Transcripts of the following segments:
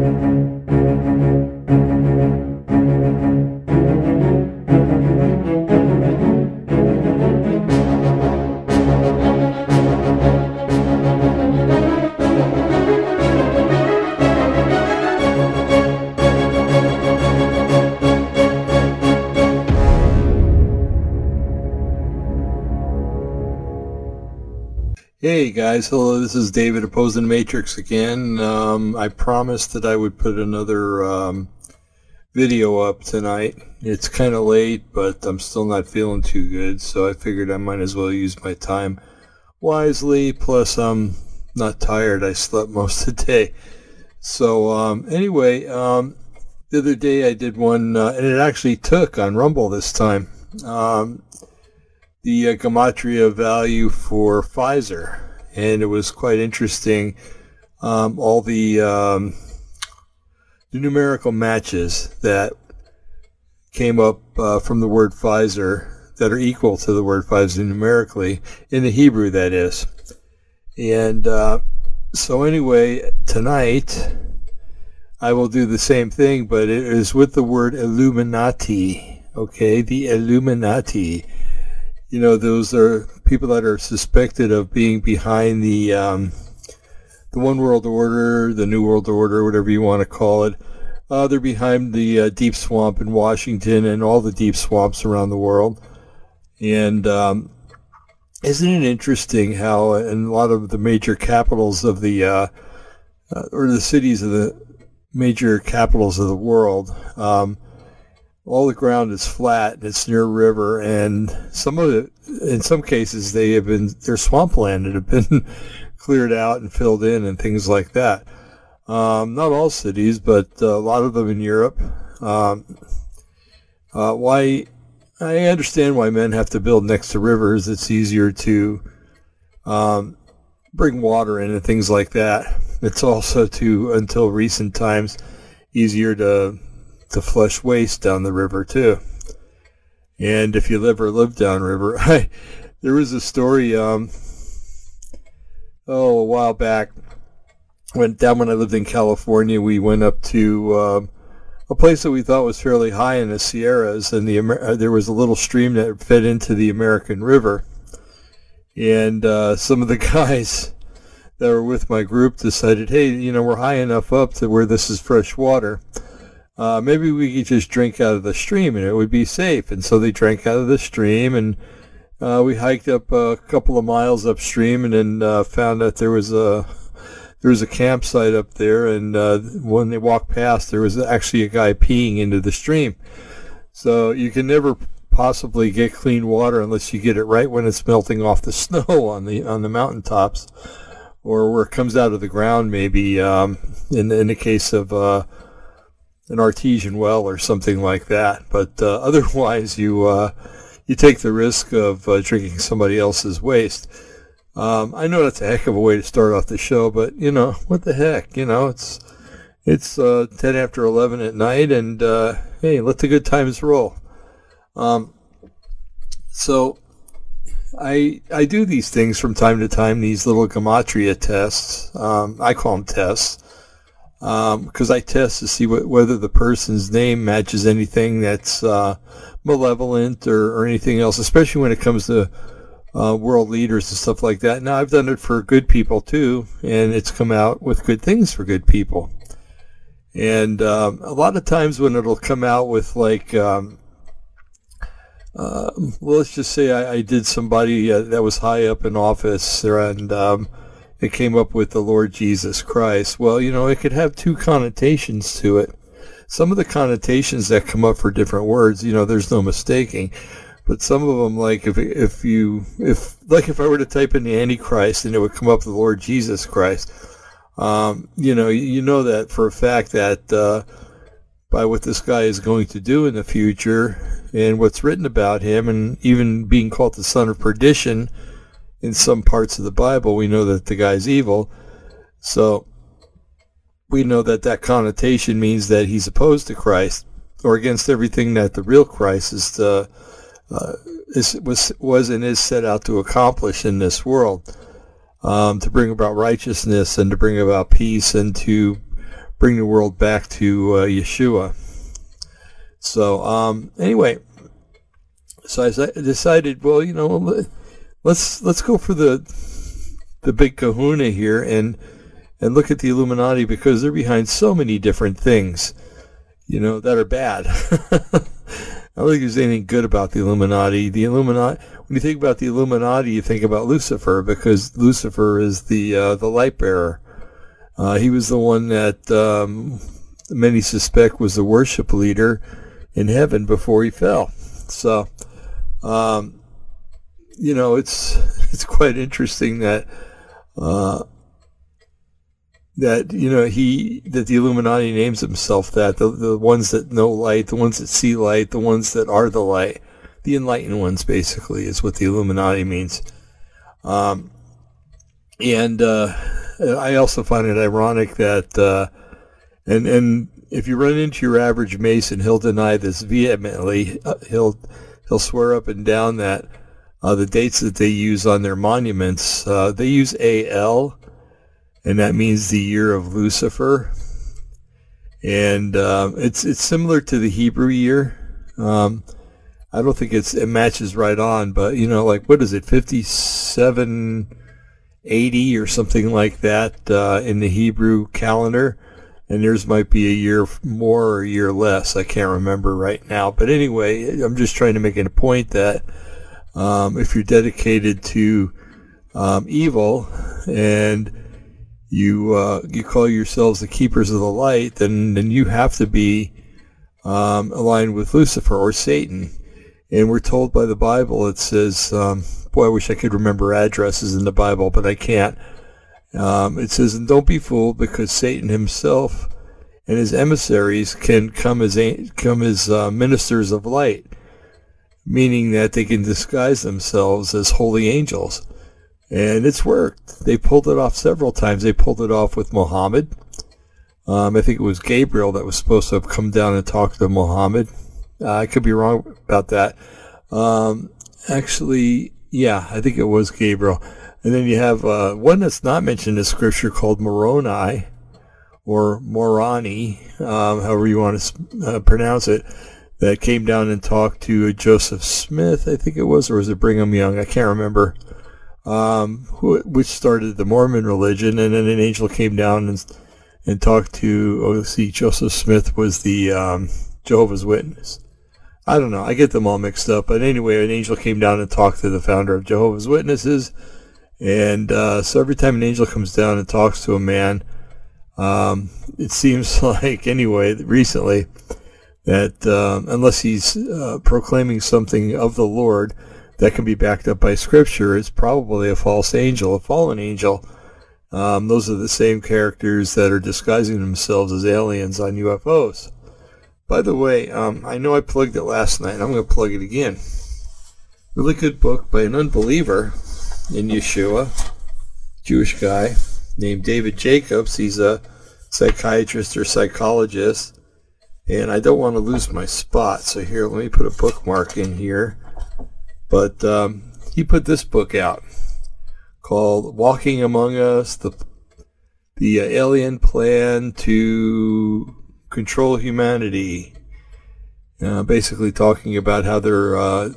Hey guys, hello, this is David Opposing Matrix again. Um, I promised that I would put another um, video up tonight. It's kind of late, but I'm still not feeling too good, so I figured I might as well use my time wisely. Plus, I'm not tired. I slept most of the day. So, um, anyway, um, the other day I did one, uh, and it actually took on Rumble this time. Um, the uh, gematria value for Pfizer, and it was quite interesting. Um, all the um, the numerical matches that came up uh, from the word Pfizer that are equal to the word Pfizer numerically in the Hebrew, that is. And uh, so, anyway, tonight I will do the same thing, but it is with the word Illuminati. Okay, the Illuminati you know, those are people that are suspected of being behind the um, the one world order, the new world order, whatever you want to call it. Uh, they're behind the uh, deep swamp in Washington and all the deep swamps around the world. And um, isn't it interesting how in a lot of the major capitals of the uh, uh or the cities of the major capitals of the world, um, all the ground is flat and it's near a river and some of it in some cases they have been they're swampland that have been cleared out and filled in and things like that. Um, not all cities but uh, a lot of them in europe. Um, uh, why i understand why men have to build next to rivers. It's easier to um, bring water in and things like that. It's also to until recent times easier to to flush waste down the river too. And if you ever lived downriver, I, there was a story, um, oh, a while back. When down when I lived in California, we went up to um, a place that we thought was fairly high in the Sierras, and the uh, there was a little stream that fed into the American River. And uh, some of the guys that were with my group decided, hey, you know, we're high enough up to where this is fresh water uh, maybe we could just drink out of the stream and it would be safe. And so they drank out of the stream and uh, we hiked up a couple of miles upstream and then uh, found that there was a there was a campsite up there. And uh, when they walked past, there was actually a guy peeing into the stream. So you can never possibly get clean water unless you get it right when it's melting off the snow on the on the mountaintops, or where it comes out of the ground. Maybe um, in in the case of uh, an artesian well or something like that. But uh, otherwise, you uh, you take the risk of uh, drinking somebody else's waste. Um, I know that's a heck of a way to start off the show, but you know what the heck? You know it's it's uh, ten after eleven at night, and uh, hey, let the good times roll. Um, so. I I do these things from time to time. These little gematria tests. Um, I call them tests because um, I test to see what, whether the person's name matches anything that's uh, malevolent or, or, anything else, especially when it comes to uh, world leaders and stuff like that. Now, I've done it for good people too, and it's come out with good things for good people. And um, a lot of times when it'll come out with like, um, uh, well, let's just say I, I did somebody uh, that was high up in office and it came up with the Lord Jesus Christ. Well, you know, it could have two connotations to it. Some of the connotations that come up for different words, you know, there's no mistaking. But some of them, like if if you if like if I were to type in the Antichrist and it would come up the Lord Jesus Christ, um, you know, you know that for a fact that uh, by what this guy is going to do in the future and what's written about him, and even being called the son of perdition in some parts of the Bible, we know that the guy's evil. So we know that that connotation means that he's opposed to Christ or against everything that the real Christ is, uh, uh, is was was and is set out to accomplish in this world, um, to bring about righteousness and to bring about peace and to bring the world back to uh, Yeshua. So um, anyway, so I decided, well, you know, let's let's go for the the big Kahuna here and and look at the Illuminati because they're behind so many different things, you know, that are bad. I don't think there's anything good about the Illuminati. The Illuminati, when you think about the Illuminati, you think about Lucifer because Lucifer is the uh, the light bearer. Uh, he was the one that um, many suspect was the worship leader in heaven before he fell. So, um, you know, it's it's quite interesting that uh, that you know he that the Illuminati names himself that the the ones that know light, the ones that see light, the ones that are the light, the enlightened ones basically is what the Illuminati means. Um, and uh, I also find it ironic that uh, and and if you run into your average Mason, he'll deny this vehemently. Uh, he'll he'll swear up and down that uh, the dates that they use on their monuments uh, they use AL and that means the year of Lucifer. And uh, it's it's similar to the Hebrew year. Um, I don't think it's it matches right on, but you know, like what is it, fifty seven eighty or something like that uh, in the Hebrew calendar, and yours might be a year more or a year less. I can't remember right now, but anyway, I'm just trying to make a point that um, if you're dedicated to um, evil and you uh, you call yourselves the keepers of the light, then then you have to be um, aligned with Lucifer or Satan. And we're told by the Bible, it says, um, boy, I wish I could remember addresses in the Bible, but I can't. Um, it says, and don't be fooled, because Satan himself and his emissaries can come as come as uh, ministers of light, meaning that they can disguise themselves as holy angels and it's worked. They pulled it off several times. They pulled it off with Muhammad. Um, I think it was Gabriel that was supposed to have come down and talked to Muhammad. Uh, I could be wrong about that. Um, actually, yeah, I think it was Gabriel. And then you have uh, one that's not mentioned in Scripture called Moroni or Moroni, um, however you want to uh, pronounce it, that came down and talked to Joseph Smith, I think it was, or was it Brigham Young? I can't remember um, who, which started the Mormon religion, and then an angel came down and and talked to. Oh, see, Joseph Smith was the um, Jehovah's Witness. I don't know. I get them all mixed up, but anyway, an angel came down and talked to the founder of Jehovah's Witnesses, and uh, so every time an angel comes down and talks to a man, um, it seems like anyway recently that um, unless he's uh, proclaiming something of the Lord that can be backed up by scripture it's probably a false angel, a fallen angel. Um, those are the same characters that are disguising themselves as aliens on UFOs. By the way, um, I know I plugged it last night. I'm going to plug it again. Really good book by an unbeliever in Yeshua, Jewish guy named David Jacobs. He's a psychiatrist or psychologist. And I don't want to lose my spot. So here, let me put a bookmark in here. But um, he put this book out called "Walking Among Us: The the Alien Plan to Control Humanity." Uh, basically, talking about how there uh,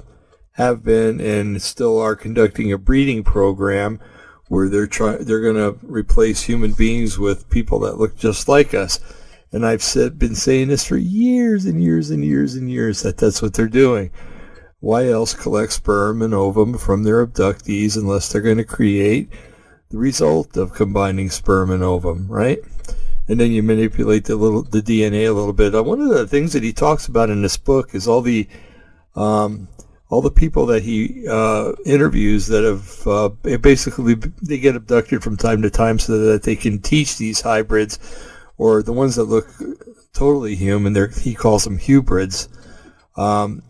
have been and still are conducting a breeding program where they're they're going to replace human beings with people that look just like us. And I've said, been saying this for years and years and years and years that that's what they're doing. Why else collect sperm and ovum from their abductees unless they're going to create the result of combining sperm and ovum, right? And then you manipulate the little the DNA a little bit. Uh, one of the things that he talks about in this book is all the um, all the people that he uh, interviews that have uh, basically they get abducted from time to time so that they can teach these hybrids or the ones that look totally human. They're, he calls them hybrids. Um,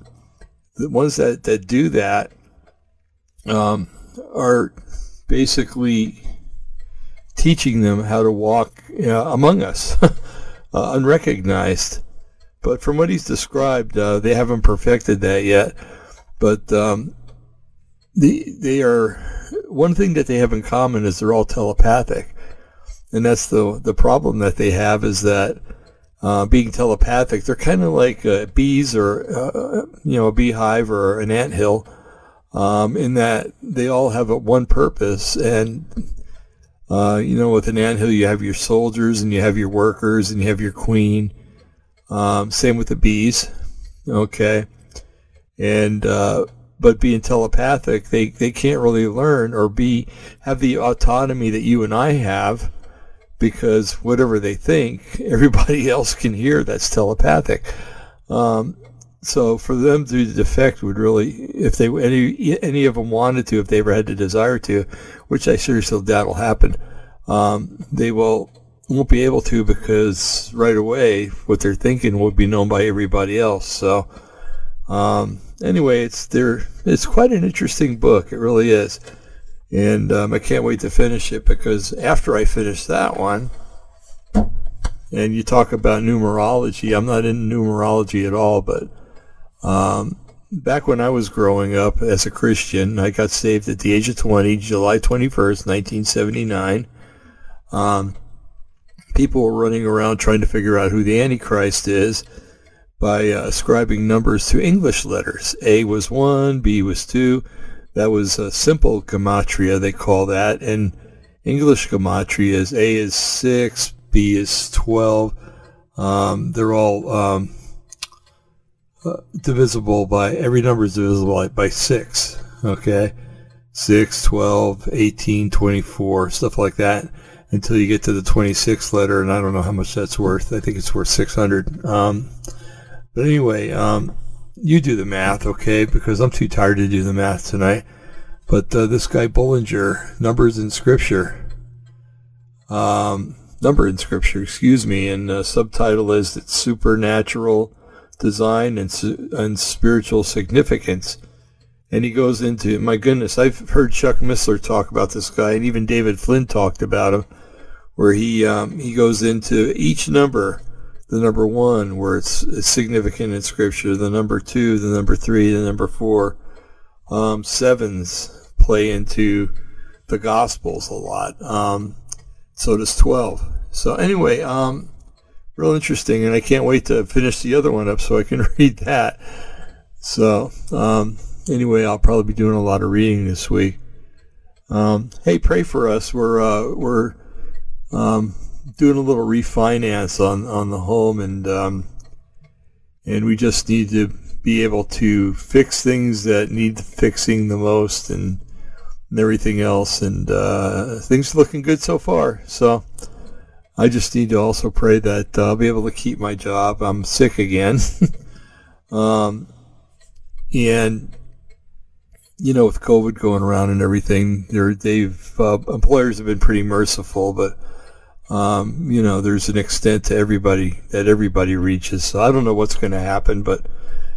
the ones that, that do that um, are basically teaching them how to walk know, among us, uh, unrecognized. But from what he's described, uh, they haven't perfected that yet. But um, the, they are one thing that they have in common is they're all telepathic, and that's the the problem that they have is that uh, being telepathic, they're kind of like uh, bees or uh, you know a beehive or an ant hill, um, in that they all have a one purpose. And uh, you know, with an ant hill, you have your soldiers and you have your workers and you have your queen. Um, same with the bees, okay. And uh, but being telepathic, they they can't really learn or be have the autonomy that you and I have because whatever they think, everybody else can hear. That's telepathic. Um, so for them to defect would really, if they any any of them wanted to, if they ever had the desire to, which I seriously doubt will happen, um, they will won't be able to because right away what they're thinking will be known by everybody else. So um, anyway, it's there. It's quite an interesting book. It really is and um, I can't wait to finish it because after I finish that one, and you talk about numerology, I'm not in numerology at all, but um, back when I was growing up as a Christian, I got saved at the age of 20, July 21st, 1979. Um, people were running around trying to figure out who the Antichrist is by uh, ascribing numbers to English letters. A was 1, B was 2, that was a simple gematria, they call that. And English gematria is A is 6, B is 12. Um, they're all um, uh, divisible by, every number is divisible by, by 6. Okay? 6, 12, 18, 24, stuff like that until you get to the 26th letter, and I don't know how much that's worth. I think it's worth 600. Um, but anyway, um, you do the math, okay? Because I'm too tired to do the math tonight. But uh, this guy Bullinger, numbers in scripture, um, number in scripture, excuse me, and the subtitle is it's supernatural design and and spiritual significance. And he goes into my goodness, I've heard Chuck Missler talk about this guy, and even David Flynn talked about him, where he um, he goes into each number the number one, where it's, it's significant in Scripture, the number two, the number three, the number four. Um, sevens play into the Gospels a lot. Um, so does 12. So, anyway, um, real interesting, and I can't wait to finish the other one up so I can read that. So, um, anyway, I'll probably be doing a lot of reading this week. Um, hey, pray for us. We're uh, we're um, doing a little refinance on on the home, and um, and we just need to be able to fix things that need fixing the most, and, and everything else. And uh, things looking good so far. So I just need to also pray that I'll be able to keep my job. I'm sick again, um, and you know, with COVID going around and everything, they've uh, employers have been pretty merciful, but um, you know, there's an extent to everybody that everybody reaches. So I don't know what's going to happen, but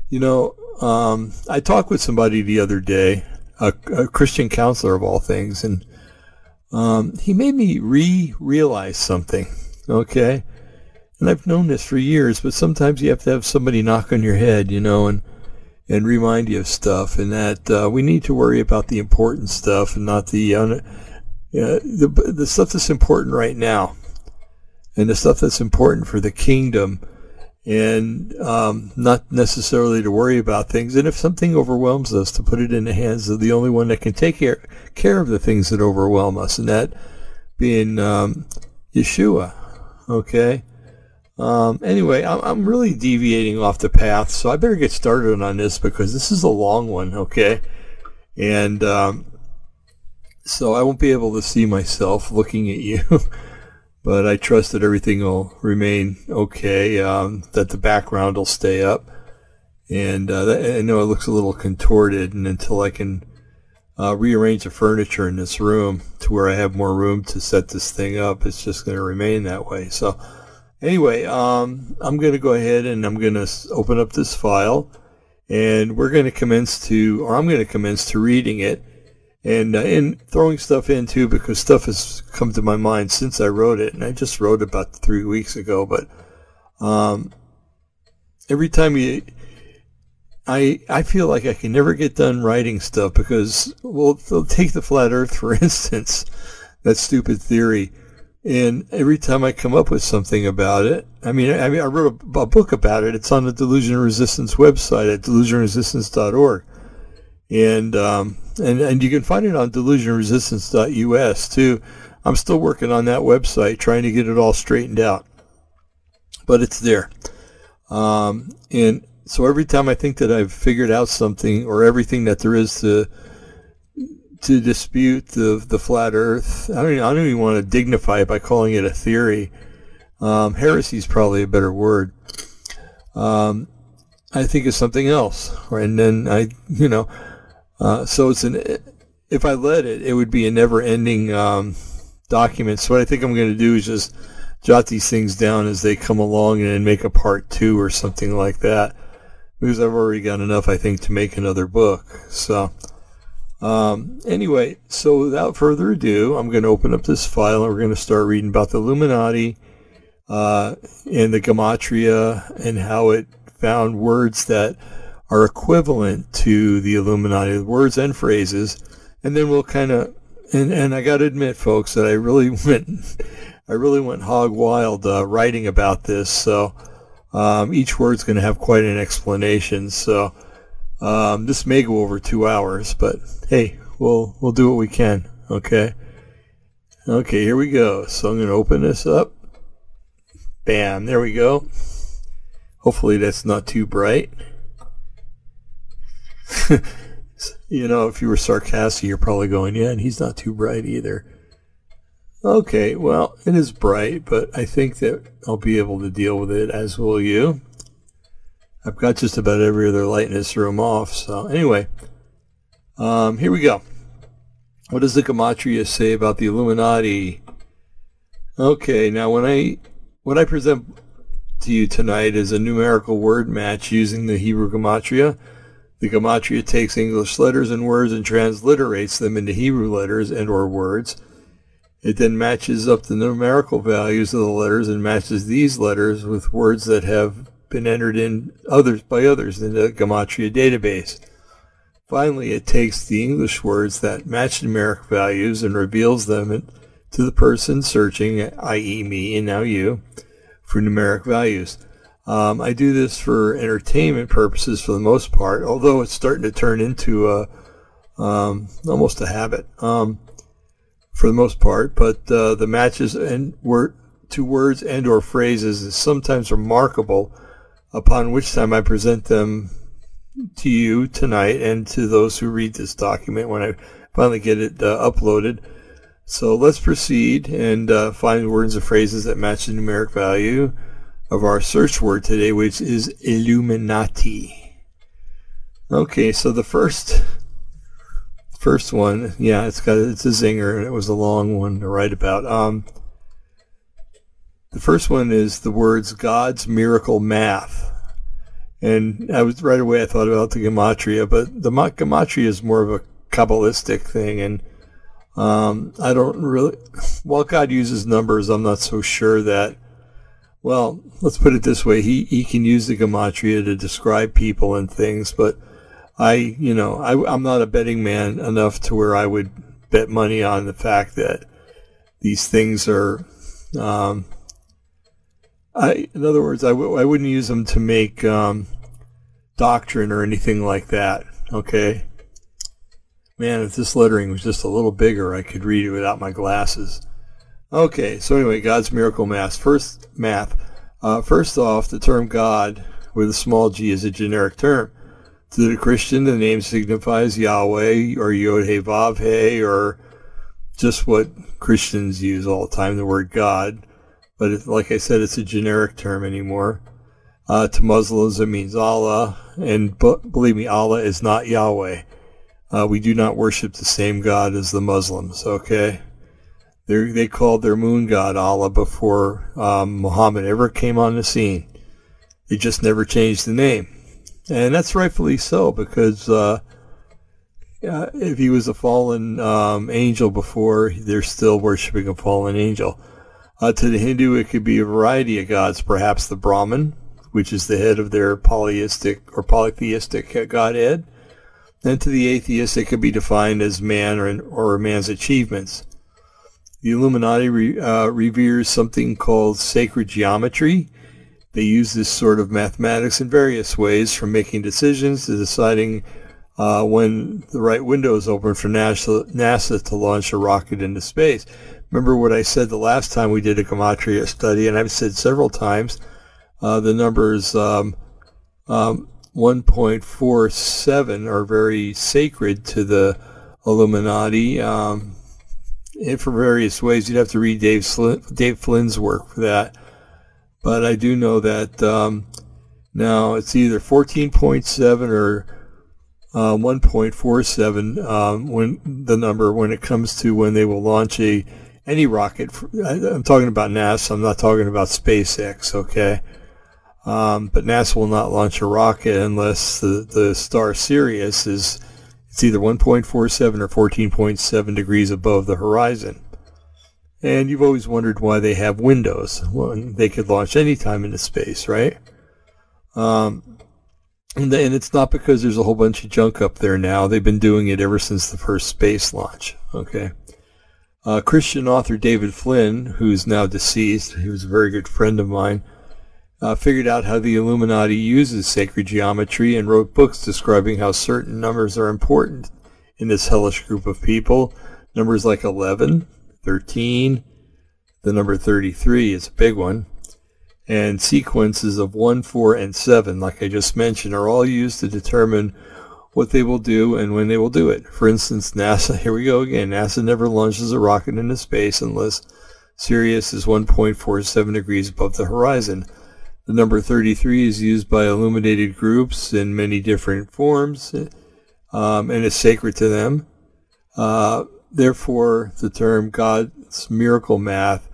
you know, um, I talked with somebody the other day, a, a Christian counselor of all things, and um, he made me re-realize something. Okay, and I've known this for years, but sometimes you have to have somebody knock on your head, you know, and and remind you of stuff, and that uh, we need to worry about the important stuff and not the un- uh, the the stuff that's important right now and the stuff that's important for the kingdom and um, not necessarily to worry about things. And if something overwhelms us, to put it in the hands of the only one that can take care, care of the things that overwhelm us, and that being um, Yeshua. Okay. Um, anyway, I'm, I'm really deviating off the path, so I better get started on this because this is a long one. Okay. And um, so I won't be able to see myself looking at you. but I trust that everything will remain okay, um, that the background will stay up. And uh, I know it looks a little contorted, and until I can uh, rearrange the furniture in this room to where I have more room to set this thing up, it's just going to remain that way. So, anyway, um, I'm going to go ahead and I'm going to open up this file, and we're going to commence to, or I'm going to commence to reading it and uh, throwing stuff in too because stuff has come to my mind since I wrote it, and I just wrote about three weeks ago. But um, every time you, I I feel like I can never get done writing stuff because well, take the flat Earth for instance, that stupid theory. And every time I come up with something about it, I mean, I I wrote a, a book about it. It's on the Delusion Resistance website at delusionresistance.org, and um, and and you can find it on delusionresistance.us too. I'm still working on that website, trying to get it all straightened out, but it's there. Um, and so every time I think that I've figured out something or everything that there is to to dispute the the flat Earth. I don't. I don't even want to dignify it by calling it a theory. Um, heresy is probably a better word. Um, I think it's something else, and then I, you know, uh, so it's an. If I let it, it would be a never-ending um, document. So what I think I'm going to do is just jot these things down as they come along, and then make a part two or something like that, because I've already got enough, I think, to make another book. So. Um, anyway, so without further ado, I'm going to open up this file and we're going to start reading about the Illuminati uh, and the Gematria and how it found words that are equivalent to the Illuminati, words and phrases. And then we'll kind of, and, and I got to admit, folks, that I really went, I really went hog wild uh, writing about this. So um, each word's going to have quite an explanation. So um, this may go over two hours, but hey, we'll we'll do what we can. Okay. Okay, here we go. So I'm going to open this up. Bam, there we go. Hopefully that's not too bright. you know, if you were sarcastic, you're probably going, yeah, and he's not too bright either. Okay, well, it is bright, but I think that I'll be able to deal with it, as will you. I've got just about every other light in this room off. So anyway, um, here we go. What does the Gematria say about the Illuminati? Okay, now when I what I present to you tonight is a numerical word match using the Hebrew Gematria. The Gematria takes English letters and words and transliterates them into Hebrew letters and or words. It then matches up the numerical values of the letters and matches these letters with words that have been entered in others by others in the Gematria database. Finally, it takes the English words that match numeric values and reveals them to the person searching, i.e. me and now you, for numeric values. Um, I do this for entertainment purposes for the most part, although it's starting to turn into a um, almost a habit um, for the most part. But uh, the matches and word to words and or phrases is sometimes remarkable upon which time I present them to you tonight and to those who read this document when I finally get it uh, uploaded. So let's proceed and uh, find words and phrases that match the numeric value of our search word today, which is Illuminati. Okay, so the first first one, yeah, it's got it's a zinger, and it was a long one to write about. Um, the first one is the words God's miracle math. And I was right away I thought about the gematria, but the gematria is more of a kabbalistic thing, and um, I don't really. While God uses numbers, I'm not so sure that. Well, let's put it this way: He He can use the gematria to describe people and things, but I, you know, I, I'm not a betting man enough to where I would bet money on the fact that these things are um, I, in other words, I w- I wouldn't use them to make um, doctrine or anything like that. Okay. Man, if this lettering was just a little bigger, I could read it without my glasses. Okay, so anyway, God's miracle math. First, math. Uh, first off, the term God with a small g is a generic term. To the Christian, the name signifies Yahweh or Yod He Vav He or just what Christians use all the time, the word God but it, like I said, it's a generic term anymore. Uh, to Muslims, it means Allah, and believe me, Allah is not Yahweh. Uh, we do not worship the same God as the Muslims. Okay, they called their moon god Allah before um, Muhammad ever came on the scene. They just never changed the name, and that's rightfully so because. Uh, if he was a fallen um, angel before, they're still worshiping a fallen angel. Uh, to the Hindu, it could be a variety of gods, perhaps the Brahman, which is the head of their polyistic or polytheistic godhead. And to the atheist, it could be defined as man or, or man's achievements. The Illuminati re, uh, reveres something called sacred geometry. They use this sort of mathematics in various ways, from making decisions to deciding uh, when the right window is open for NASA, NASA to launch a rocket into space. Remember what I said the last time we did a gematria study, and I've said several times uh, the numbers um, um, 1.47 are very sacred to the Illuminati. Um, and for various ways, you'd have to read Dave, Dave Flynn's work for that. But I do know that um, now it's either 14.7 or uh, 1.47 um, when the number when it comes to when they will launch a any rocket. I'm talking about NASA. I'm not talking about SpaceX. Okay. Um, but NASA will not launch a rocket unless the, the star Sirius is it's either 1.47 or 14.7 degrees above the horizon. And you've always wondered why they have windows when they could launch anytime into space, right? Um, and, the, and it's not because there's a whole bunch of junk up there now. They've been doing it ever since the first space launch. Okay. Uh, Christian author David Flynn, who's now deceased, he was a very good friend of mine, uh, figured out how the Illuminati uses sacred geometry and wrote books describing how certain numbers are important in this hellish group of people. Numbers like 11, 13, the number 33 is a big one, and sequences of 1, 4, and 7, like I just mentioned, are all used to determine what they will do and when they will do it. For instance, NASA, here we go again, NASA never launches a rocket into space unless Sirius is 1.47 degrees above the horizon. The number 33 is used by illuminated groups in many different forms um, and is sacred to them. Uh, therefore, the term God's miracle math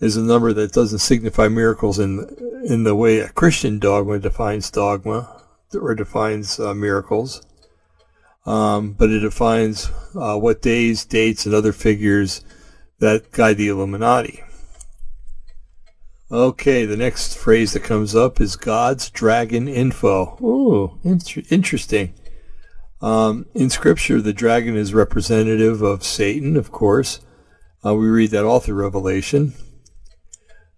is a number that doesn't signify miracles in in the way a Christian dogma defines dogma or defines uh, miracles, um, but it defines uh, what days, dates, and other figures that guide the Illuminati. Okay, the next phrase that comes up is God's dragon info. Ooh, inter- interesting. Um, in Scripture, the dragon is representative of Satan, of course. Uh, we read that all through Revelation.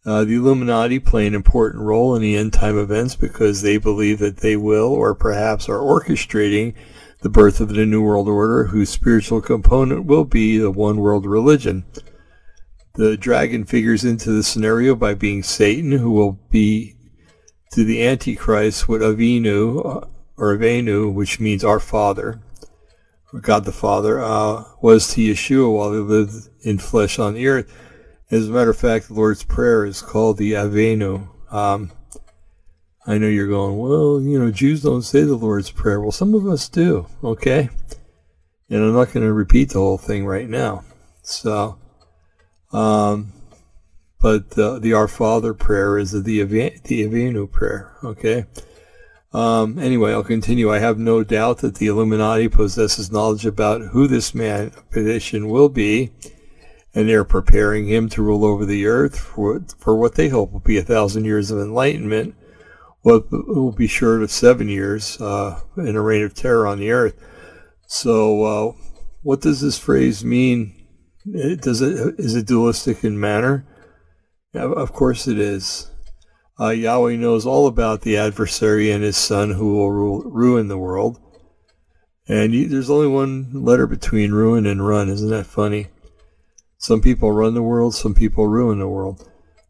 Uh, the Illuminati play an important role in the end time events because they believe that they will, or perhaps are orchestrating, the birth of the New World Order, whose spiritual component will be the one world religion. The dragon figures into the scenario by being Satan, who will be to the Antichrist what Avinu, or Avenu, which means our Father, or God the Father, uh, was to Yeshua while he lived in flesh on the earth. As a matter of fact, the Lord's Prayer is called the Avenu. Um, I know you're going, well, you know, Jews don't say the Lord's Prayer. Well, some of us do, okay? And I'm not going to repeat the whole thing right now. So, um, but the, the Our Father prayer is the the Avenu prayer. Okay. Um, anyway, I'll continue. I have no doubt that the Illuminati possesses knowledge about who this man petition will be, and they're preparing him to rule over the earth for, for what they hope will be a thousand years of enlightenment, what will be short of seven years uh, in a reign of terror on the earth. So, uh, what does this phrase mean does it is it dualistic in manner? Yeah, of course it is. Uh, Yahweh knows all about the adversary and his son who will ru- ruin the world. And you, there's only one letter between ruin and run. Isn't that funny? Some people run the world, some people ruin the world.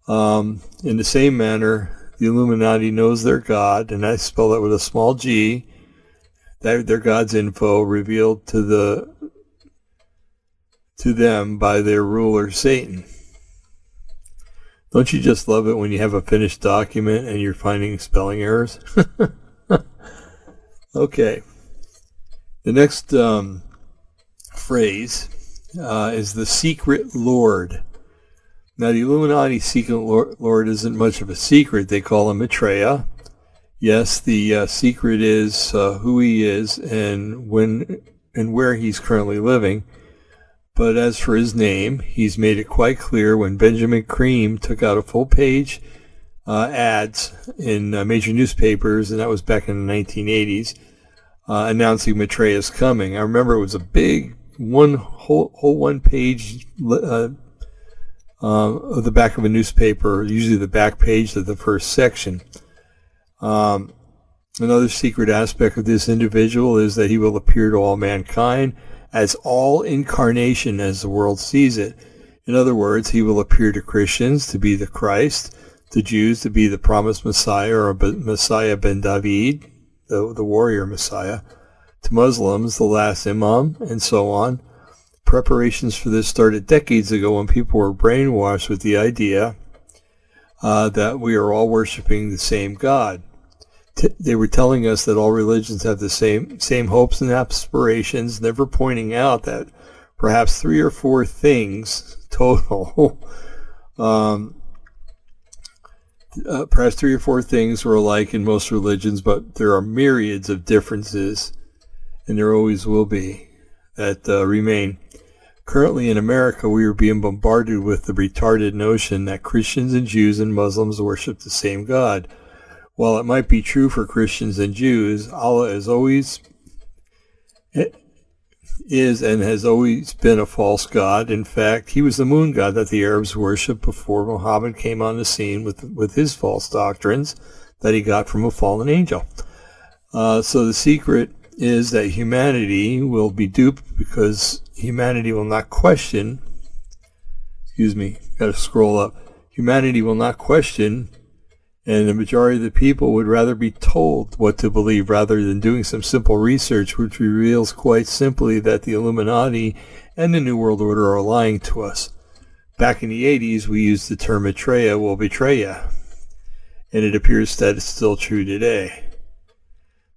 Um, in the same manner, the Illuminati knows their God, and I spell that with a small g. That their God's info revealed to the to them by their ruler Satan. Don't you just love it when you have a finished document and you're finding spelling errors? okay. The next um, phrase uh, is the secret Lord. Now, the Illuminati secret Lord isn't much of a secret. They call him Maitreya. Yes, the uh, secret is uh, who he is and when and where he's currently living. But as for his name, he's made it quite clear when Benjamin Creme took out a full page uh, ads in uh, major newspapers, and that was back in the 1980s, uh, announcing Maitreya's coming. I remember it was a big one whole, whole one page uh, uh, the back of a newspaper, usually the back page of the first section. Um, another secret aspect of this individual is that he will appear to all mankind as all incarnation as the world sees it. In other words, he will appear to Christians to be the Christ, to Jews to be the promised Messiah or Messiah ben David, the, the warrior Messiah, to Muslims, the last Imam, and so on. Preparations for this started decades ago when people were brainwashed with the idea uh, that we are all worshiping the same God. They were telling us that all religions have the same same hopes and aspirations, never pointing out that perhaps three or four things total, um, uh, perhaps three or four things are alike in most religions, but there are myriads of differences, and there always will be, that uh, remain. Currently in America, we are being bombarded with the retarded notion that Christians and Jews and Muslims worship the same God. While it might be true for Christians and Jews, Allah is always is and has always been a false god. In fact, he was the moon god that the Arabs worshipped before Muhammad came on the scene with with his false doctrines that he got from a fallen angel. Uh, so the secret is that humanity will be duped because humanity will not question. Excuse me, got to scroll up. Humanity will not question and the majority of the people would rather be told what to believe rather than doing some simple research which reveals quite simply that the Illuminati and the New World Order are lying to us. Back in the 80s, we used the term Maitreya will betray you, and it appears that it's still true today.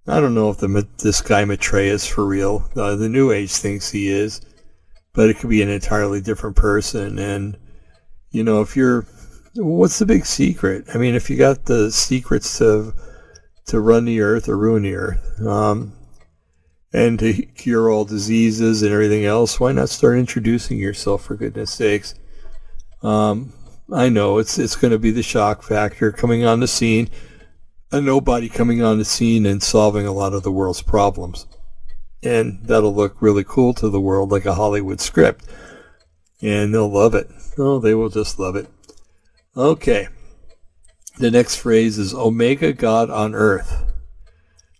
I don't know if the, this guy Maitreya is for real. Uh, the New Age thinks he is, but it could be an entirely different person. And, you know, if you're what's the big secret? I mean, if you got the secrets to to run the earth or ruin the earth, um, and to cure all diseases and everything else, why not start introducing yourself for goodness sakes? Um, I know it's it's going to be the shock factor coming on the scene, a nobody coming on the scene and solving a lot of the world's problems, and that'll look really cool to the world, like a Hollywood script, and they'll love it. Oh, they will just love it. Okay. The next phrase is Omega God on earth.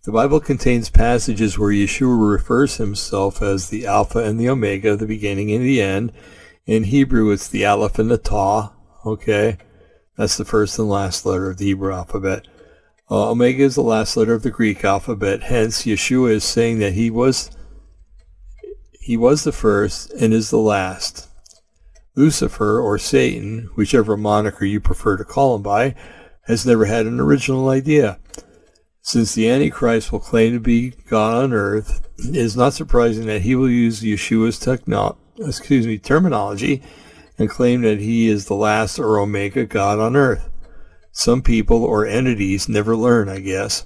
The Bible contains passages where Yeshua refers himself as the Alpha and the Omega, the beginning and the end. In Hebrew, it's the Aleph and the Tau. Okay. That's the first and last letter of the Hebrew alphabet. Uh, Omega is the last letter of the Greek alphabet. Hence, Yeshua is saying that he was he was the first and is the last. Lucifer, or Satan, whichever moniker you prefer to call him by, has never had an original idea. Since the Antichrist will claim to be God on earth, it is not surprising that he will use Yeshua's techno- excuse me, terminology and claim that he is the last or Omega God on earth. Some people or entities never learn, I guess.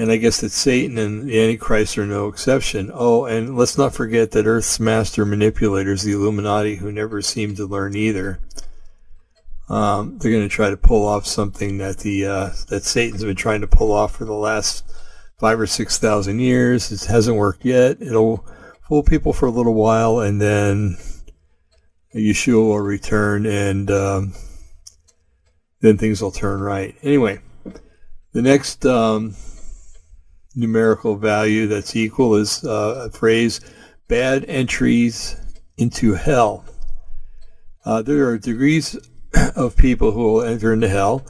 And I guess that Satan and the Antichrist are no exception. Oh, and let's not forget that Earth's master manipulators, the Illuminati, who never seem to learn either. Um, they're going to try to pull off something that the uh, that Satan's been trying to pull off for the last five or six thousand years. It hasn't worked yet. It'll fool people for a little while, and then Yeshua will return, and um, then things will turn right. Anyway, the next um, numerical value that's equal is uh, a phrase bad entries into hell. Uh, there are degrees of people who will enter into hell.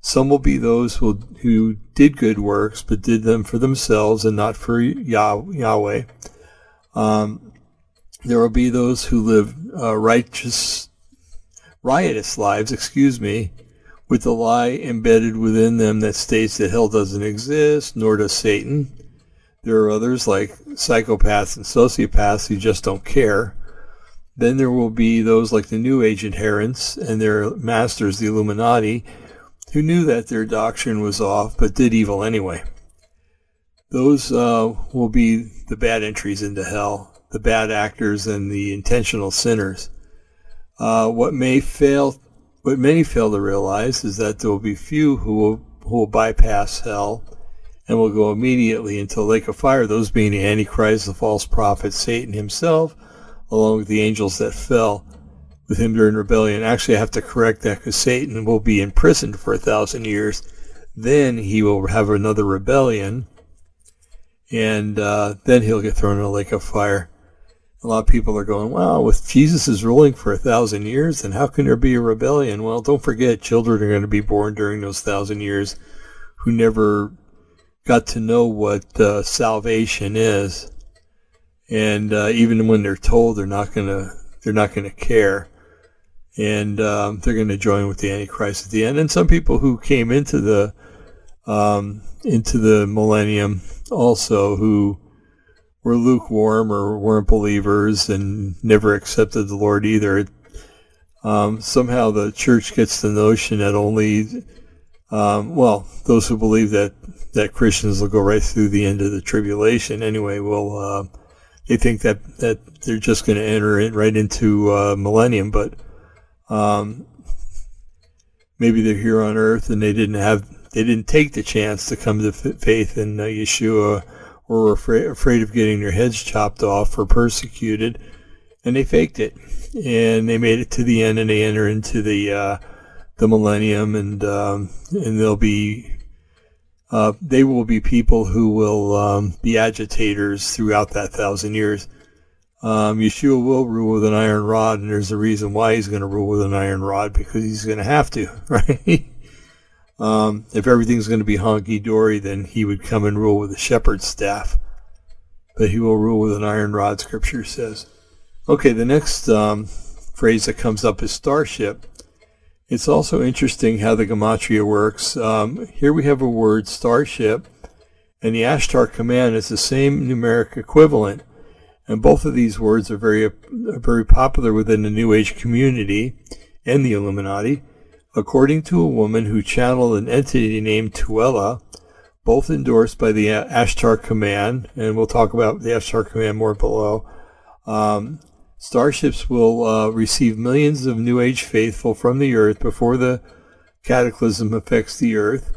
Some will be those who, who did good works but did them for themselves and not for Yah- Yahweh. Um, there will be those who live uh, righteous, riotous lives, excuse me, with the lie embedded within them that states that hell doesn't exist, nor does Satan. There are others like psychopaths and sociopaths who just don't care. Then there will be those like the New Age adherents and their masters, the Illuminati, who knew that their doctrine was off but did evil anyway. Those uh, will be the bad entries into hell, the bad actors and the intentional sinners. Uh, what may fail what many fail to realize is that there will be few who will, who will bypass hell and will go immediately into the lake of fire, those being the Antichrist, the false prophet, Satan himself, along with the angels that fell. with him during rebellion. Actually, I have to correct that because Satan will be imprisoned for a thousand years. Then he will have another rebellion, and uh, then he'll get thrown in a lake of fire. A lot of people are going, wow, if Jesus is ruling for a thousand years, then how can there be a rebellion? Well, don't forget, children are going to be born during those thousand years who never got to know what uh, salvation is, and uh, even when they're told, they're not going to they're not going to care and um, they're going to join with the Antichrist at the end. And some people who came into the um, into the millennium also who were lukewarm or weren't believers and never accepted the Lord either. Um, somehow the church gets the notion that only, um, well, those who believe that that Christians will go right through the end of the tribulation anyway will. Uh, they think that, that they're just going to enter it right into uh, millennium, but um, maybe they're here on earth and they didn't have they didn't take the chance to come to faith in uh, Yeshua or were afraid, afraid of getting their heads chopped off or persecuted and they faked it and they made it to the end and they enter into the uh, the millennium and um, and they'll be uh, they will be people who will um, be agitators throughout that thousand years um, Yeshua will rule with an iron rod, and there's a reason why he's going to rule with an iron rod because he's going to have to, right? Um, if everything's going to be honky dory, then he would come and rule with a shepherd's staff. But he will rule with an iron rod, Scripture says. Okay, the next um, phrase that comes up is starship. It's also interesting how the gematria works. Um, here we have a word, starship, and the Ashtar command is the same numeric equivalent. And both of these words are very, very popular within the New Age community and the Illuminati. According to a woman who channeled an entity named Tuella, both endorsed by the Ashtar Command, and we'll talk about the Ashtar Command more below. Um, starships will uh, receive millions of New Age faithful from the Earth before the cataclysm affects the Earth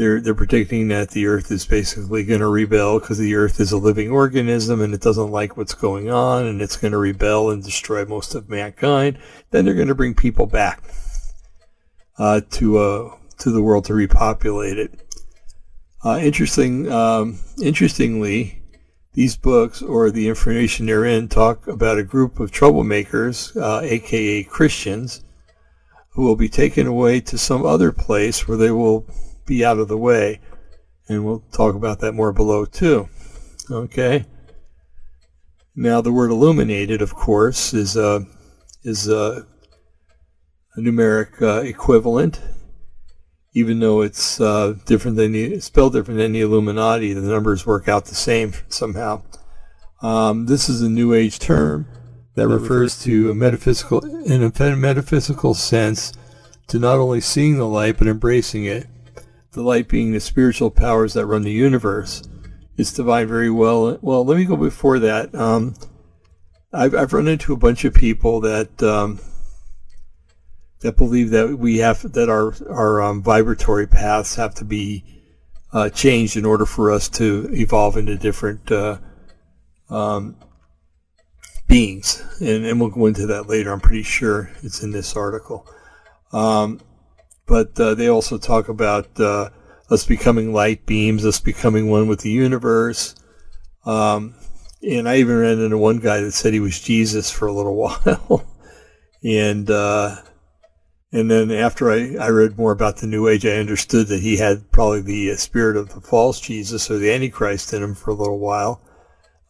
they're they're predicting that the Earth is basically going to rebel because the Earth is a living organism and it doesn't like what's going on and it's going to rebel and destroy most of mankind. Then they're going to bring people back uh, to uh, to the world to repopulate it. Uh, interesting, um, interestingly, these books or the information they're in talk about a group of troublemakers, aka uh, Christians, who will be taken away to some other place where they will be out of the way. And we'll talk about that more below too. Okay. Now the word illuminated, of course, is a is a numeric uh, equivalent. Even though it's uh, different than the spelled different than the Illuminati, the numbers work out the same somehow. Um, this is a New Age term that refers to a metaphysical, in a metaphysical sense, to not only seeing the light but embracing it the light being the spiritual powers that run the universe. It's defined very well. Well, let me go before that. Um, I've, I've run into a bunch of people that um, that believe that we have that our our um, vibratory paths have to be uh, changed in order for us to evolve into different uh, um, beings, and, and we'll go into that later. I'm pretty sure it's in this article. Um, but uh, they also talk about uh, us becoming light beams, us becoming one with the universe. Um, and I even ran into one guy that said he was Jesus for a little while. and uh, and then after I, I read more about the New Age, I understood that he had probably the uh, spirit of the false Jesus or the Antichrist in him for a little while.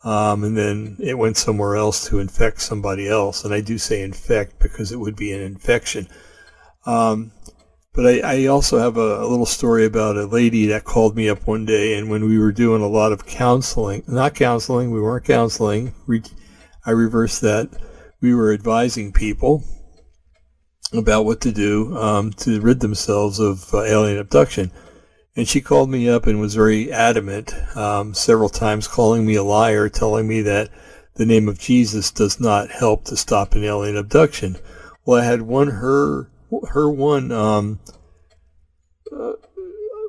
Um, and then it went somewhere else to infect somebody else. And I do say infect because it would be an infection. Um, but I, I also have a, a, little story about a lady that called me up one day, and when we were doing a lot of counseling, not counseling, we weren't counseling. I reversed that. We were advising people about what to do um, to rid themselves of uh, alien abduction. And she called me up and was very adamant, um, several times calling me a liar, telling me that the name of Jesus does not help to stop an alien abduction. Well, I had one her her one um, uh,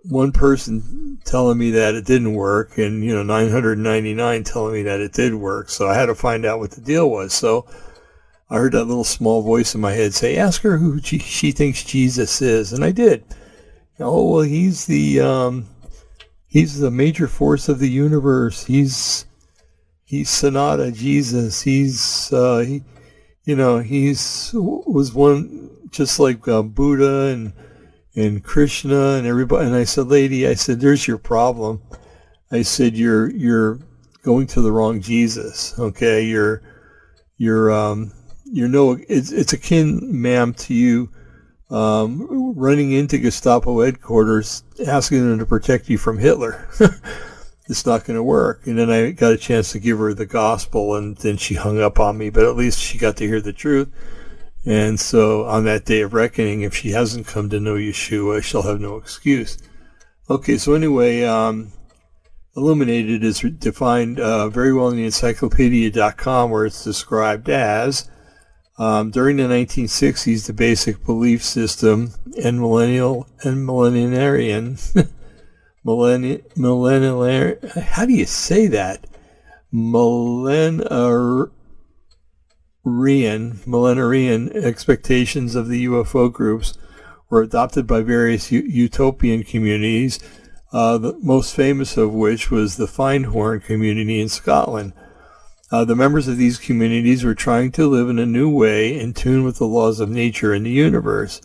one person telling me that it didn't work, and you know 999 telling me that it did work. So I had to find out what the deal was. So I heard that little small voice in my head say, "Ask her who she, she thinks Jesus is," and I did. Oh well, he's the um, he's the major force of the universe. He's he's Sananda Jesus. He's uh, he, you know, he's was one just like uh, Buddha and and Krishna and everybody. And I said, lady, I said, there's your problem. I said, you're you're going to the wrong Jesus. Okay, you're you're um, you're no. It's it's akin, ma'am, to you um, running into Gestapo headquarters, asking them to protect you from Hitler. it's not going to work. And then I got a chance to give her the gospel, and then she hung up on me. But at least she got to hear the truth. And so on that day of reckoning, if she hasn't come to know Yeshua, she'll have no excuse. Okay, so anyway, um, illuminated is defined uh, very well in the encyclopedia.com where it's described as um, during the 1960s, the basic belief system and millennial and millenarian, millennial, how do you say that? Millenarian, millenarian expectations of the UFO groups were adopted by various u- utopian communities, uh, the most famous of which was the Findhorn community in Scotland. Uh, the members of these communities were trying to live in a new way in tune with the laws of nature and the universe.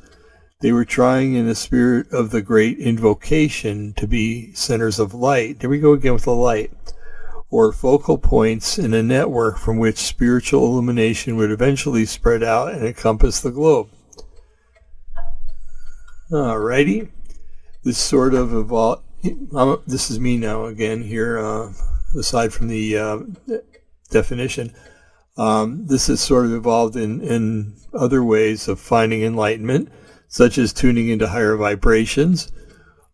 They were trying in the spirit of the great invocation to be centers of light. There we go again with the light. Or focal points in a network from which spiritual illumination would eventually spread out and encompass the globe. Alrighty. This sort of evolved. This is me now again here, uh, aside from the uh, definition. Um, this has sort of evolved in, in other ways of finding enlightenment, such as tuning into higher vibrations,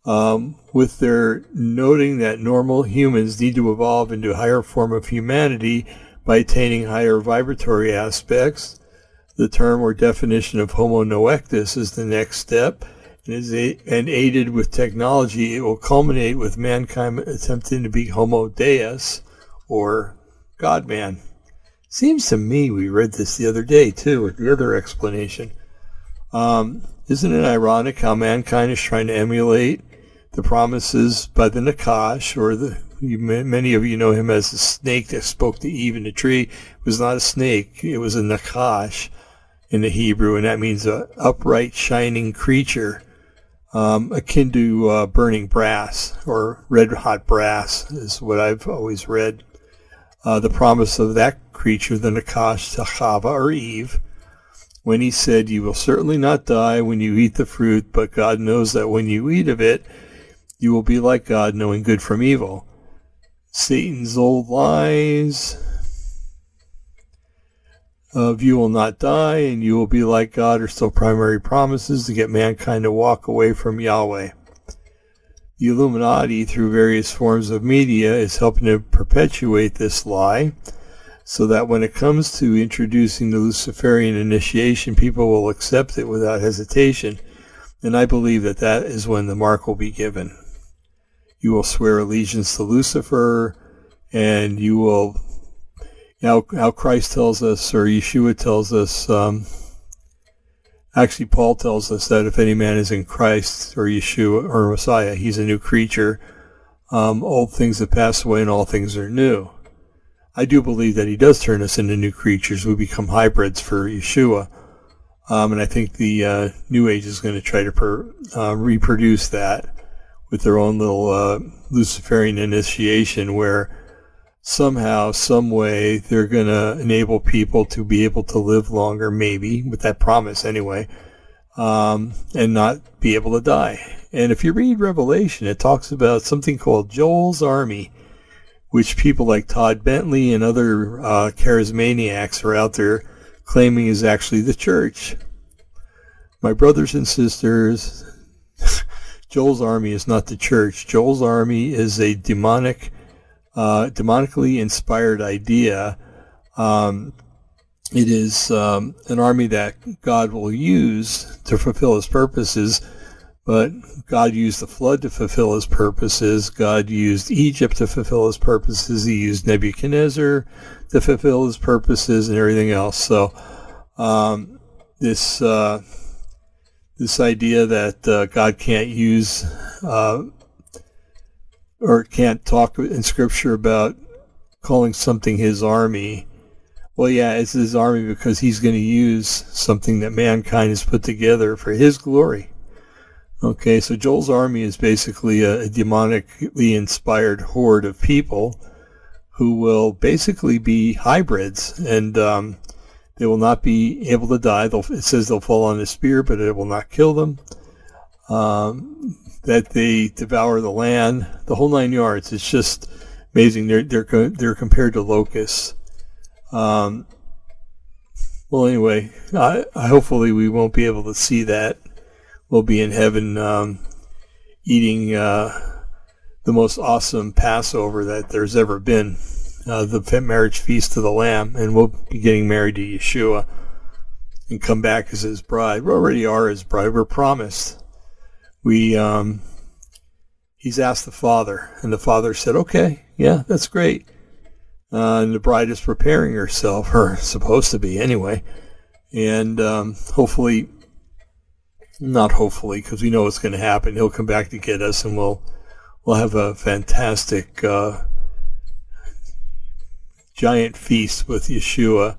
um, with their noting that normal humans need to evolve into a higher form of humanity by attaining higher vibratory aspects. The term or definition of Homo noeticus is the next step, and, is a, and aided with technology, it will culminate with mankind attempting to be Homo Deus, or God man. Seems to me we read this the other day too, with the other explanation. Um, isn't it ironic how mankind is trying to emulate the promises by the Nakash, or the many of you know him as the snake that spoke to Eve in the tree? It was not a snake; it was a Nakash in the Hebrew, and that means a upright, shining creature, um, akin to uh, burning brass or red hot brass, is what I've always read uh, the promise of that creature, the Nakash to Chava or Eve, when he said, You will certainly not die when you eat the fruit, but God knows that when you eat of it, you will be like God, knowing good from evil. Satan's old lies of you will not die and you will be like God are still primary promises to get mankind to walk away from Yahweh the Illuminati, through various forms of media, is helping to perpetuate this lie so that when it comes to introducing the Luciferian initiation, people will accept it without hesitation. And I believe that that is when the mark will be given. You will swear allegiance to Lucifer, and you will, how, how Christ tells us, or Yeshua tells us, um, Actually, Paul tells us that if any man is in Christ or Yeshua or Messiah, he's a new creature. Um, old things have passed away and all things are new. I do believe that he does turn us into new creatures. We become hybrids for Yeshua. Um, and I think the uh, New Age is going to try to per, uh, reproduce that with their own little uh, Luciferian initiation where somehow, some way, they're going to enable people to be able to live longer, maybe, with that promise anyway, um, and not be able to die. And if you read Revelation, it talks about something called Joel's Army, which people like Todd Bentley and other uh, charismaniacs are out there claiming is actually the church. My brothers and sisters, Joel's Army is not the church. Joel's Army is a demonic uh, demonically inspired idea. Um, it is um, an army that God will use to fulfill his purposes, but God used the flood to fulfill his purposes. God used Egypt to fulfill his purposes. He used Nebuchadnezzar to fulfill his purposes and everything else. So Um, this uh, this idea that uh, God can't use uh, or can't talk in Scripture about calling something His army. Well, yeah, it's His army because He's going to use something that mankind has put together for His glory. Okay, so Joel's army is basically a, a demonically inspired horde of people who will basically be hybrids, and um, they will not be able to die. They'll, it says they'll fall on a spear, but it will not kill them. Um, that they devour the land, the whole nine yards. It's just amazing. They're they're they're compared to locusts. Um, well, anyway, I, I, hopefully we won't be able to see that. We'll be in heaven um, eating uh, the most awesome Passover that there's ever been, uh, the marriage feast of the Lamb, and we'll be getting married to Yeshua and come back as his bride. We already are his bride. We're promised. We um, he's asked the father, and the father said, "Okay, yeah, that's great." Uh, and the bride is preparing herself, or supposed to be anyway, and um, hopefully, not hopefully, because we know what's going to happen. He'll come back to get us, and we'll we'll have a fantastic uh, giant feast with Yeshua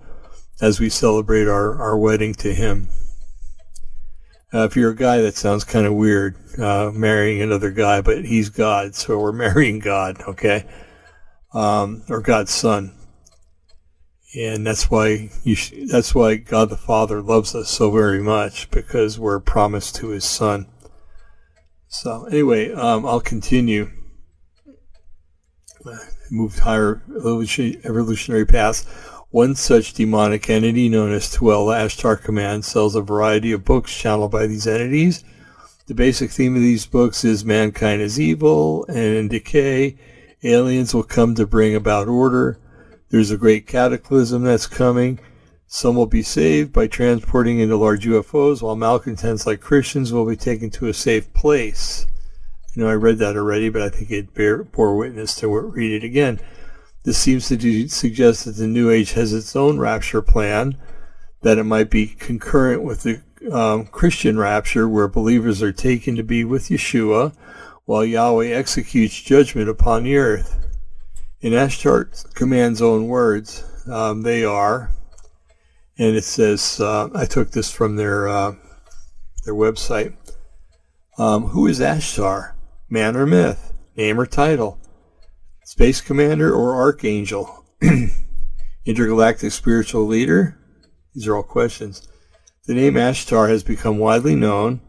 as we celebrate our, our wedding to him. Uh, if you're a guy, that sounds kind of weird, uh, marrying another guy, but he's God, so we're marrying God, okay? Um, or God's son. And that's why you sh- that's why God the Father loves us so very much because we're promised to His Son. So anyway, um, I'll continue. Moved higher evolutionary paths. One such demonic entity, known as Tuel Ashtar Command, sells a variety of books channeled by these entities. The basic theme of these books is mankind is evil and in decay. Aliens will come to bring about order. There's a great cataclysm that's coming. Some will be saved by transporting into large UFOs, while malcontents like Christians will be taken to a safe place. You know, I read that already, but I think it bore witness to read it again. This seems to suggest that the New Age has its own rapture plan, that it might be concurrent with the um, Christian rapture, where believers are taken to be with Yeshua, while Yahweh executes judgment upon the earth. In Ashtar Command's own words, um, they are and it says uh, I took this from their uh, their website. Um, who is Ashtar? Man or myth? Name or title? Space commander or archangel? Intergalactic spiritual leader? These are all questions. The name Ashtar has become widely known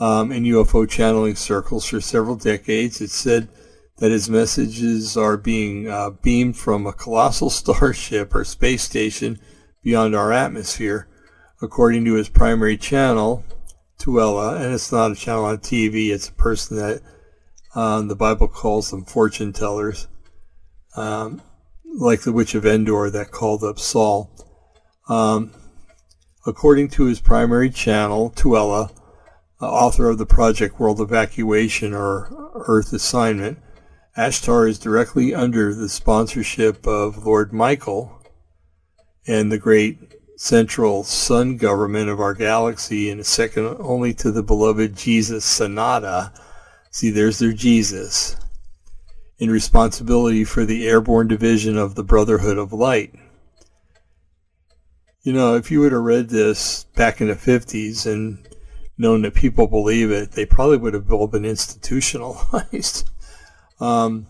um, in UFO channeling circles for several decades. It's said that his messages are being uh, beamed from a colossal starship or space station beyond our atmosphere, according to his primary channel, Tuella, and it's not a channel on TV, it's a person that um, the Bible calls them fortune tellers, um, like the witch of Endor that called up Saul. Um, according to his primary channel, Tuella, uh, author of the Project World Evacuation or Earth Assignment, Ashtar is directly under the sponsorship of Lord Michael, and the great central sun government of our galaxy and second only to the beloved Jesus Sananda. See, there's their Jesus. In responsibility for the airborne division of the Brotherhood of Light. You know, if you would have read this back in the 50s and known that people believe it, they probably would have all been institutionalized. um,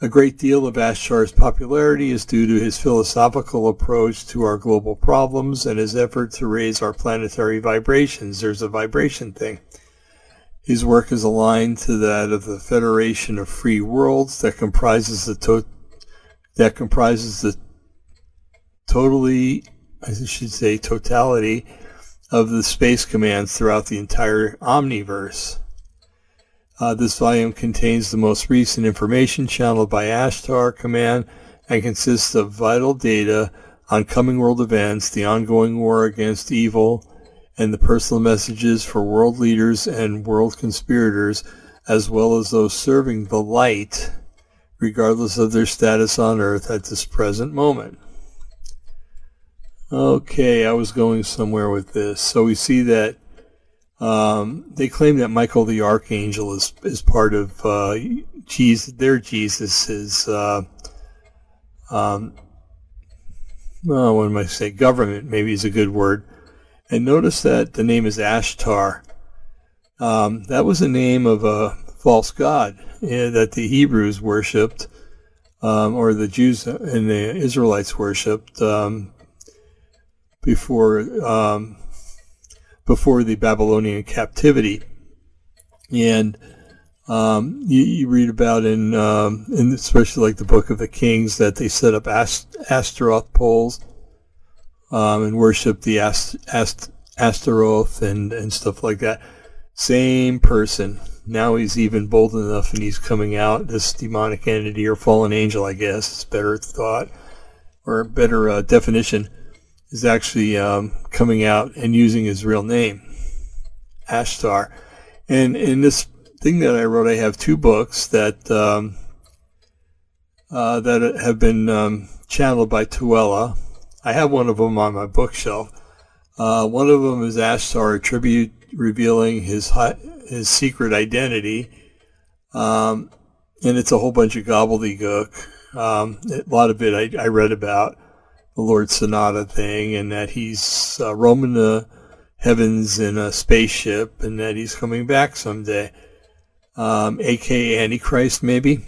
a great deal of Ashtar's popularity is due to his philosophical approach to our global problems and his effort to raise our planetary vibrations. There's a vibration thing. His work is aligned to that of the Federation of Free Worlds that comprises the to- that comprises the totally I should say totality of the space commands throughout the entire omniverse. Uh, this volume contains the most recent information channeled by Ashtar Command and consists of vital data on coming world events, the ongoing war against evil, and the personal messages for world leaders and world conspirators, as well as those serving the light, regardless of their status on earth at this present moment. Okay, I was going somewhere with this. So we see that um, they claim that Michael the Archangel is is part of uh, Jesus. Their Jesus is, uh, um, well, what am I say? Government maybe is a good word. And notice that the name is Ashtar. Um, that was the name of a false god uh, that the Hebrews worshipped, um, or the Jews and the Israelites worshipped um, before um, before the Babylonian captivity. And um, you, you, read about in, um, in especially like the Book of the Kings that they set up Ast- Astaroth poles um, and worship the Ast- Ast- Astaroth and, and stuff like that. Same person. Now he's even bold enough and he's coming out, this demonic entity or fallen angel, I guess, it's better thought or better uh, definition, is actually um, coming out and using his real name, Ashtar. And in this thing that I wrote, I have two books that um, uh, that have been um, channeled by Tuella. I have one of them on my bookshelf. Uh, one of them is Ashtar, a tribute revealing his his secret identity, um, and it's a whole bunch of gobbledygook. Um, a lot of it I, I, read about the Lord Sananda thing, and that he's uh, roaming the heavens in a spaceship, and that he's coming back someday um, aka Antichrist, maybe.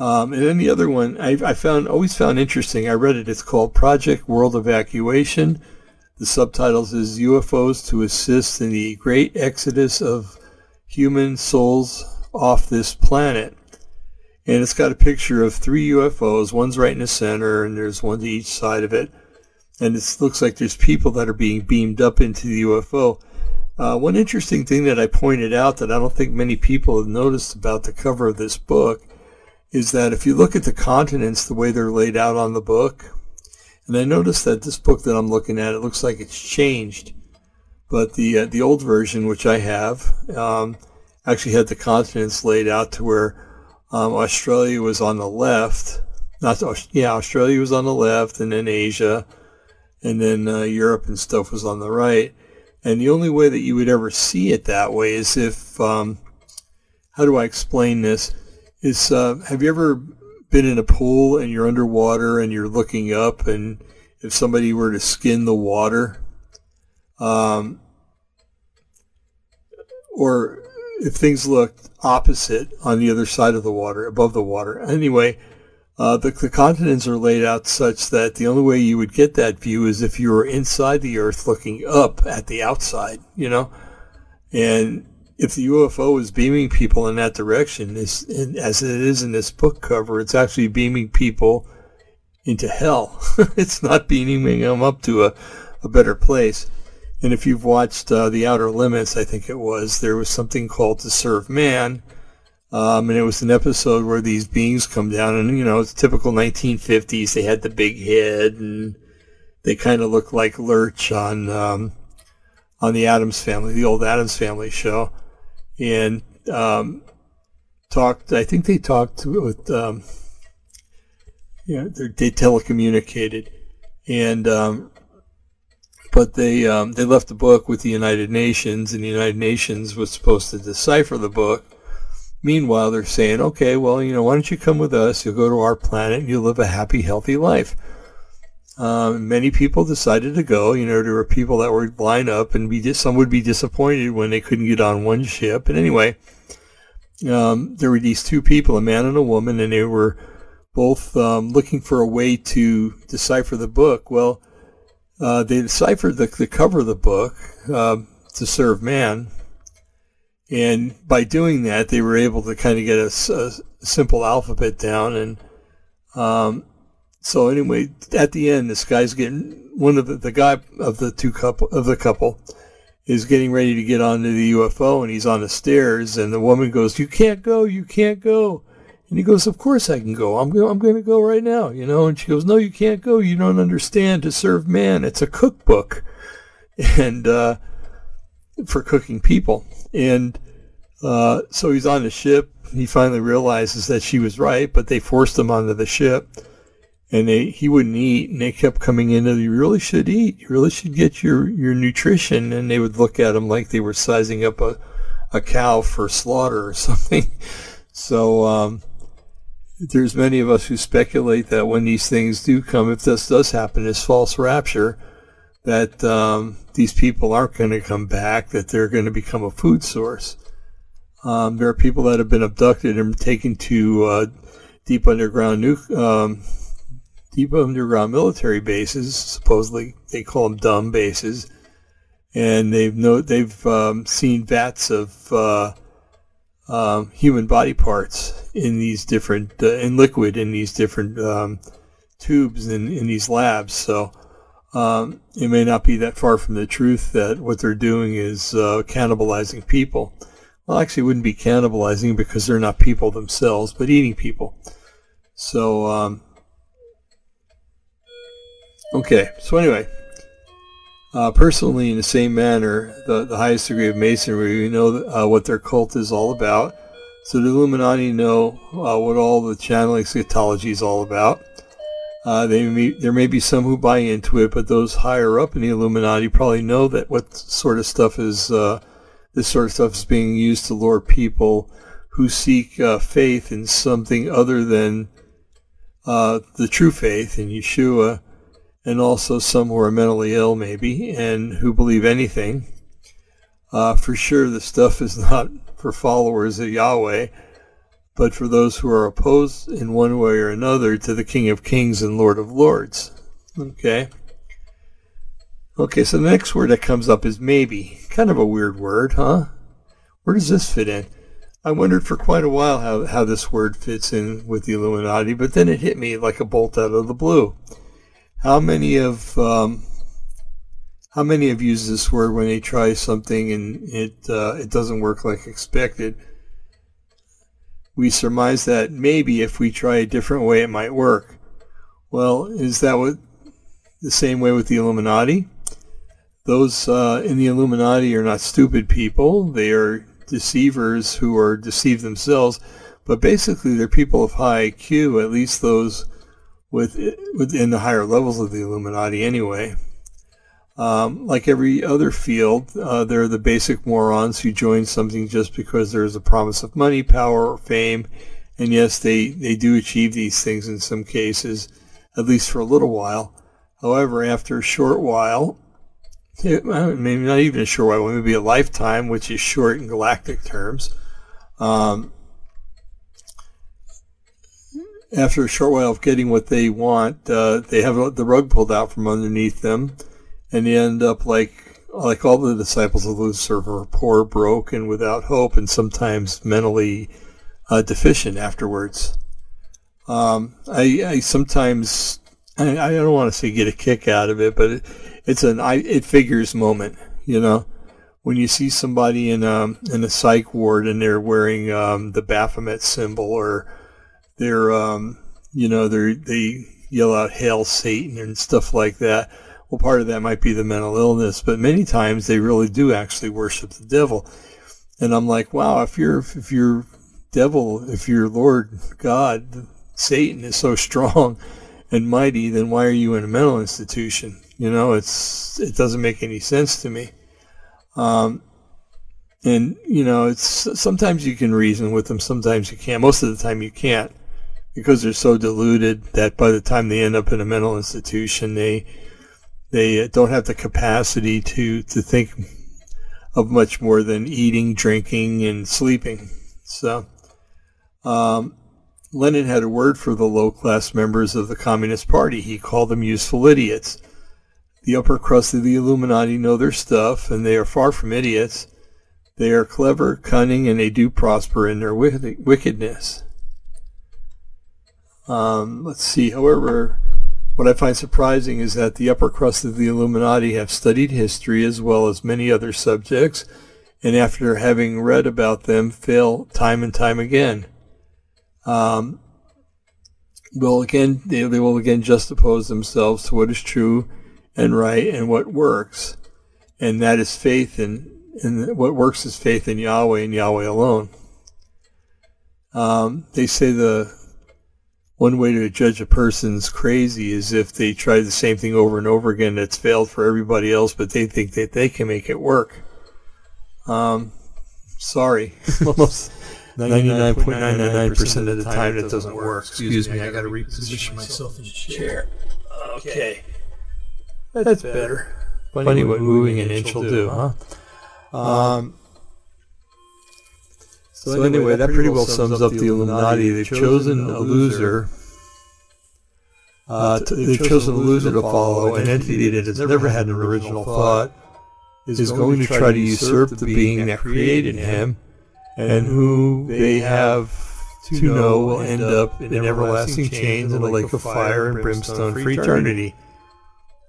Um, and then the other one I, I, found always found interesting. I read it. It's called Project World Evacuation. The subtitles is UFOs to assist in the great exodus of human souls off this planet. And it's got a picture of three UFOs. One's right in the center, and there's one to each side of it. And it looks like there's people that are being beamed up into the UFO. Uh, one interesting thing that I pointed out that I don't think many people have noticed about the cover of this book is that if you look at the continents the way they're laid out on the book, and I noticed that this book that I'm looking at, it looks like it's changed. But the uh, the old version, which I have, um, actually had the continents laid out to where um, Australia was on the left. Not yeah, Australia was on the left, and then Asia, and then uh, Europe and stuff was on the right. And the only way that you would ever see it that way is if, um, how do I explain this? Is uh, have you ever been in a pool and you're underwater and you're looking up, and if somebody were to skin the water, um, or if things looked opposite on the other side of the water, above the water. Anyway, uh, the, the continents are laid out such that the only way you would get that view is if you were inside the Earth looking up at the outside, you know? And if the UFO is beaming people in that direction, as it is in this book cover, it's actually beaming people into hell. it's not beaming them up to a, a better place. And if you've watched uh, The Outer Limits, I think it was, there was something called To Serve Man, um, and it was an episode where these beings come down, and you know, it's typical 1950s. They had the big head, and they kind of look like Lurch on um, on the Addams Family, the old Addams Family show, and um, talked. I think they talked with, um, you know, they telecommunicated, and um, but they um, they left the book with the United Nations, and the United Nations was supposed to decipher the book Meanwhile, they're saying, okay, well, you know, why don't you come with us? You'll go to our planet and you'll live a happy, healthy life. Um, many people decided to go. You know, there were people that would line up and be some would be disappointed when they couldn't get on one ship. And anyway, um, there were these two people, a man and a woman, and they were both um, looking for a way to decipher the book. Well, uh, they deciphered the, the cover of the book uh, to serve man, and by doing that, they were able to kind of get a, a simple alphabet down. And um, so, anyway, at the end, this guy's getting one of the, the guy of the two couple of the couple is getting ready to get onto the UFO, and he's on the stairs. And the woman goes, "You can't go, you can't go." And he goes, "Of course I can go. I'm go- I'm going to go right now, you know." And she goes, "No, you can't go. You don't understand. To serve man, it's a cookbook, and uh, for cooking people." And uh, so he's on the ship. He finally realizes that she was right, but they forced him onto the ship. And they he wouldn't eat, and they kept coming in. And you really should eat. You really should get your your nutrition. And they would look at him like they were sizing up a a cow for slaughter or something. So um, there's many of us who speculate that when these things do come, if this does happen, this false rapture, that um, these people aren't going to come back, that they're going to become a food source. Um, there are people that have been abducted and taken to uh, deep underground nu- um, deep underground military bases. Supposedly, they call them dumb bases, and they've no, they've um, seen vats of uh, um, human body parts in these different uh, in liquid in these different um, tubes in, in these labs. So um, it may not be that far from the truth that what they're doing is uh, cannibalizing people. Well, actually, it wouldn't be cannibalizing because they're not people themselves, but eating people. So, um, okay. So anyway, uh, personally, in the same manner, the, the highest degree of masonry, we know uh, what their cult is all about. So the Illuminati know uh, what all the channeling eschatology is all about. Uh, they may, there may be some who buy into it, but those higher up in the Illuminati probably know that what sort of stuff is uh, this sort of stuff is being used to lure people who seek uh, faith in something other than the true faith in Yeshua and also some who are mentally ill, maybe, and who believe anything. Uh, for sure, the stuff is not for followers of Yahweh, but for those who are opposed in one way or another to the King of Kings and Lord of Lords. Okay? Okay, so the next word that comes up is maybe. Kind of a weird word, huh? Where does this fit in? I wondered for quite a while how, how this word fits in with the Illuminati, but then it hit me like a bolt out of the blue. How many of um, how many have used this word when they try something and it uh, it doesn't work like expected? We surmise that maybe if we try a different way, it might work. Well, is that what the same way with the Illuminati? Those uh, in the Illuminati are not stupid people; they are deceivers who are deceived themselves. But basically, they're people of high IQ, at least those with within the higher levels of the Illuminati anyway. Um, like every other field, uh, there are the basic morons who join something just because there is a promise of money, power, or fame. And yes, they, they do achieve these things in some cases, at least for a little while. However, after a short while, it, maybe not even a short while, maybe a lifetime, which is short in galactic terms, um, after a short while of getting what they want, uh, they have the rug pulled out from underneath them, and they end up like like all the disciples of Lucifer, poor, broke, and without hope, and sometimes mentally uh, deficient afterwards. Um, I, I, sometimes I, I, don't want to say get a kick out of it, but it, it's an I, it figures moment. You know, when you see somebody in a um, in a psych ward and they're wearing um, the Baphomet symbol or they're um, you know they they yell out hail Satan and stuff like that. Well, part of that might be the mental illness, but many times they really do actually worship the devil. And I'm like, wow, if you're if your devil, if your Lord God, Satan is so strong and mighty, then why are you in a mental institution? You know, it's it doesn't make any sense to me. Um, and you know, it's sometimes you can reason with them, sometimes you can't. Most of the time, you can't because they're so deluded that by the time they end up in a mental institution, they they don't have the capacity to to think of much more than eating, drinking, and sleeping. So, um, Lenin had a word for the low class members of the Communist Party. He called them useful idiots. The upper crust of the Illuminati know their stuff, and they are far from idiots. They are clever, cunning, and they do prosper in their wickedness. Um, let's see. However, what I find surprising is that the upper crust of the Illuminati have studied history as well as many other subjects, and after having read about them, fail time and time again. Um, will again they, they will again juxtapose themselves to what is true and right and what works, and that is faith in and what works is faith in Yahweh and Yahweh alone. Um, they say the one way to judge a person's crazy is if they try the same thing over and over again that's failed for everybody else, but they think that they can make it work. Um, sorry. Almost 99.999% of the time it doesn't work. Excuse me, I got to reposition myself in the chair. Okay. That's better. Funny what moving an inch will do, huh? Um, so, so anyway, that pretty well sums up the Illuminati. They've chosen a loser. Uh, to, they've chosen a loser to follow, an entity that has never had an original thought, is going to try to usurp the being that created him, and who they have to know will end up in everlasting chains in a lake of fire and brimstone for eternity.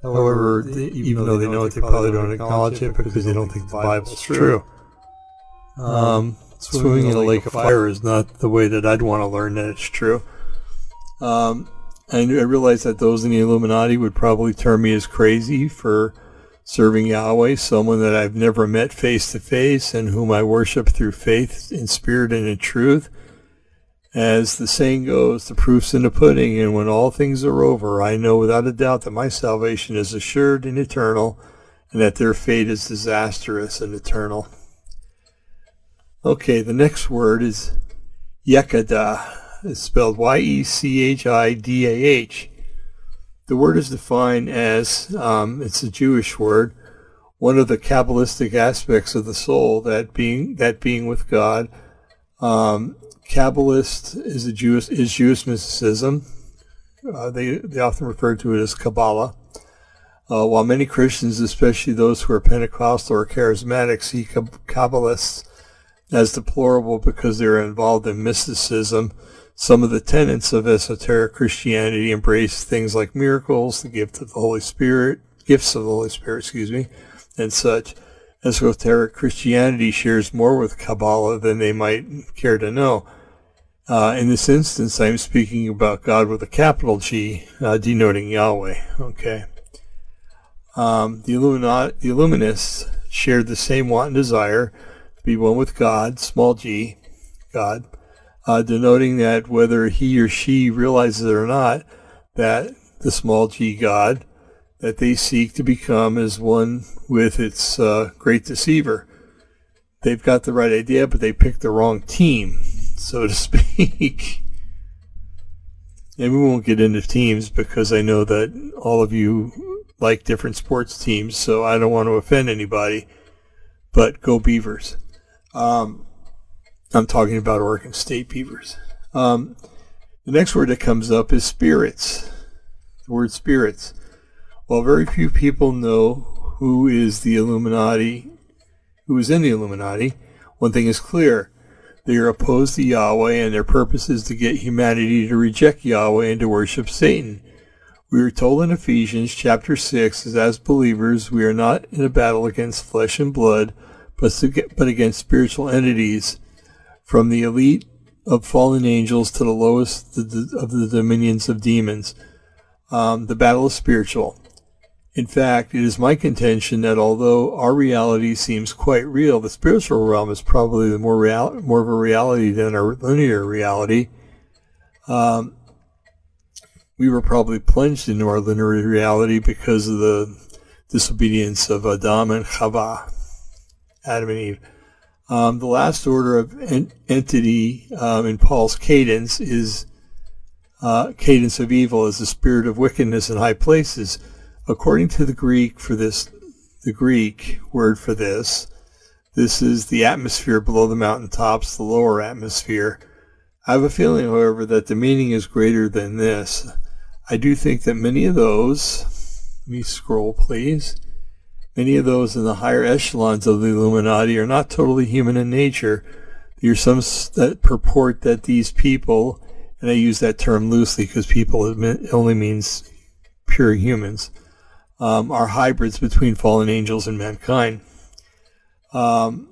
However, even though they know it, they probably don't acknowledge it because they don't think the Bible is true. Um, swimming in a lake of fire is not the way that I'd want to learn that it's true. Um, and I realize that those in the Illuminati would probably term me as crazy for serving Yahweh, someone that I've never met face to face and whom I worship through faith in spirit and in truth. As the saying goes, the proof's in the pudding, and when all things are over, I know without a doubt that my salvation is assured and eternal, and that their fate is disastrous and eternal. Okay, the next word is Yechidah. It's spelled Y-E-C-H-I-D-A-H. The word is defined as, um, it's a Jewish word, one of the Kabbalistic aspects of the soul, that being that being with God. Um, Kabbalist is a Jewish is Jewish mysticism. Uh, they they often refer to it as Kabbalah. Uh, while many Christians, especially those who are Pentecostal or charismatic, see Kabbalists as deplorable because they're involved in mysticism. Some of the tenets of esoteric Christianity embrace things like miracles, the gift of the Holy Spirit, gifts of the Holy Spirit, excuse me, and such. Esoteric Christianity shares more with Kabbalah than they might care to know. Uh, in this instance, I'm speaking about God with a capital G, uh, denoting Yahweh. Okay. Um, the, the Illuminists shared the same want and desire be one with God, small g, God, uh, denoting that whether he or she realizes it or not, that the small g God that they seek to become is one with its uh, great deceiver. They've got the right idea, but they picked the wrong team, so to speak. and we won't get into teams because I know that all of you like different sports teams, so I don't want to offend anybody. But go Beavers. Um, I'm talking about Oregon State Beavers. Um, the next word that comes up is spirits. The word spirits. While very few people know who is the Illuminati, who is in the Illuminati, one thing is clear. They are opposed to Yahweh, and their purpose is to get humanity to reject Yahweh and to worship Satan. We are told in Ephesians chapter 6 that as believers we are not in a battle against flesh and blood, but against spiritual entities, from the elite of fallen angels to the lowest of the dominions of demons. Um, the battle is spiritual. In fact, it is my contention that although our reality seems quite real, the spiritual realm is probably the more real, more of a reality than our linear reality. Um, we were probably plunged into our linear reality because of the disobedience of Adam and Chava. Adam and Eve. Um, the last order of en- entity um, in Paul's cadence is uh, cadence of evil is the spirit of wickedness in high places. According to the Greek for this, the Greek word for this, this is the atmosphere below the mountaintops, the lower atmosphere. I have a feeling, however, that the meaning is greater than this. I do think that many of those, let me scroll please, Many of those in the higher echelons of the Illuminati are not totally human in nature. There are some that purport that these people, and I use that term loosely because people only means pure humans, um, are hybrids between fallen angels and mankind. Um,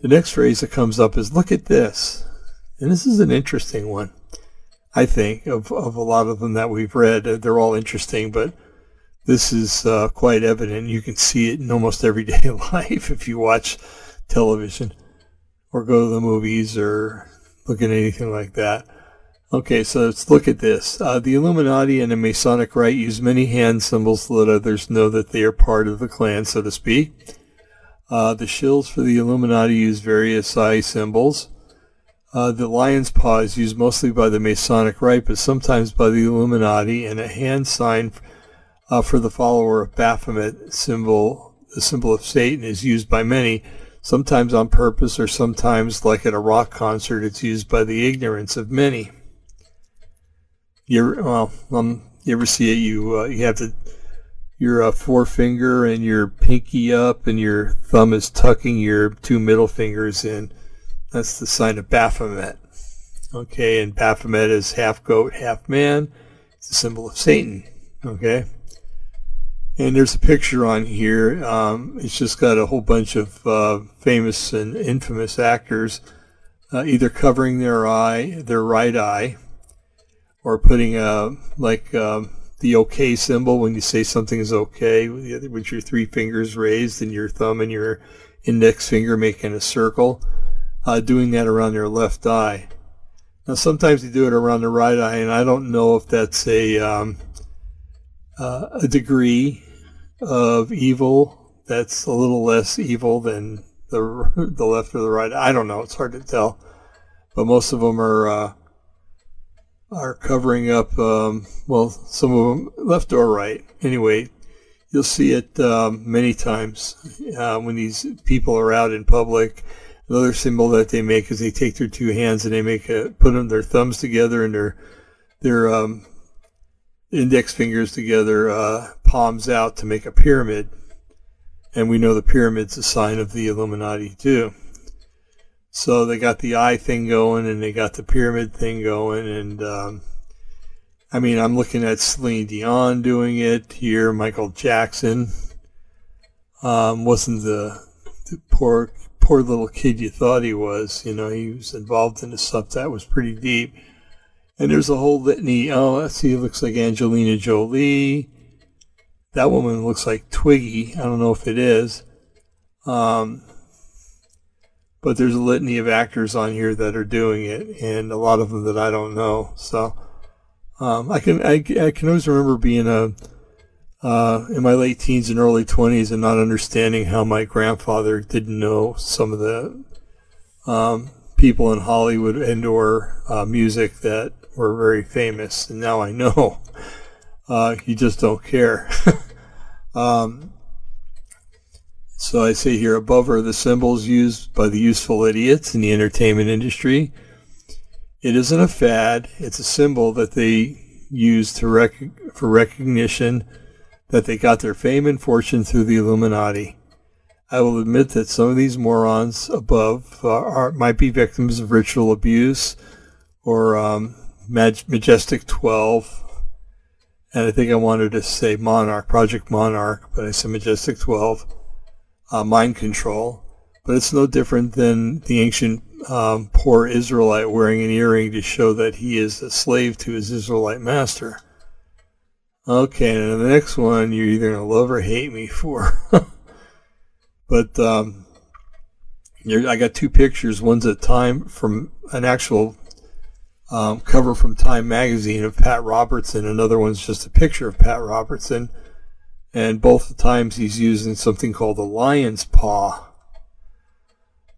the next phrase that comes up is look at this. And this is an interesting one, I think, of, of a lot of them that we've read. They're all interesting, but this is uh, quite evident. You can see it in almost everyday life if you watch television or go to the movies or look at anything like that. Okay, so let's look at this. Uh, the Illuminati and the Masonic Rite use many hand symbols to let others know that they are part of the clan, so to speak. Uh, the shills for the Illuminati use various eye symbols. Uh, the lion's paw is used mostly by the Masonic Rite, but sometimes by the Illuminati, and a hand sign uh, for the follower of Baphomet symbol, the symbol of Satan, is used by many, sometimes on purpose or sometimes, like at a rock concert, it's used by the ignorance of many. You well, um, you ever see it? You uh, you have to your uh, forefinger and your pinky up, and your thumb is tucking your two middle fingers in. That's the sign of Baphomet. Okay, and Baphomet is half goat, half man. It's the symbol of Satan. Okay. And there's a picture on here. Um, it's just got a whole bunch of uh, famous and infamous actors uh, either covering their eye, their right eye, or putting a like um, the OK symbol when you say something is okay with your three fingers raised and your thumb and your index finger making a circle, uh, doing that around their left eye. Now sometimes they do it around the right eye, and I don't know if that's a um, uh, a degree of evil that's a little less evil than the the left or the right. I don't know. It's hard to tell, but most of them are uh, are covering up, um, well, some of them left or right. Anyway, you'll see it um, many times uh, when these people are out in public. Another symbol that they make is they take their two hands and they make a, put them their thumbs together and their their um, index fingers together, uh, palms out to make a pyramid. And we know the pyramid's a sign of the Illuminati too. So they got the eye thing going and they got the pyramid thing going. And um, I mean, I'm looking at Celine Dion doing it here. Michael Jackson um, wasn't the, the, poor poor little kid you thought he was. You know, he was involved in the stuff that was pretty deep. And there's a whole litany. Oh, let's see. It looks like Angelina Jolie. That woman looks like Twiggy. I don't know if it is. Um, but there's a litany of actors on here that are doing it, and a lot of them that I don't know. So um, I can I, I, can always remember being a uh, in my late teens and early 20s and not understanding how my grandfather didn't know some of the um, people in Hollywood and or uh, music that were very famous, and now I know. Uh, you just don't care. um, so I say here above are the symbols used by the useful idiots in the entertainment industry. It isn't a fad, it's a symbol that they use to rec- for recognition that they got their fame and fortune through the Illuminati. I will admit that some of these morons above uh, are, might be victims of ritual abuse or um, Majestic 12. And I think I wanted to say Monarch, Project Monarch, but I said Majestic 12 uh, mind control, but it's no different than the ancient um, poor Israelite wearing an earring to show that he is a slave to his Israelite master. Okay, and the next one you're either going to love or hate me for. but um, I got two pictures. One's a time from an actual um, cover from Time magazine of Pat Robertson. Another one's just a picture of Pat Robertson and both times he's using something called the lion's paw.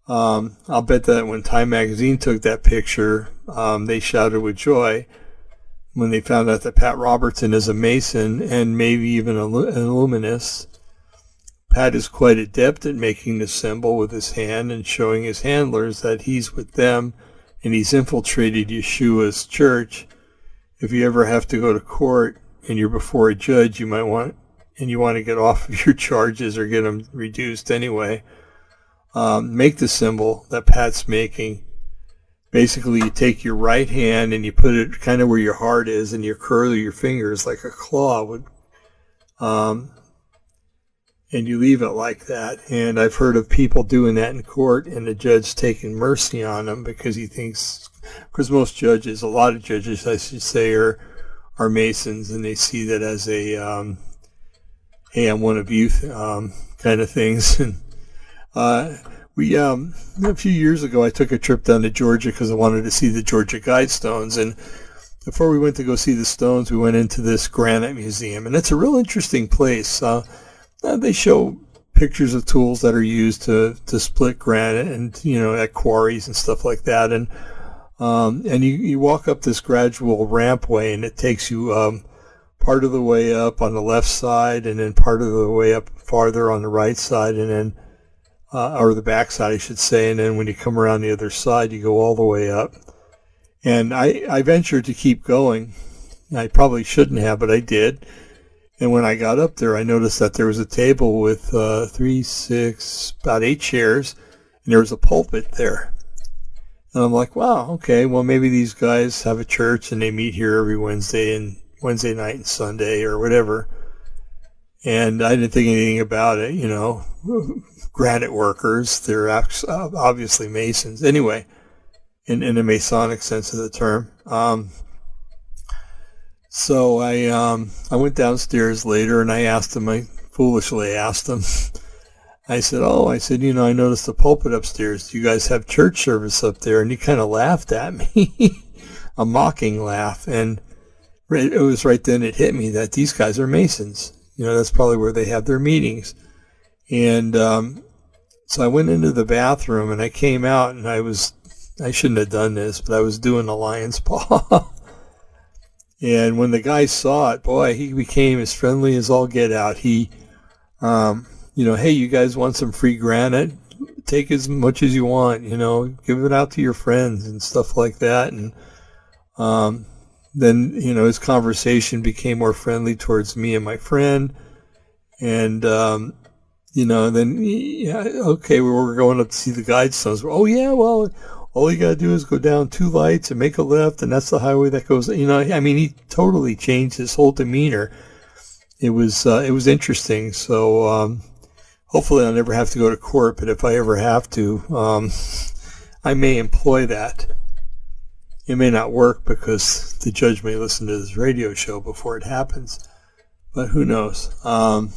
Um, I'll bet that when Time Magazine took that picture, um, they shouted with joy when they found out that Pat Robertson is a Mason and maybe even an Illuminist. Pat is quite adept at making the symbol with his hand and showing his handlers that he's with them and he's infiltrated Yeshua's church. If you ever have to go to court and you're before a judge, you might want and you want to get off of your charges or get them reduced anyway, um, make the symbol that Pat's making. Basically, you take your right hand and you put it kind of where your heart is, and you curl your fingers like a claw would, um, and you leave it like that. And I've heard of people doing that in court, and the judge taking mercy on them because he thinks, because most judges, a lot of judges, I should say, are are Masons, and they see that as a um, hey, I'm one of you um, kind of things. And uh, we um, a few years ago I took a trip down to Georgia because I wanted to see the Georgia Guidestones, and before we went to go see the stones, we went into this granite museum, and it's a real interesting place. Uh, uh, they show pictures of tools that are used to to split granite, and you know at quarries and stuff like that, and um, and you, you walk up this gradual rampway, and it takes you um, part of the way up on the left side, and then part of the way up farther on the right side, and then uh, or the back side, I should say. And then when you come around the other side, you go all the way up. And I, I ventured to keep going. I probably shouldn't have, but I did. And when I got up there, I noticed that there was a table with uh, three, six, about eight chairs, and there was a pulpit there. And I'm like, wow, okay, well, maybe these guys have a church and they meet here every Wednesday and Wednesday night and Sunday or whatever. And I didn't think anything about it, you know granite workers. They're obviously masons. Anyway, in, in a Masonic sense of the term. Um, so I um, I went downstairs later and I asked them. I foolishly asked them. I said, "Oh, I said, you know, I noticed the pulpit upstairs. Do you guys have church service up there?" And he kind of laughed at me, a mocking laugh. And it was right then it hit me that these guys are Masons. You know, that's probably where they have their meetings. And um, so I went into the bathroom and I came out and I was, I shouldn't have done this, but I was doing a lion's paw. And when the guy saw it, boy, he became as friendly as all get out. He, um, you know, hey, you guys want some free granite? Take as much as you want, you know, give it out to your friends and stuff like that. And, um, then, you know, his conversation became more friendly towards me and my friend. And, um, you know, then yeah, okay, we were going up to see the guide guidestones. Oh yeah, well, all you gotta do is go down two lights and make a left, and that's the highway that goes. You know, I mean, he totally changed his whole demeanor. It was uh, it was interesting. So um, hopefully, I'll never have to go to court. But if I ever have to, um, I may employ that. It may not work because the judge may listen to this radio show before it happens, but who knows? Um,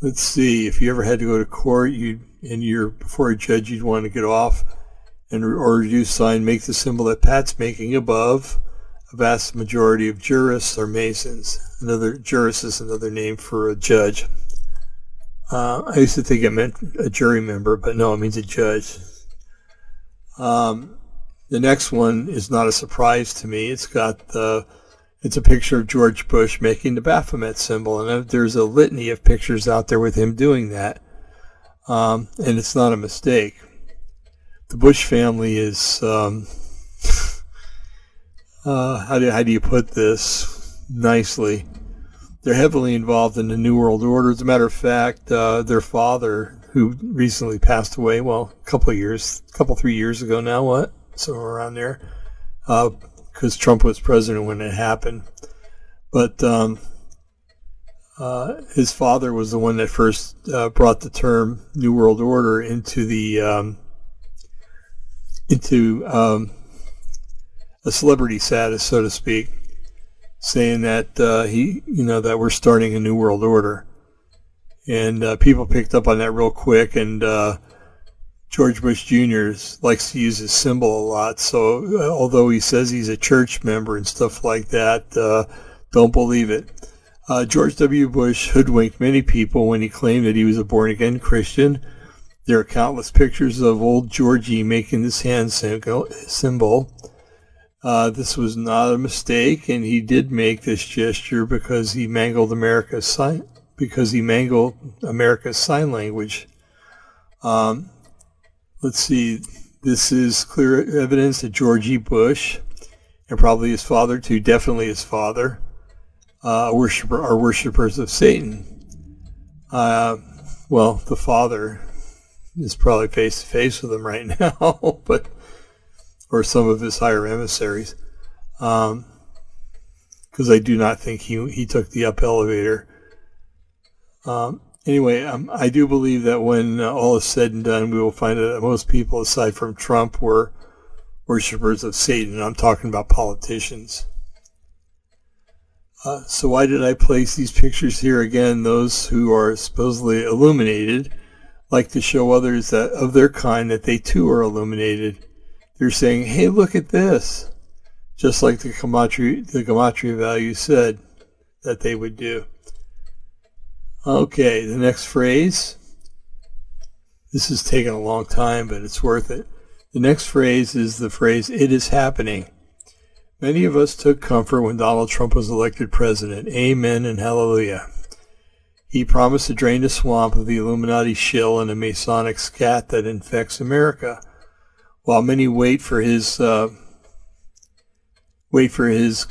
let's see, if you ever had to go to court, you and you're before a judge, you'd want to get off and or you sign make the symbol that Pat's making above. A vast majority of jurists are Masons. Another jurist is another name for a judge. Uh, I used to think it meant a jury member, but no, it means a judge. Um, the next one is not a surprise to me. It's got the it's a picture of George Bush making the Baphomet symbol, and there's a litany of pictures out there with him doing that. Um, and it's not a mistake. The Bush family is, um, uh, how, do, how do you put this nicely? They're heavily involved in the New World Order. As a matter of fact, uh, their father, who recently passed away, well, a couple of years, a couple, three years ago now, what? Somewhere around there. Uh, because Trump was president when it happened. But um, uh, his father was the one that first uh, brought the term New World Order into the um, into um, a celebrity status, so to speak, saying that uh, he, you know, that we're starting a new world order, and uh, people picked up on that real quick, and uh, George Bush Jr. likes to use his symbol a lot. So uh, although he says he's a church member and stuff like that, don't believe it. Uh, George W. Bush hoodwinked many people when he claimed that he was a born again Christian. There are countless pictures of old Georgie making this hand symbol. Uh, this was not a mistake, and he did make this gesture because he mangled America's sign because he mangled America's sign language. Um, let's see, this is clear evidence that George E. Bush, and probably his father too, definitely his father, uh, worshiper, are worshippers of Satan. Uh, well, the father is probably face to face with them right now, but or some of his higher emissaries, because um, I do not think he he took the up elevator. Um, Anyway, um, I do believe that when uh, all is said and done, we will find that most people, aside from Trump, were worshippers of Satan. I'm talking about politicians. Uh, so why did I place these pictures here again? Those who are supposedly illuminated like to show others that of their kind that they too are illuminated. They're saying, "Hey, look at this," just like the gematria, the gematria value said that they would do. Okay, the next phrase. This is taking a long time, but it's worth it. The next phrase is the phrase, it is happening. Many of us took comfort when Donald Trump was elected president. Amen and hallelujah. He promised to drain the swamp of the Illuminati shill and the Masonic scat that infects America. While many wait for his uh, wait for his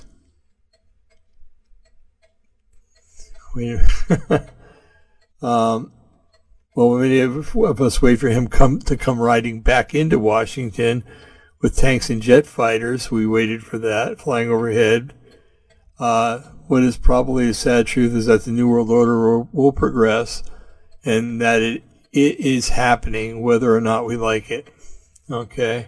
wait, um, well, many of, us wait for him come to come riding back into Washington with tanks and jet fighters. We waited for that flying overhead. Uh, what is probably a sad truth is that the New World Order will, progress and that it, it is happening whether or not we like it. Okay.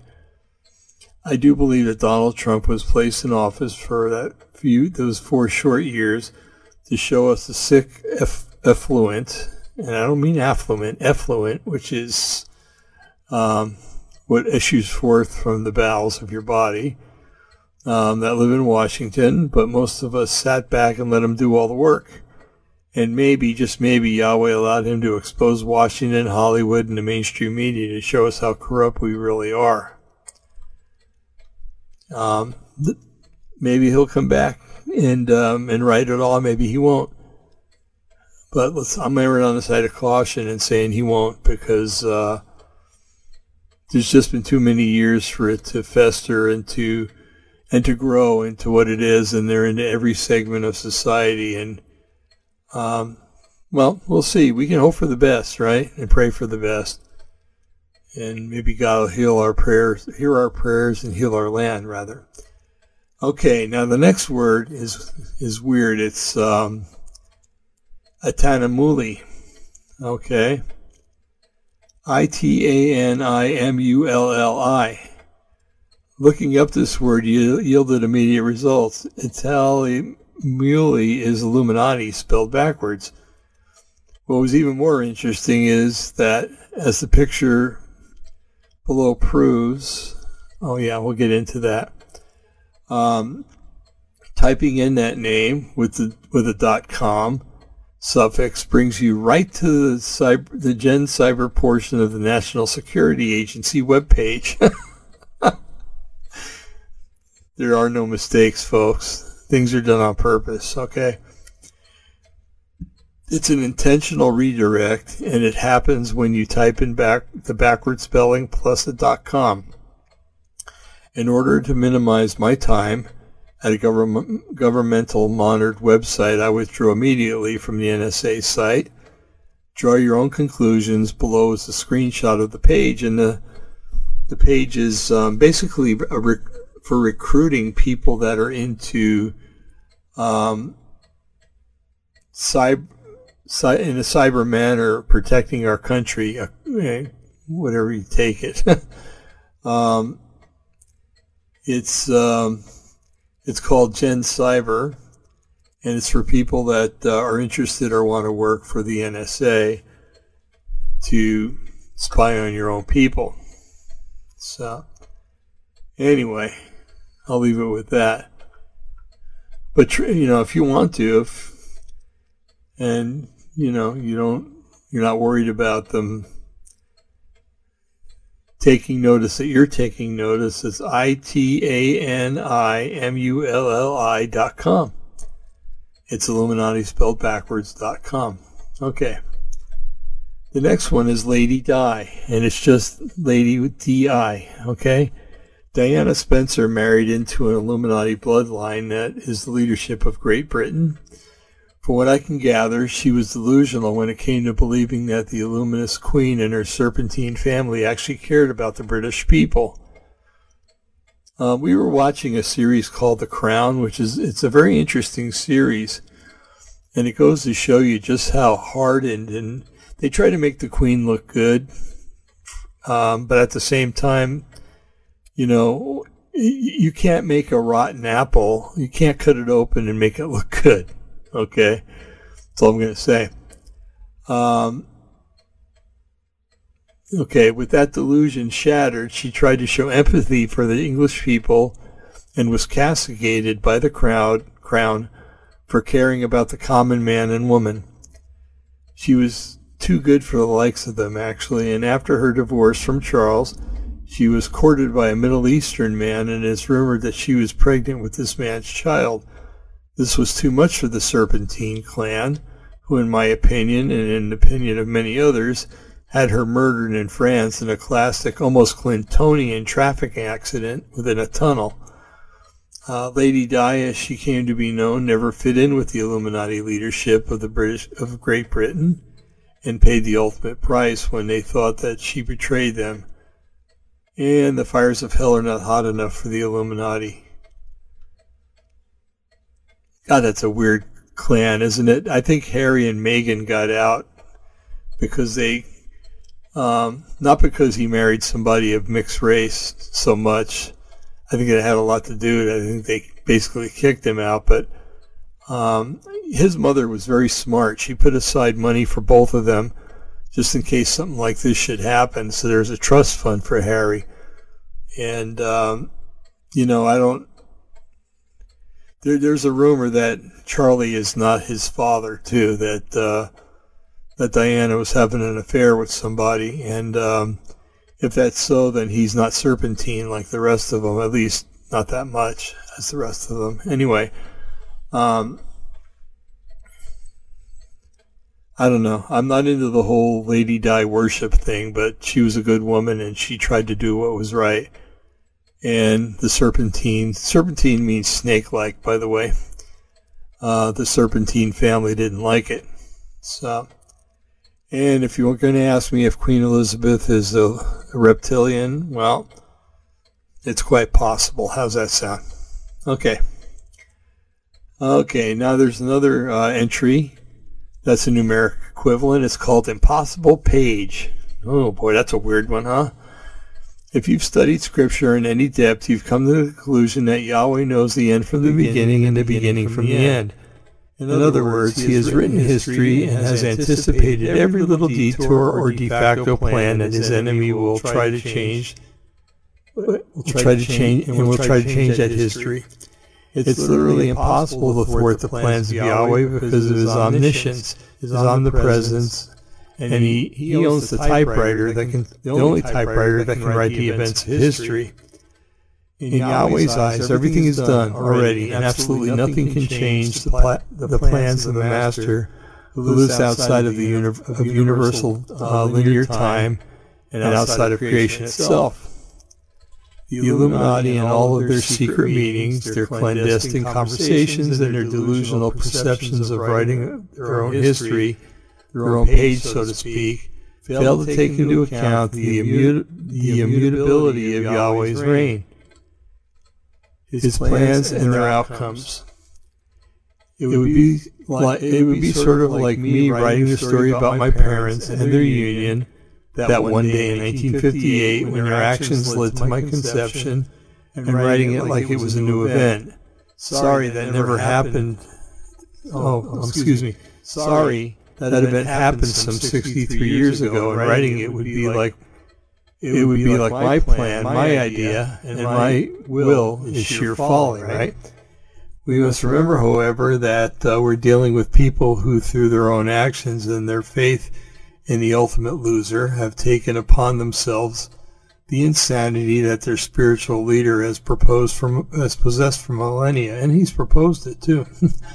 I do believe that Donald Trump was placed in office for that few, those four short years to show us the sick eff- effluent, and I don't mean affluent, effluent, which is um, what issues forth from the bowels of your body um, that live in Washington, but most of us sat back and let him do all the work. And maybe, just maybe, Yahweh allowed him to expose Washington, Hollywood, and the mainstream media to show us how corrupt we really are. Um, th- maybe he'll come back and um, and write it all. Maybe he won't. But let's, I'm erring on the side of caution and saying he won't because uh, there's just been too many years for it to fester and to and to grow into what it is, and they're into every segment of society. And um, well, we'll see. We can hope for the best, right, and pray for the best. And maybe God will heal our prayers, hear our prayers, and heal our land, rather. Okay, now the next word is is weird. It's um, Itanimulli. Okay. I T A N I M U L L I. Looking up this word yielded immediate results. Italian Muley is Illuminati spelled backwards. What was even more interesting is that, as the picture below proves, oh yeah, we'll get into that. Um, typing in that name with the with a dot com suffix brings you right to the cyber, the Gen Cyber portion of the National Security Agency webpage. There are no mistakes, folks. Things are done on purpose, okay? It's an intentional redirect, and it happens when you type in back the backward spelling plus a com. In order to minimize my time at a government, governmental monitored website, I withdrew immediately from the NSA site. Draw your own conclusions. Below is a screenshot of the page, and the the page is um, basically a, for recruiting people that are into um, cyber, in a cyber manner protecting our country, uh, whatever you take it. um, it's um, it's called Gen Cyber, and it's for people that uh, are interested or want to work for the NSA to spy on your own people. So, anyway. I'll leave it with that. But you know, if you want to, if and you know, you don't, you're not worried about them taking notice that you're taking notice. is I T A N I M U L L I dot com. It's Illuminati spelled backwards dot com. Okay. The next one is Lady Di, and it's just Lady with D I. Okay. Diana Spencer married into an Illuminati bloodline that is the leadership of Great Britain. From what I can gather, she was delusional when it came to believing that the Illuminous Queen and her serpentine family actually cared about the British people. Uh, we were watching a series called The Crown, which is it's a very interesting series, and it goes to show you just how hardened and they try to make the Queen look good, um, but at the same time, you know, you can't make a rotten apple. You can't cut it open and make it look good. Okay, that's all I'm going to say. Um, Okay, with that delusion shattered, she tried to show empathy for the English people and was castigated by the crowd, crown for caring about the common man and woman. She was too good for the likes of them, actually, and after her divorce from Charles, she was courted by a Middle Eastern man, and it is rumored that she was pregnant with this man's child. This was too much for the Serpentine clan, who, in my opinion, and in the opinion of many others, had her murdered in France in a classic, almost Clintonian traffic accident within a tunnel. Uh, Lady Di, as she came to be known, never fit in with the Illuminati leadership of the British of Great Britain, and paid the ultimate price when they thought that she betrayed them. And the fires of hell are not hot enough for the Illuminati. God, that's a weird clan, isn't it? I think Harry and Meghan got out because they um, not because he married somebody of mixed race so much. I think it had a lot to do. I think they basically kicked him out, but um, his mother was very smart. She put aside money for both of them just in case something like this should happen. So there's a trust fund for Harry. And, um, you know, I don't. There, there's a rumor that Charlie is not his father, too, that. Uh, that Diana was having an affair with somebody, and um, if that's so, then he's not serpentine like the rest of them, at least not that much as the rest of them. Anyway, um, I don't know. I'm not into the whole Lady Di worship thing, but she was a good woman and she tried to do what was right. And the serpentine, serpentine means snake like, by the way. Uh, the serpentine family didn't like it. So, and if you were going to ask me if Queen Elizabeth is a, a reptilian, well, it's quite possible. How's that sound? Okay. Okay, now there's another uh, entry that's a numeric equivalent. It's called Impossible Page. Oh boy, that's a weird one, huh? If you've studied Scripture in any depth, you've come to the conclusion that Yahweh knows the end from the beginning and the beginning from the end. In other words, he has written history and has anticipated every little detour or de facto plan that his enemy will try to change. Will try to change, and will try to change that history. It's literally impossible to thwart the plans of Yahweh because of his omniscience, his omnipresence, and he, he owns the typewriter that can, the only typewriter that can write the events of history. In, in Yahweh's eyes, everything is done already, and absolutely nothing can change the, pla- the plans of the Master who lives outside of the uni- of universal uh, linear time and outside of creation itself. The Illuminati and all of their secret meetings, their clandestine conversations, and their delusional perceptions of writing their own history, their own page, so to speak, fail to take into account the, immu- the immutability of Yahweh's reign his, his plans, and their outcomes. It would be like it would be sort of like me writing the story about my parents and their union that one day in 1958 when their actions led to my conception and writing it like it was a new event. Sorry that never happened. Oh, oh, excuse me. Sorry that event happened some 63 years ago and writing it would be like it, would, be, like, my plan, my, idea, and, and my will is sheer folly, right? We must remember, however, that uh, we're dealing with people who, through their own actions and their faith in the ultimate loser, have taken upon themselves the insanity that their spiritual leader has proposed from has possessed for millennia, and he's proposed it too.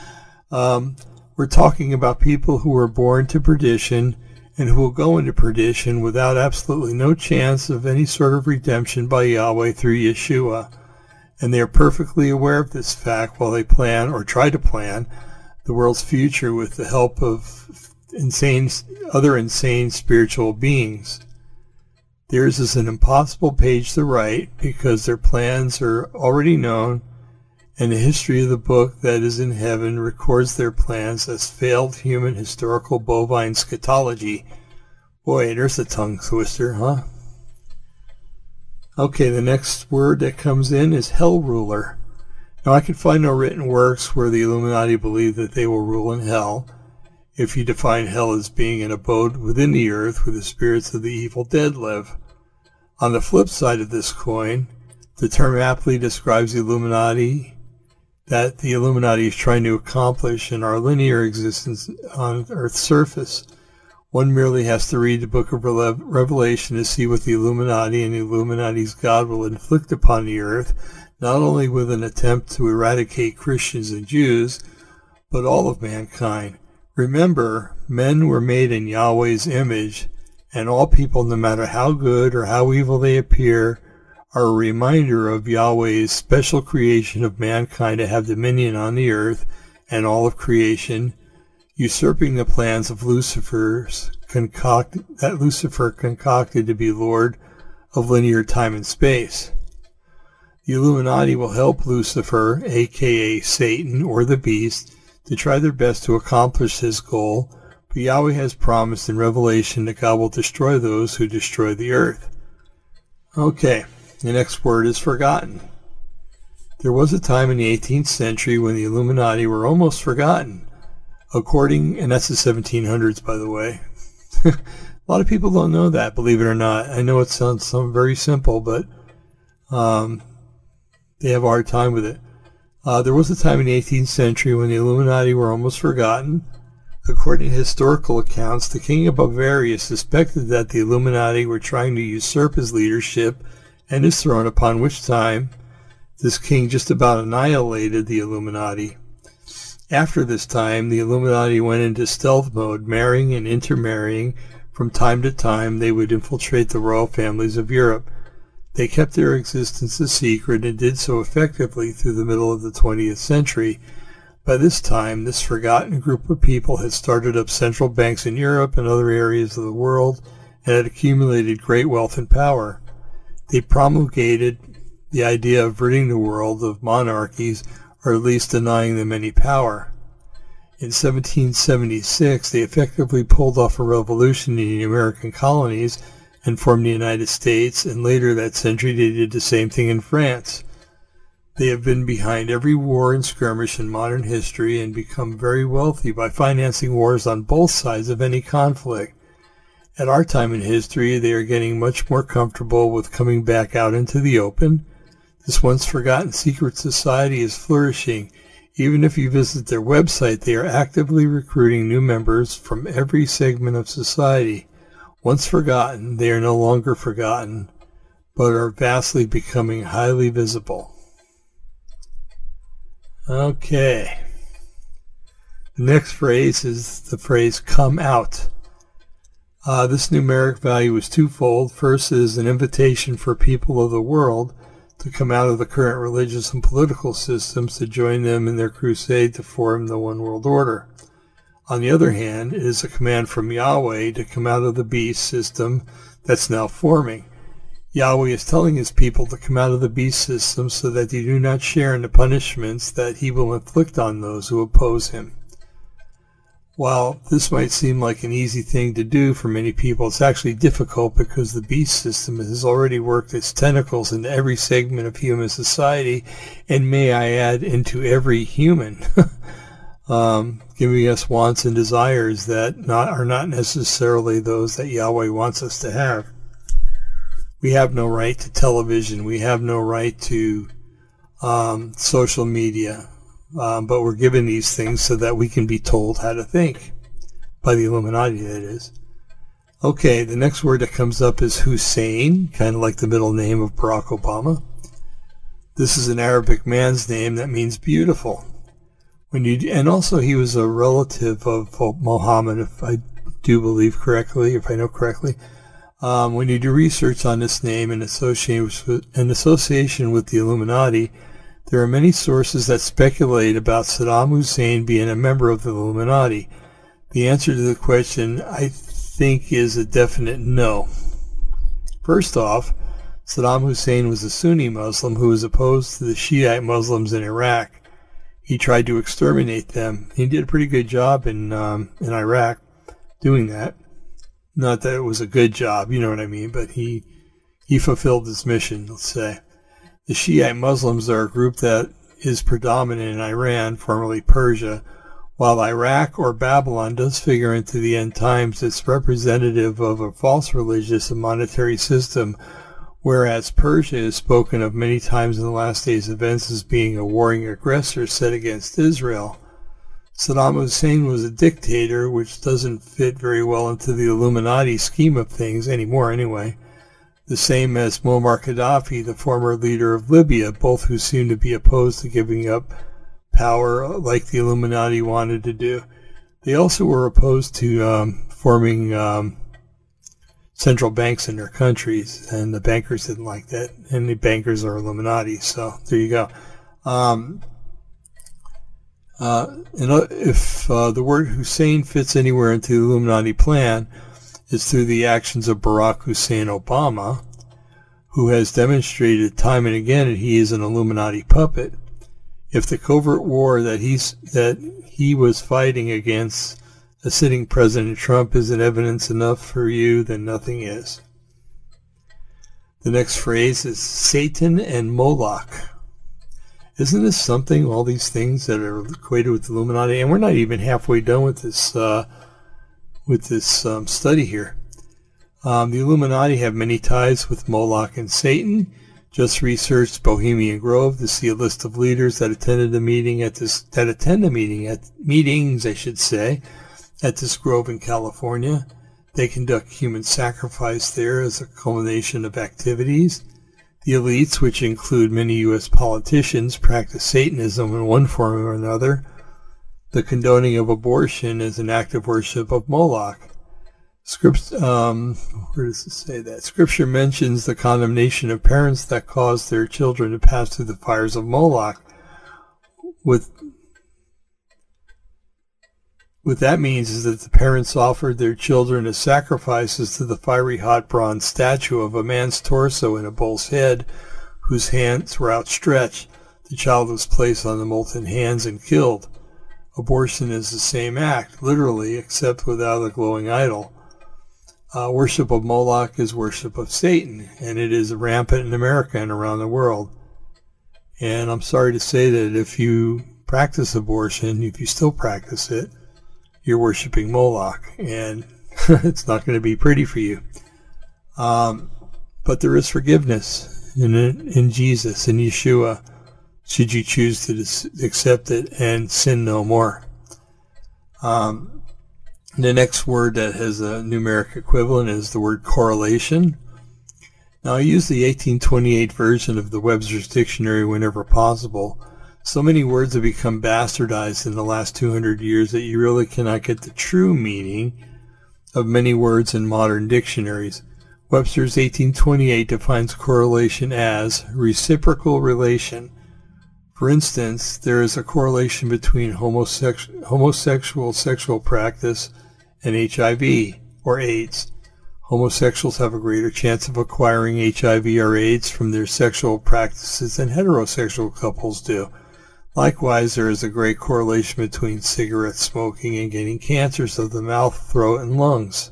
um, we're talking about people who were born to perdition and who will go into perdition without absolutely no chance of any sort of redemption by Yahweh through Yeshua. And they are perfectly aware of this fact while they plan or try to plan the world's future with the help of insane, other insane spiritual beings. Theirs is an impossible page to write because their plans are already known and the history of the book that is in heaven records their plans as failed human historical bovine scatology. Boy, there's a tongue twister, huh? Okay, the next word that comes in is hell ruler. Now, I can find no written works where the Illuminati believe that they will rule in hell. if you define hell as being an abode within the earth where the spirits of the evil dead live. On the flip side of this coin, the term aptly describes the Illuminati that the Illuminati is trying to accomplish in our linear existence on Earth's surface. One merely has to read the book of Revelation to see what the Illuminati and the Illuminati's God will inflict upon the earth, not only with an attempt to eradicate Christians and Jews, but all of mankind. Remember, men were made in Yahweh's image, and all people, no matter how good or how evil they appear, are a reminder of Yahweh's special creation of mankind to have dominion on the earth and all of creation, usurping the plans of Lucifer's concoct that Lucifer concocted to be Lord of linear time and space. The Illuminati will help Lucifer, aka Satan or the beast, to try their best to accomplish his goal, but Yahweh has promised in Revelation that God will destroy those who destroy the earth. Okay, the next word is forgotten. There was a time in the 18th century when the Illuminati were almost forgotten. According, and that's the 1700s, by the way. a lot of people don't know that, believe it or not. I know it sounds very simple, but um, they have a hard time with it. Uh, there was a time in the 18th century when the Illuminati were almost forgotten. According to historical accounts, the King of Bavaria suspected that the Illuminati were trying to usurp his leadership and his throne, upon which time this king just about annihilated the Illuminati. After this time, the Illuminati went into stealth mode, marrying and intermarrying. From time to time, they would infiltrate the royal families of Europe. They kept their existence a secret and did so effectively through the middle of the 20th century. By this time, this forgotten group of people had started up central banks in Europe and other areas of the world and had accumulated great wealth and power. They promulgated the idea of ridding the world of monarchies or at least denying them any power. In 1776, they effectively pulled off a revolution in the American colonies and formed the United States, and later that century they did the same thing in France. They have been behind every war and skirmish in modern history and become very wealthy by financing wars on both sides of any conflict. At our time in history, they are getting much more comfortable with coming back out into the open. This once forgotten secret society is flourishing. Even if you visit their website, they are actively recruiting new members from every segment of society. Once forgotten, they are no longer forgotten, but are vastly becoming highly visible. Okay. The next phrase is the phrase come out. Uh, this numeric value is twofold. First is an invitation for people of the world to come out of the current religious and political systems to join them in their crusade to form the one world order. On the other hand, it is a command from Yahweh to come out of the beast system that's now forming. Yahweh is telling his people to come out of the beast system so that they do not share in the punishments that he will inflict on those who oppose him. While this might seem like an easy thing to do for many people, it's actually difficult because the beast system has already worked its tentacles into every segment of human society, and may I add, into every human. um, giving us wants and desires that not, are not necessarily those that Yahweh wants us to have. We have no right to television. We have no right to um, social media. Um, but we're given these things so that we can be told how to think by the Illuminati, that is. Okay, the next word that comes up is Hussein, kind of like the middle name of Barack Obama. This is an Arabic man's name that means beautiful. When you and also he was a relative of Muhammad, if I do believe correctly, if I know correctly. Um, when you do research on this name and association in association with the Illuminati, there are many sources that speculate about Saddam Hussein being a member of the Illuminati. The answer to the question, I think, is a definite no. First off, Saddam Hussein was a Sunni Muslim who was opposed to the Shiite Muslims in Iraq he tried to exterminate them. He did a pretty good job in um, in Iraq doing that. Not that it was a good job, you know what I mean, but he he fulfilled his mission. Let's say the Shiite Muslims are a group that is predominant in Iran, formerly Persia, While Iraq or Babylon does figure into the end times, it's representative of a false religious and monetary system, whereas Persia is spoken of many times in the last days events as being a warring aggressor set against Israel. Saddam Hussein was a dictator, which doesn't fit very well into the Illuminati scheme of things anymore, anyway. The same as Muammar Gaddafi, the former leader of Libya, both who seem to be opposed to giving up power like the Illuminati wanted to do. They also were opposed to um, forming um, central banks in their countries, and the bankers didn't like that. And the bankers are Illuminati, so there you go. Um, uh, and if uh, the word Hussein fits anywhere into the Illuminati plan, it's through the actions of Barack Hussein Obama, who has demonstrated time and again that he is an Illuminati puppet if the covert war that he's that he was fighting against a sitting President Trump isn't evidence enough for you, then nothing is. The next phrase is Satan and Moloch. Isn't this something? All these things that are equated with Illuminati, and we're not even halfway done with this uh, with this um, study here. Um, the Illuminati have many ties with Moloch and Satan. Just researched Bohemian Grove to see a list of leaders that attended a meeting at this that attend a meeting at meetings, I should say, at this grove in California. They conduct human sacrifice there as a culmination of activities. The elites, which include many U.S. politicians, practice Satanism in one form or another. The condoning of abortion is an act of worship of Moloch. Script, um, where does it say that? Scripture mentions the condemnation of parents that cause their children to pass through the fires of Moloch. With what that means is that the parents offered their children as sacrifices to the fiery hot bronze statue of a man's torso and a bull's head, whose hands were outstretched. The child was placed on the molten hands and killed. Abortion is the same act, literally, except without a glowing idol. Uh, worship of Moloch is worship of Satan, and it is rampant in America and around the world. And I'm sorry to say that if you practice abortion, if you still practice it, you're worshiping Moloch, and it's not going to be pretty for you. Um, but there is forgiveness in in Jesus in Yeshua, should you choose to accept it and sin no more. Um, the next word that has a numeric equivalent is the word correlation. Now, I use the 1828 version of the Webster's Dictionary whenever possible. So many words have become bastardized in the last 200 years that you really cannot get the true meaning of many words in modern dictionaries. Webster's 1828 defines correlation as reciprocal relation. For instance, there is a correlation between homosexual, homosexual sexual practice and HIV or AIDS. Homosexuals have a greater chance of acquiring HIV or AIDS from their sexual practices than heterosexual couples do. Likewise, there is a great correlation between cigarette smoking and getting cancers of the mouth, throat, and lungs.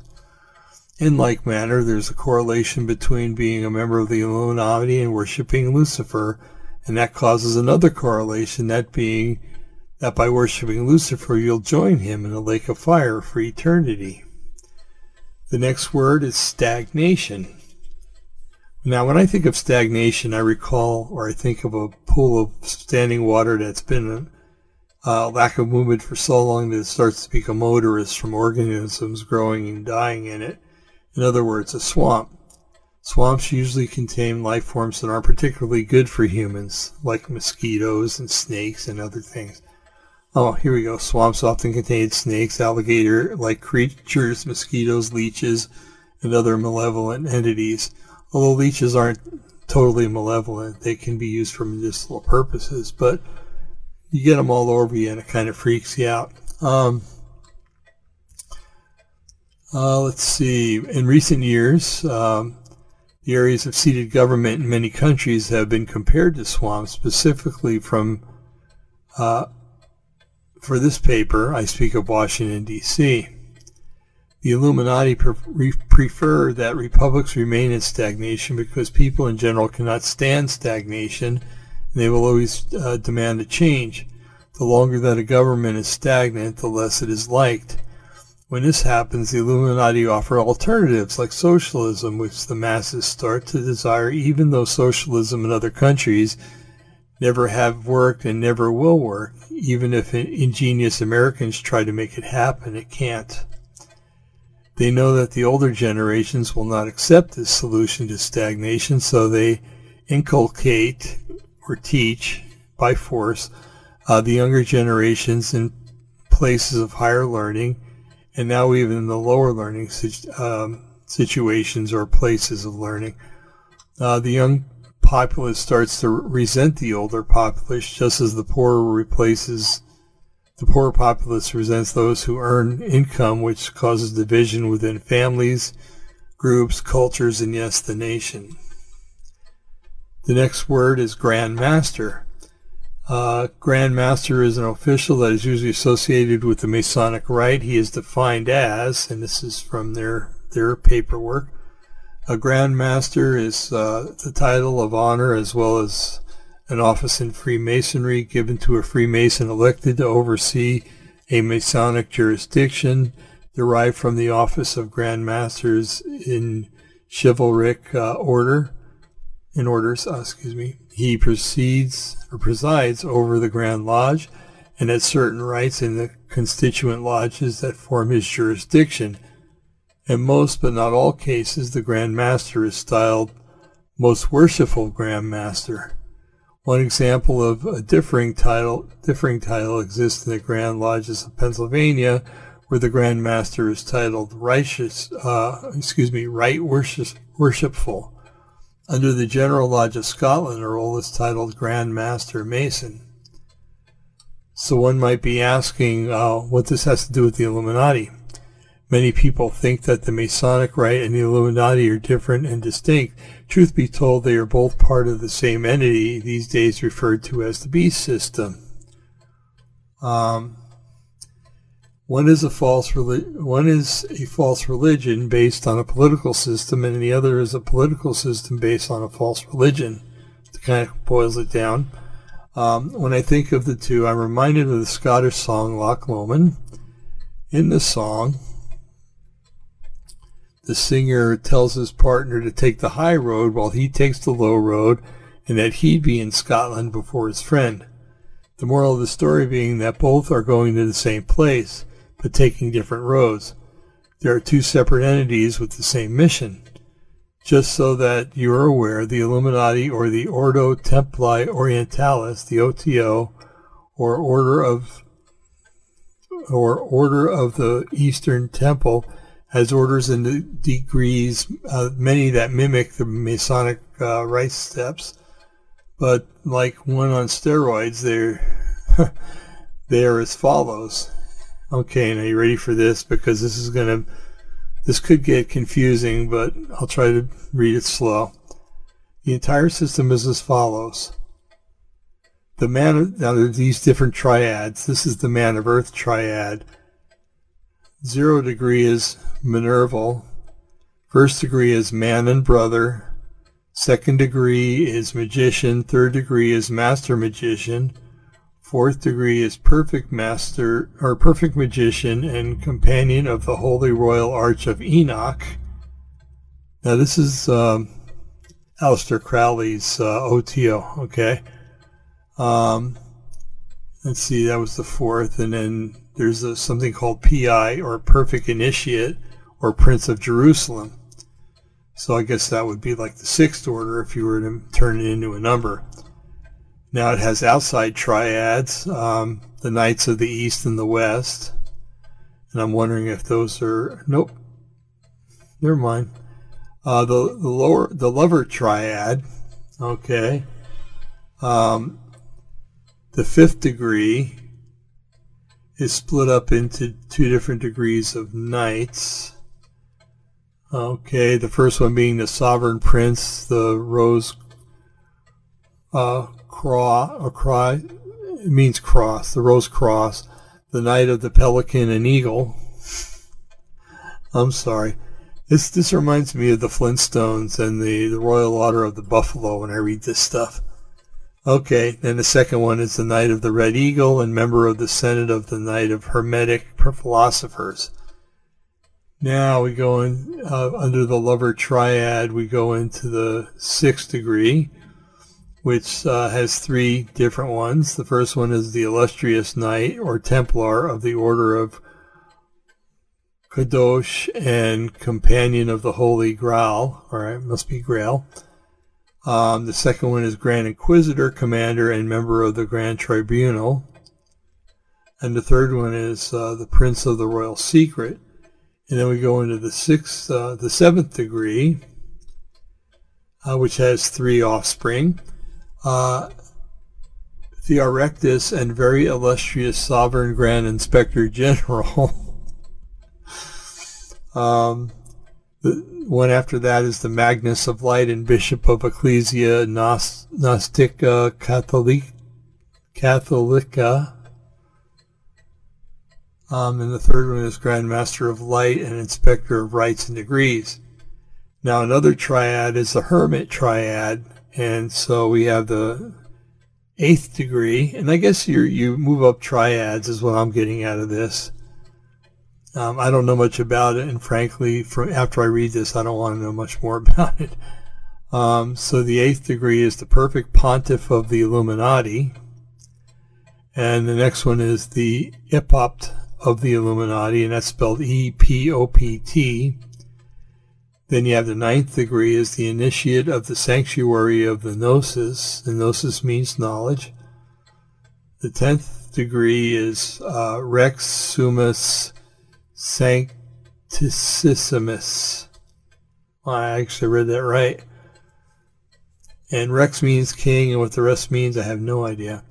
In like manner, there is a correlation between being a member of the Illuminati and worshiping Lucifer, and that causes another correlation, that being that by worshiping Lucifer you'll join him in a lake of fire for eternity. The next word is stagnation. Now, when I think of stagnation, I recall or I think of a pool of standing water that's been a uh, lack of movement for so long that it starts to become odorous from organisms growing and dying in it. In other words, a swamp. Swamps usually contain life forms that aren't particularly good for humans, like mosquitoes and snakes and other things. Oh, here we go. Swamps often contain snakes, alligator-like creatures, mosquitoes, leeches, and other malevolent entities. Although leeches aren't totally malevolent, they can be used for medicinal purposes, but you get them all over you and it kind of freaks you out. Um, uh, let's see. In recent years, um, the areas of seated government in many countries have been compared to swamps, specifically from uh, for this paper, I speak of Washington, D.C. The Illuminati pre prefer that republics remain in stagnation because people in general cannot stand stagnation and they will always uh, demand a change. The longer that a government is stagnant, the less it is liked. When this happens, the Illuminati offer alternatives like socialism, which the masses start to desire, even though socialism in other countries never have worked and never will work. Even if ingenious Americans try to make it happen, it can't. They know that the older generations will not accept this solution to stagnation, so they inculcate or teach by force uh, the younger generations in places of higher learning and now even in the lower learning um, situations or places of learning, uh, the young populace starts to resent the older populace, just as the poor replaces the poor populace resents those who earn income, which causes division within families, groups, cultures, and yes, the nation. The next word is Grand Master. Uh, Grand Master is an official that is usually associated with the Masonic Rite. He is defined as, and this is from their their paperwork, a Grand Master is uh, the title of honor as well as an office in Freemasonry given to a Freemason elected to oversee a Masonic jurisdiction derived from the office of Grand Masters in chivalric uh, order, in orders, uh, excuse me. He or presides over the Grand Lodge and has certain rights in the constituent lodges that form his jurisdiction. In most but not all cases, the Grand Master is styled Most Worshipful Grand Master. One example of a differing title, differing title exists in the Grand Lodges of Pennsylvania, where the Grand Master is titled Righteous, uh, excuse me, Right Worship, Worshipful. Under the General Lodge of Scotland, a role is titled Grand Master Mason. So one might be asking uh, what this has to do with the Illuminati. Many people think that the Masonic Rite and the Illuminati are different and distinct. Truth be told, they are both part of the same entity, these days referred to as the beast system. Um, one is a false one is a false religion based on a political system, and the other is a political system based on a false religion. To kind of boils it down. Um, when I think of the two, I'm reminded of the Scottish song Loch Lomond. In the song, the singer tells his partner to take the high road while he takes the low road, and that he'd be in Scotland before his friend. The moral of the story being that both are going to the same place but taking different roads. There are two separate entities with the same mission. Just so that you are aware, the Illuminati or the Ordo Templi Orientalis, the OTO, or Order of or Order of the Eastern Temple, has orders and degrees, uh, many that mimic the Masonic uh, rite steps, but like one on steroids, they're they are as follows. Okay, now you ready for this? Because this is going to, this could get confusing, but I'll try to read it slow. The entire system is as follows. The man, now there's these different triads. This is the man of earth triad. Zero degree is Minerval. First degree is man and brother. Second degree is magician. Third degree is master magician. Fourth degree is perfect master or perfect magician and companion of the Holy Royal Arch of Enoch. Now this is um, Aleister Crowley's uh, OTO. Okay. Um, let's see, that was the fourth, and then there's a, something called PI or Perfect Initiate or Prince of Jerusalem. So I guess that would be like the sixth order if you were to turn it into a number. Now it has outside triads, um, the Knights of the East and the West. And I'm wondering if those are, nope, never mind. Uh, the, the lower, the lover triad, okay. Um, the fifth degree is split up into two different degrees of knights. Okay, the first one being the sovereign prince, the rose uh, cross, or cry, means cross, the rose cross, the knight of the pelican and eagle. I'm sorry. This this reminds me of the Flintstones and the, the Royal Order of the Buffalo when I read this stuff. Okay, then the second one is the Knight of the Red Eagle and member of the Senate of the Knight of Hermetic Philosophers. Now we go in uh, under the lover triad, we go into the sixth degree, which uh, has three different ones. The first one is the illustrious knight or Templar of the Order of Kadosh and companion of the Holy Grail, all right, must be Grail. Um, the second one is Grand Inquisitor, Commander, and member of the Grand Tribunal. And the third one is uh, the Prince of the Royal Secret. And then we go into the sixth, uh, the seventh degree, uh, which has three offspring. Uh, Theoreticus and very illustrious Sovereign Grand Inspector General. um, the one after that is the Magnus of Light and Bishop of Ecclesia Gnostica Catholic, Catholica. Um, and the third one is Grand Master of Light and Inspector of Rites and Degrees. Now another triad is the Hermit triad, and so we have the eighth degree, and I guess you you move up triads is what I'm getting out of this. Um, I don't know much about it, and frankly, after I read this, I don't want to know much more about it. Um, so the eighth degree is the perfect pontiff of the Illuminati, and the next one is the epopt of the Illuminati, and that's spelled E-P-O-P-T. Then you have the ninth degree is the initiate of the sanctuary of the Gnosis. The Gnosis means knowledge. The tenth degree is uh, Rex summus Sanctissimus. I actually read that right. And Rex means king, and what the rest means, I have no idea.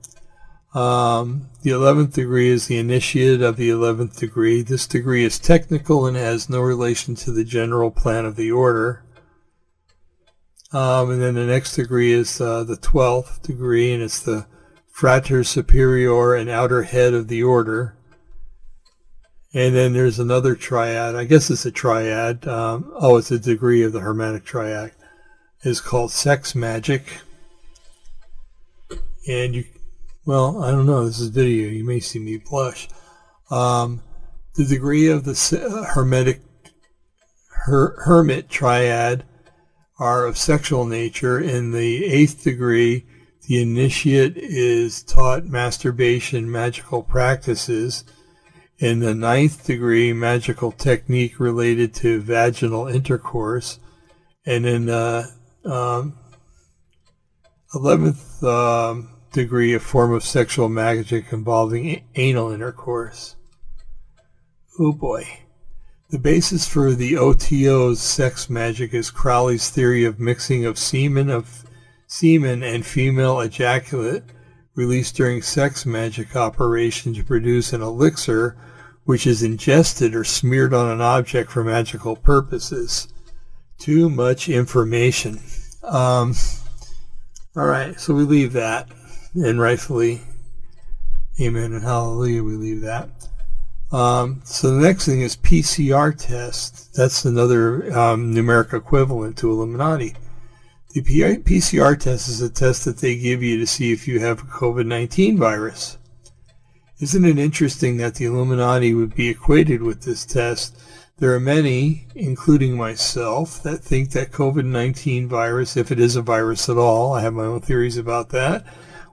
Um, the 11th degree is the initiate of the 11th degree. This degree is technical and has no relation to the general plan of the order. Um, and then the next degree is uh, the 12th degree, and it's the frater superior and outer head of the order. And then there's another triad. I guess it's a triad. Um, oh, it's a degree of the Hermetic triad. It's called sex magic. And you, well, I don't know. This is video. You may see me blush. Um, the degree of the Hermetic her, Hermit triad are of sexual nature. In the eighth degree, the initiate is taught masturbation magical practices in the ninth degree magical technique related to vaginal intercourse, and in the um, 11th um, degree, a form of sexual magic involving anal intercourse. Oh boy. The basis for the OTO's sex magic is Crowley's theory of mixing of semen of semen and female ejaculate released during sex magic operation to produce an elixir which is ingested or smeared on an object for magical purposes. Too much information. Um, all right, so we leave that, and rightfully, amen and hallelujah, we leave that. Um, so the next thing is PCR test. That's another um, numeric equivalent to Illuminati. The PCR test is a test that they give you to see if you have a COVID-19 virus. Isn't it interesting that the Illuminati would be equated with this test? There are many, including myself, that think that COVID-19 virus, if it is a virus at all, I have my own theories about that,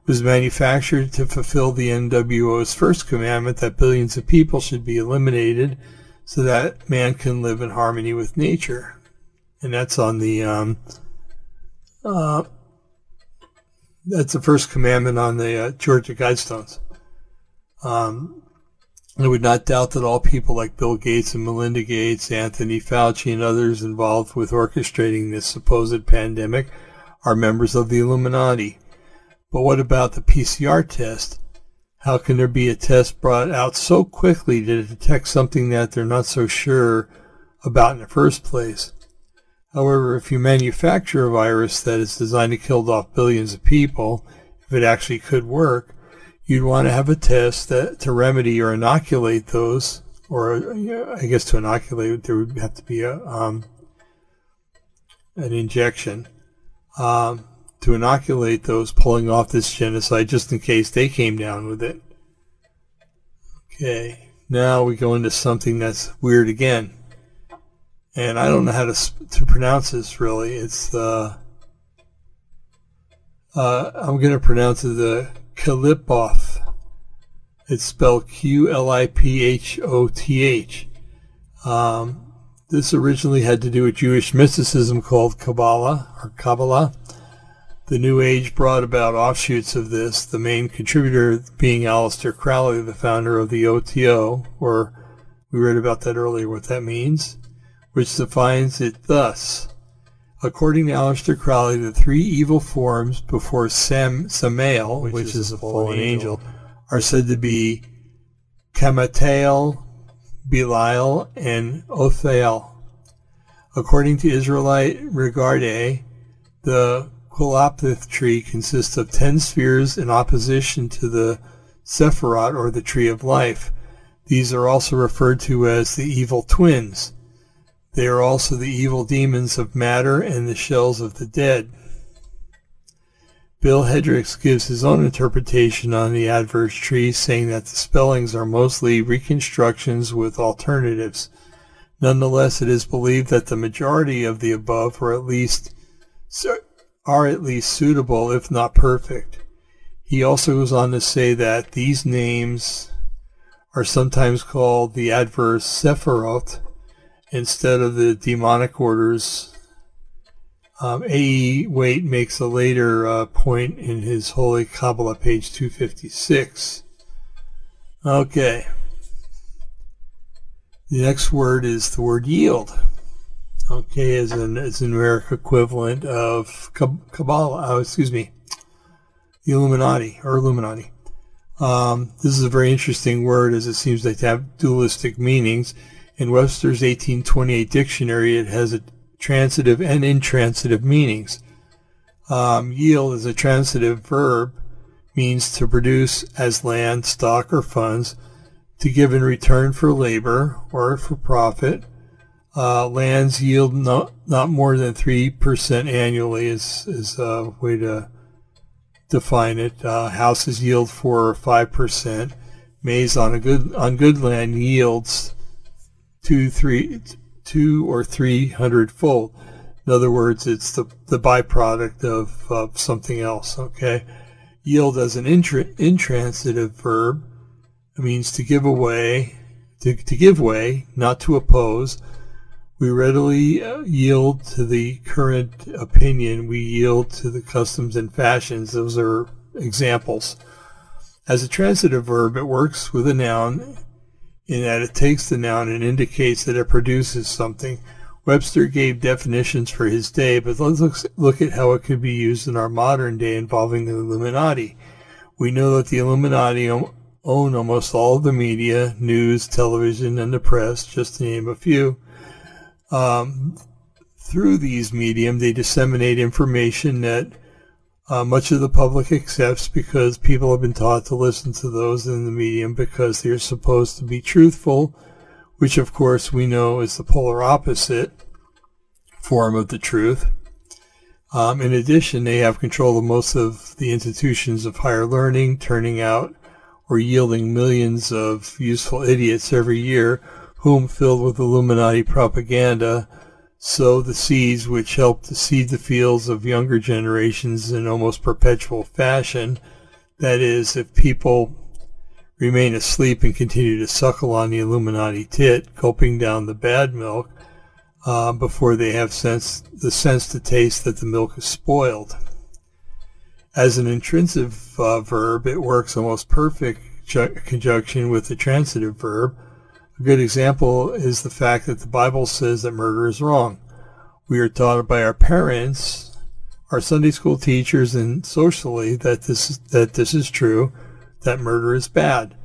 was manufactured to fulfill the NWO's first commandment that billions of people should be eliminated so that man can live in harmony with nature. And that's on the, um, uh, that's the first commandment on the uh, Georgia Guidestones. Um, I would not doubt that all people like Bill Gates and Melinda Gates, Anthony Fauci, and others involved with orchestrating this supposed pandemic are members of the Illuminati. But what about the PCR test? How can there be a test brought out so quickly to detect something that they're not so sure about in the first place? However, if you manufacture a virus that is designed to kill off billions of people, if it actually could work, you'd want to have a test that to remedy or inoculate those, or I guess to inoculate there would have to be a um, an injection um, to inoculate those pulling off this genocide just in case they came down with it. Okay, now we go into something that's weird again. And I don't know how to, to pronounce this really. It's the, uh, I'm going to pronounce it the Qliphoth. It's spelled Q-L-I-P-H-O-T-H. Um, this originally had to do with Jewish mysticism called Kabbalah or Kabbalah. The New Age brought about offshoots of this, the main contributor being Aleister Crowley, the founder of the OTO, or we read about that earlier, what that means, which defines it thus. According to Aleister Crowley, the three evil forms before Sam, Samael, which, which is, a fallen angel, angel, are said to be Kamatael, Belial, and Othael. According to Israel Regardie, the Qliphoth tree consists of ten spheres in opposition to the Sephirot, or the tree of life. These are also referred to as the evil twins. They are also the evil demons of matter and the shells of the dead. Bill Hedricks gives his own interpretation on the adverse tree, saying that the spellings are mostly reconstructions with alternatives. Nonetheless, it is believed that the majority of the above are at least are at least suitable, if not perfect. He also goes on to say that these names are sometimes called the adverse Sephiroth instead of the demonic orders um, A.E. Waite makes a later uh, point in his Holy Kabbalah, page 256. Okay. The next word is the word yield. Okay, is an is a numeric equivalent of Kabbalah, oh, excuse me, the Illuminati or Illuminati. Um, this is a very interesting word as it seems like to have dualistic meanings. In Webster's 1828 dictionary, it has a transitive and intransitive meanings. Um, yield is a transitive verb, means to produce as land, stock, or funds, to give in return for labor or for profit. Uh, lands yield not, not more than 3% annually is, is a way to define it. Uh, houses yield 4 or 5%. Maize on a good on good land yields two, three, two or three hundred fold. In other words, it's the, the byproduct of, of something else, okay? Yield as an intr- intransitive verb means to give away, to, to give way, not to oppose. We readily uh, yield to the current opinion. We yield to the customs and fashions. Those are examples. As a transitive verb, it works with a noun in that it takes the noun and indicates that it produces something. Webster gave definitions for his day, but let's look, look at how it could be used in our modern day involving the Illuminati. We know that the Illuminati own almost all of the media, news, television, and the press, just to name a few. Um, through these medium, they disseminate information that uh, much of the public accepts because people have been taught to listen to those in the medium because they're supposed to be truthful, which of course we know is the polar opposite form of the truth. Um, in addition, they have control of most of the institutions of higher learning, turning out or yielding millions of useful idiots every year, whom filled with Illuminati propaganda sow the seeds which help to seed the fields of younger generations in almost perpetual fashion. That is, if people remain asleep and continue to suckle on the Illuminati tit, gulping down the bad milk, uh, before they have sense, the sense to taste that the milk is spoiled. As an intrinsic uh, verb, it works almost perfect conjunction with the transitive verb, a good example is the fact that the Bible says that murder is wrong. We are taught by our parents, our Sunday school teachers, and socially that this is, that this is true, that murder is bad.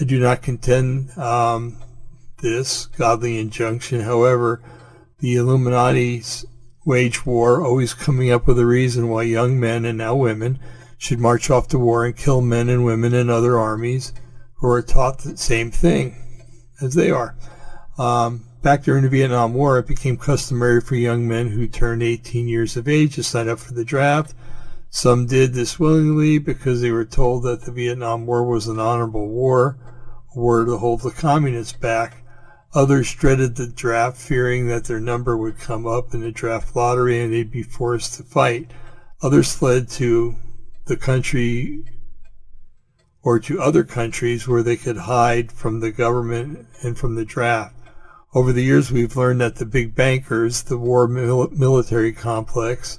I do not contend um, this godly injunction. However, the Illuminati's wage war, always coming up with a reason why young men and now women should march off to war and kill men and women in other armies who are taught the same thing as they are. Um, back during the Vietnam War, it became customary for young men who turned 18 years of age to sign up for the draft. Some did this willingly because they were told that the Vietnam War was an honorable war, a war to hold the communists back. Others dreaded the draft, fearing that their number would come up in the draft lottery and they'd be forced to fight. Others fled to the country or to other countries where they could hide from the government and from the draft. Over the years, we've learned that the big bankers, the war mil- military complex,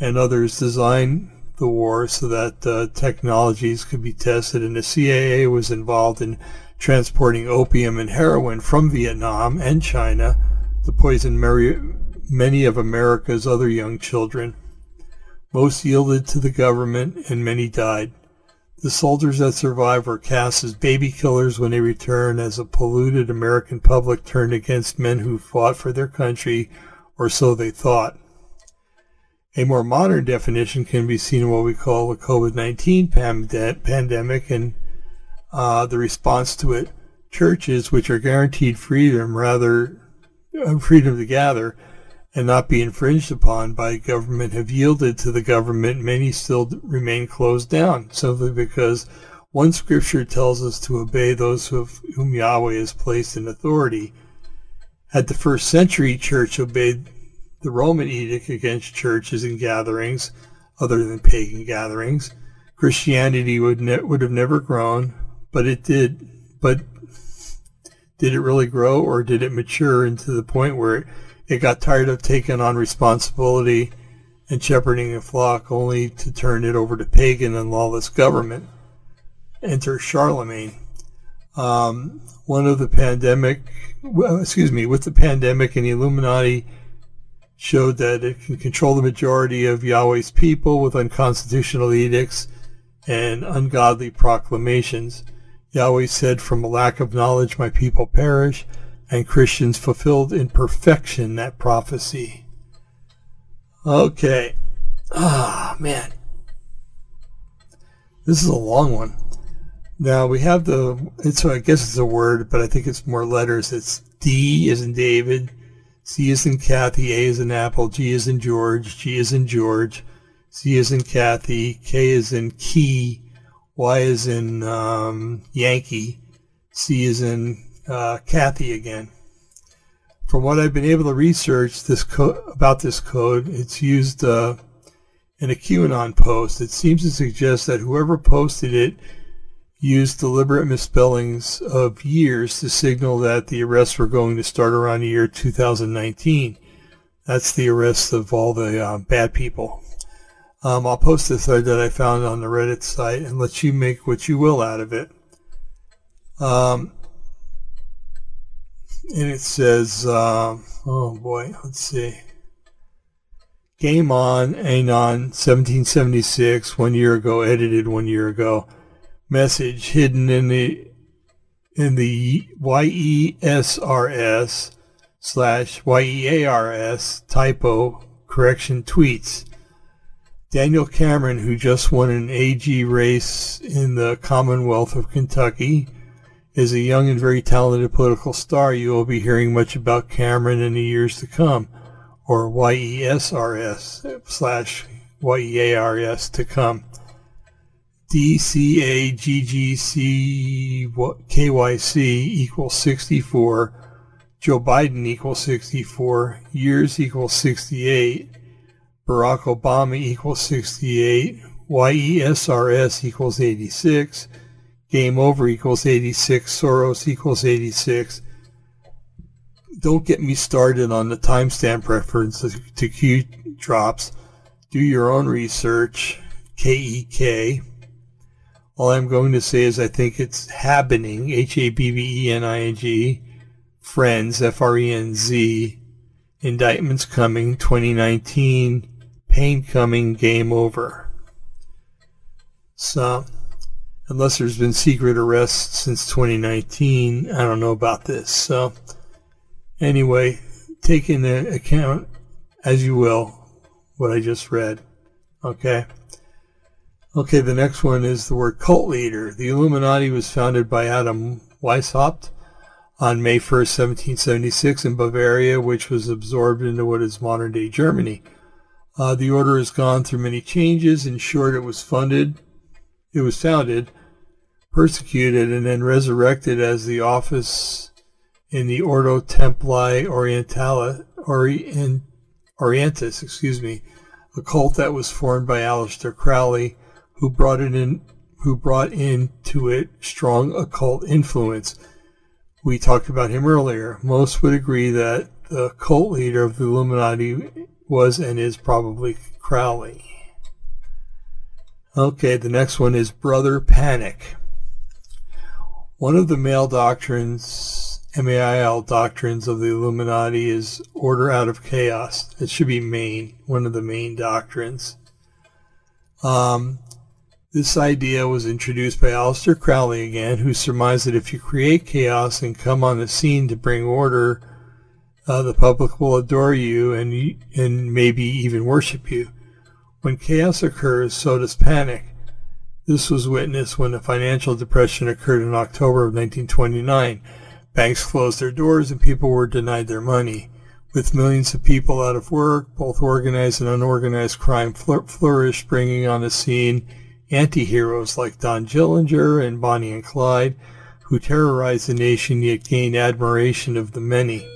and others designed the war so that uh, technologies could be tested, and the CIA was involved in transporting opium and heroin from Vietnam and China to poison many of America's other young children. Most yielded to the government, and many died. The soldiers that survived were cast as baby killers when they returned, as a polluted American public turned against men who fought for their country, or so they thought. A more modern definition can be seen in what we call the COVID 19 pandemic and uh, the response to it. Churches, which are guaranteed freedom, rather uh, freedom to gather, and not be infringed upon by government have yielded to the government. Many still remain closed down simply because one scripture tells us to obey those whom Yahweh has placed in authority. Had the first century church obeyed the Roman edict against churches and gatherings, other than pagan gatherings, Christianity would would have never grown, but it did. But did it really grow, or did it mature into the point where it it got tired of taking on responsibility and shepherding a flock only to turn it over to pagan and lawless government. Enter Charlemagne. Um, one of the pandemic, well, excuse me, with the pandemic and the Illuminati showed that it can control the majority of Yahweh's people with unconstitutional edicts and ungodly proclamations. Yahweh said, From a lack of knowledge my people perish and Christians fulfilled in perfection that prophecy. Okay. Ah, oh, man. This is a long one. Now we have the, it's, I guess it's a word, but I think it's more letters. It's D is in David, C is in Kathy, A is in Apple, G is in George, G is in George, C is in Kathy, K is in Key, Y is in um, Yankee, C is in uh, Kathy again. From what I've been able to research this co- about this code, it's used uh, in a QAnon post. It seems to suggest that whoever posted it used deliberate misspellings of years to signal that the arrests were going to start around the year 2019. That's the arrests of all the uh, bad people. Um, I'll post the thread that I found on the Reddit site and let you make what you will out of it. Um, and it says, uh, oh boy, let's see. Game on, Anon, 1776, one year ago, edited one year ago. Message hidden in the in the YESRS slash YEARS typo correction tweets. Daniel Cameron, who just won an AG race in the Commonwealth of Kentucky, is a young and very talented political star. You will be hearing much about Cameron in the years to come, or YESRS slash YEARS to come. DCAGGCKYC equals 64. Joe Biden equals 64. Years equals 68. Barack Obama equals 68. YESRS equals 86 game over equals 86, Soros equals 86. Don't get me started on the timestamp references to Q drops. Do your own research, KEK. All I'm going to say is I think it's happening, H-A-B-B-E-N-I-N-G, Friends, F-R-E-N-Z, Indictments coming, 2019, Pain coming, game over. So, unless there's been secret arrests since 2019. I don't know about this. So, anyway, take into account as you will what I just read. Okay. Okay, the next one is the word cult leader. The Illuminati was founded by Adam Weishaupt on May 1st, 1776 in Bavaria, which was absorbed into what is modern day Germany. Uh, the order has gone through many changes. In short, it was funded, it was founded, persecuted, and then resurrected as the office in the Ordo Templi Orientale, Orient, Orientis, excuse me, a cult that was formed by Aleister Crowley, who brought it in, who brought into it strong occult influence. We talked about him earlier. Most would agree that the cult leader of the Illuminati was and is probably Crowley. Okay, the next one is Brother Panic. One of the male doctrines, MAIL doctrines of the Illuminati is order out of chaos. It should be main, one of the main doctrines. Um, this idea was introduced by Aleister Crowley again, who surmised that if you create chaos and come on the scene to bring order, uh, the public will adore you and, and maybe even worship you. When chaos occurs, so does panic. This was witnessed when the financial depression occurred in October of 1929. Banks closed their doors and people were denied their money. With millions of people out of work, both organized and unorganized crime flourished, bringing on the scene anti-heroes like John Dillinger and Bonnie and Clyde, who terrorized the nation yet gained admiration of the many.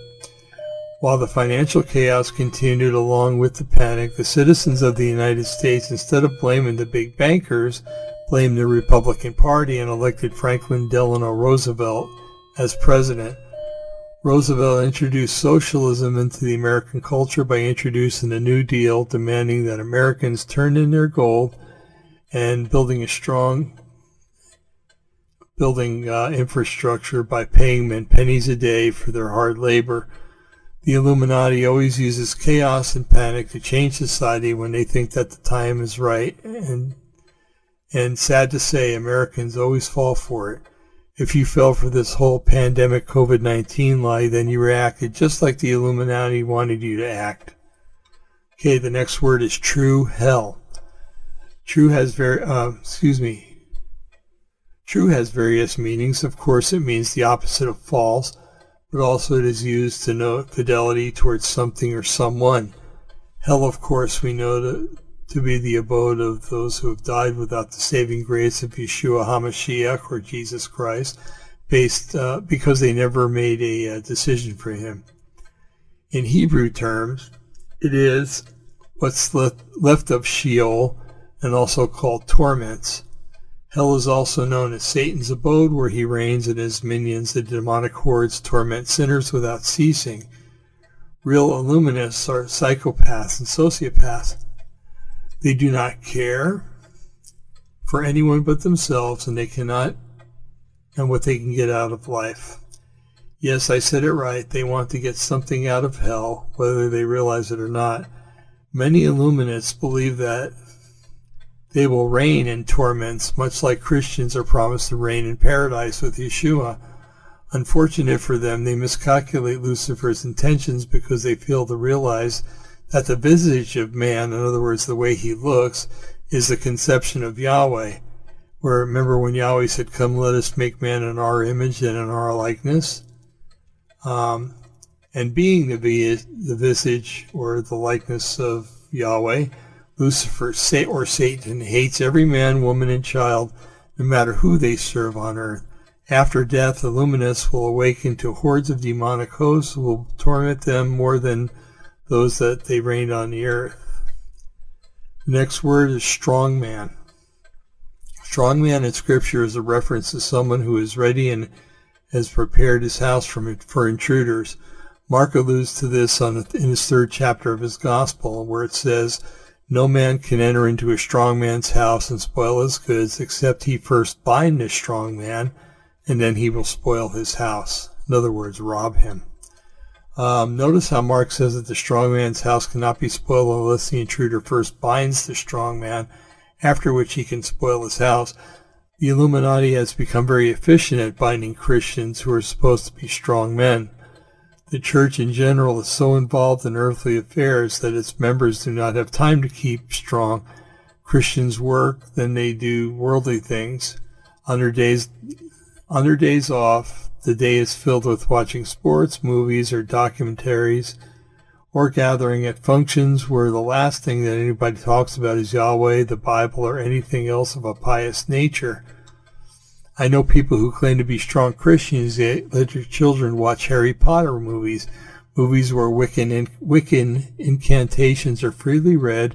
While the financial chaos continued along with the panic, the citizens of the United States, instead of blaming the big bankers, blamed the Republican Party and elected Franklin Delano Roosevelt as president. Roosevelt introduced socialism into the American culture by introducing the New Deal, demanding that Americans turn in their gold and building a strong building uh, infrastructure by paying men pennies a day for their hard labor. The Illuminati always uses chaos and panic to change society when they think that the time is right. And, and sad to say, Americans always fall for it. If you fell for this whole pandemic COVID-19 lie, then you reacted just like the Illuminati wanted you to act. Okay, the next word is true hell. True has very, uh, excuse me. True has various meanings. Of course, it means the opposite of false but also it is used to note fidelity towards something or someone. Hell, of course, we know to, to be the abode of those who have died without the saving grace of Yeshua HaMashiach or Jesus Christ, based uh, because they never made a, a uh, decision for him. In Hebrew terms, it is what's left, left of Sheol and also called torments. Hell is also known as Satan's abode, where he reigns and his minions, the demonic hordes, torment sinners without ceasing. Real illuminists are psychopaths and sociopaths. They do not care for anyone but themselves, and they cannot and what they can get out of life. Yes, I said it right. They want to get something out of hell, whether they realize it or not. Many illuminists believe that they will reign in torments, much like Christians are promised to reign in paradise with Yeshua. Unfortunate for them, they miscalculate Lucifer's intentions because they fail to realize that the visage of man, in other words, the way he looks, is the conception of Yahweh. Where remember when Yahweh said, Come, let us make man in our image and in our likeness? Um, and being the, the visage or the likeness of Yahweh, Lucifer or Satan hates every man, woman, and child, no matter who they serve on earth. After death, the luminous will awaken to hordes of demonic hosts who will torment them more than those that they reigned on the earth. The next word is strong man. Strong man in Scripture is a reference to someone who is ready and has prepared his house for intruders. Mark alludes to this on, in his third chapter of his Gospel, where it says, no man can enter into a strong man's house and spoil his goods except he first bind the strong man, and then he will spoil his house. In other words, rob him. Um, notice how Mark says that the strong man's house cannot be spoiled unless the intruder first binds the strong man, after which he can spoil his house. The Illuminati has become very efficient at binding Christians who are supposed to be strong men. The church in general is so involved in earthly affairs that its members do not have time to keep strong Christians work than they do worldly things. On their days, on their days off, the day is filled with watching sports, movies, or documentaries, or gathering at functions where the last thing that anybody talks about is Yahweh, the Bible, or anything else of a pious nature. I know people who claim to be strong Christians yet let their children watch Harry Potter movies, movies where Wiccan, Wiccan incantations are freely read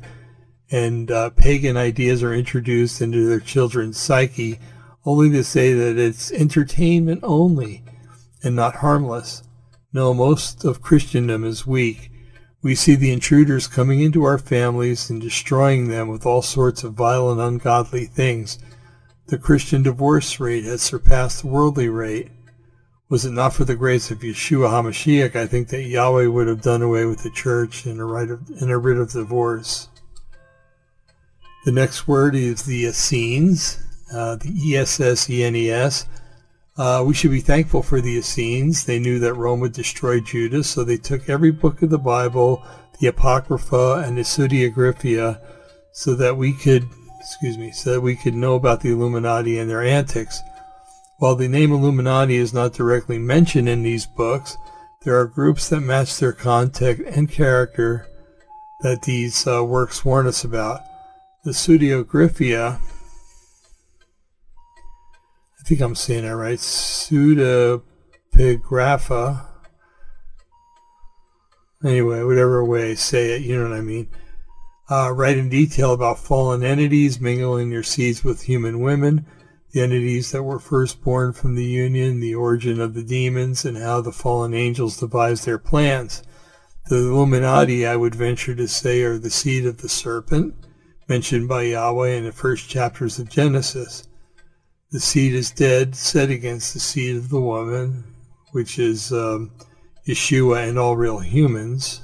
and uh, pagan ideas are introduced into their children's psyche, only to say that it's entertainment only and not harmless. No, most of Christendom is weak. We see the intruders coming into our families and destroying them with all sorts of vile and ungodly things. The Christian divorce rate has surpassed the worldly rate. Was it not for the grace of Yeshua HaMashiach, I think that Yahweh would have done away with the church and a, right of, and a writ of divorce. The next word is the Essenes, uh, the E-S-S-E-N-E-S. Uh, we should be thankful for the Essenes. They knew that Rome would destroy Judah, so they took every book of the Bible, the Apocrypha, and the Pseudepigrapha, so that we could, excuse me, so that we could know about the Illuminati and their antics. While the name Illuminati is not directly mentioned in these books, there are groups that match their content and character that these uh, works warn us about. The Pseudepigrapha I think I'm saying that right, pseudepigrapha. Anyway, whatever way I say it, you know what I mean. Uh, write in detail about fallen entities mingling their seeds with human women, the entities that were first born from the union, the origin of the demons, and how the fallen angels devised their plans. The Illuminati, I would venture to say, are the seed of the serpent, mentioned by Yahweh in the first chapters of Genesis. The seed is dead, set against the seed of the woman, which is um, Yeshua and all real humans,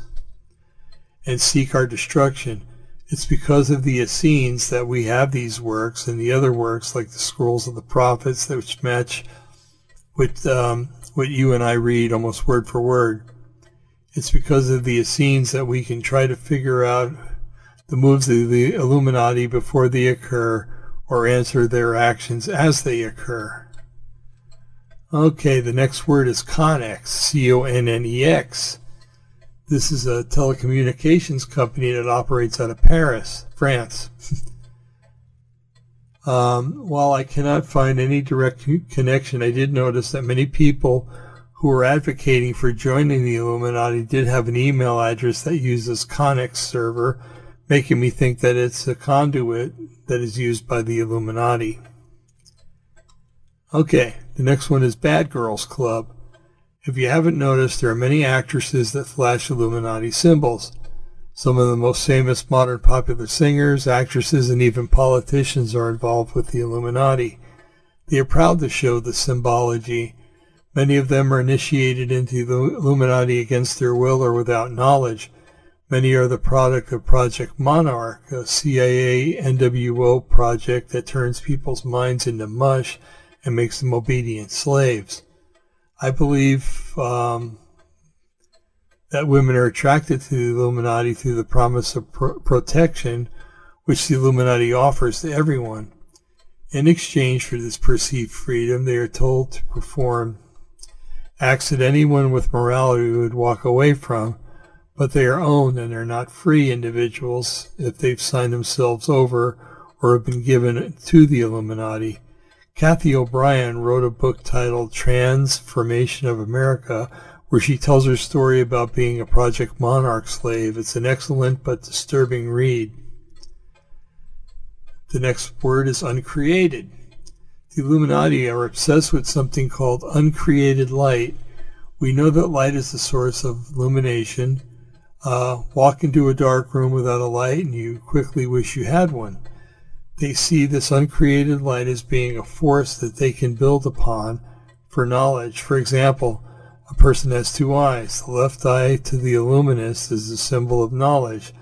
and seek our destruction. It's because of the Essenes that we have these works and the other works like the scrolls of the prophets, which match with um, what you and I read almost word for word. It's because of the Essenes that we can try to figure out the moves of the Illuminati before they occur or answer their actions as they occur. Okay, the next word is Connex, C-O-N-N-E-X. This is a telecommunications company that operates out of Paris, France. um, while I cannot find any direct connection, I did notice that many people who were advocating for joining the Illuminati did have an email address that uses Connex server, making me think that it's a conduit that is used by the Illuminati. Okay, the next one is Bad Girls Club. If you haven't noticed, there are many actresses that flash Illuminati symbols. Some of the most famous modern popular singers, actresses, and even politicians are involved with the Illuminati. They are proud to show the symbology. Many of them are initiated into the Illuminati against their will or without knowledge. Many are the product of Project Monarch, a CIA NWO project that turns people's minds into mush and makes them obedient slaves. I believe um, that women are attracted to the Illuminati through the promise of pro- protection, which the Illuminati offers to everyone. In exchange for this perceived freedom, they are told to perform acts that anyone with morality would walk away from but they are owned and are not free individuals if they've signed themselves over or have been given to the Illuminati. Cathy O'Brien wrote a book titled Transformation of America, where she tells her story about being a Project Monarch slave. It's an excellent but disturbing read. The next word is uncreated. The Illuminati are obsessed with something called uncreated light. We know that light is the source of illumination, uh, walk into a dark room without a light and you quickly wish you had one. They see this uncreated light as being a force that they can build upon for knowledge. For example, a person has two eyes. The left eye to the illuminist is a symbol of knowledge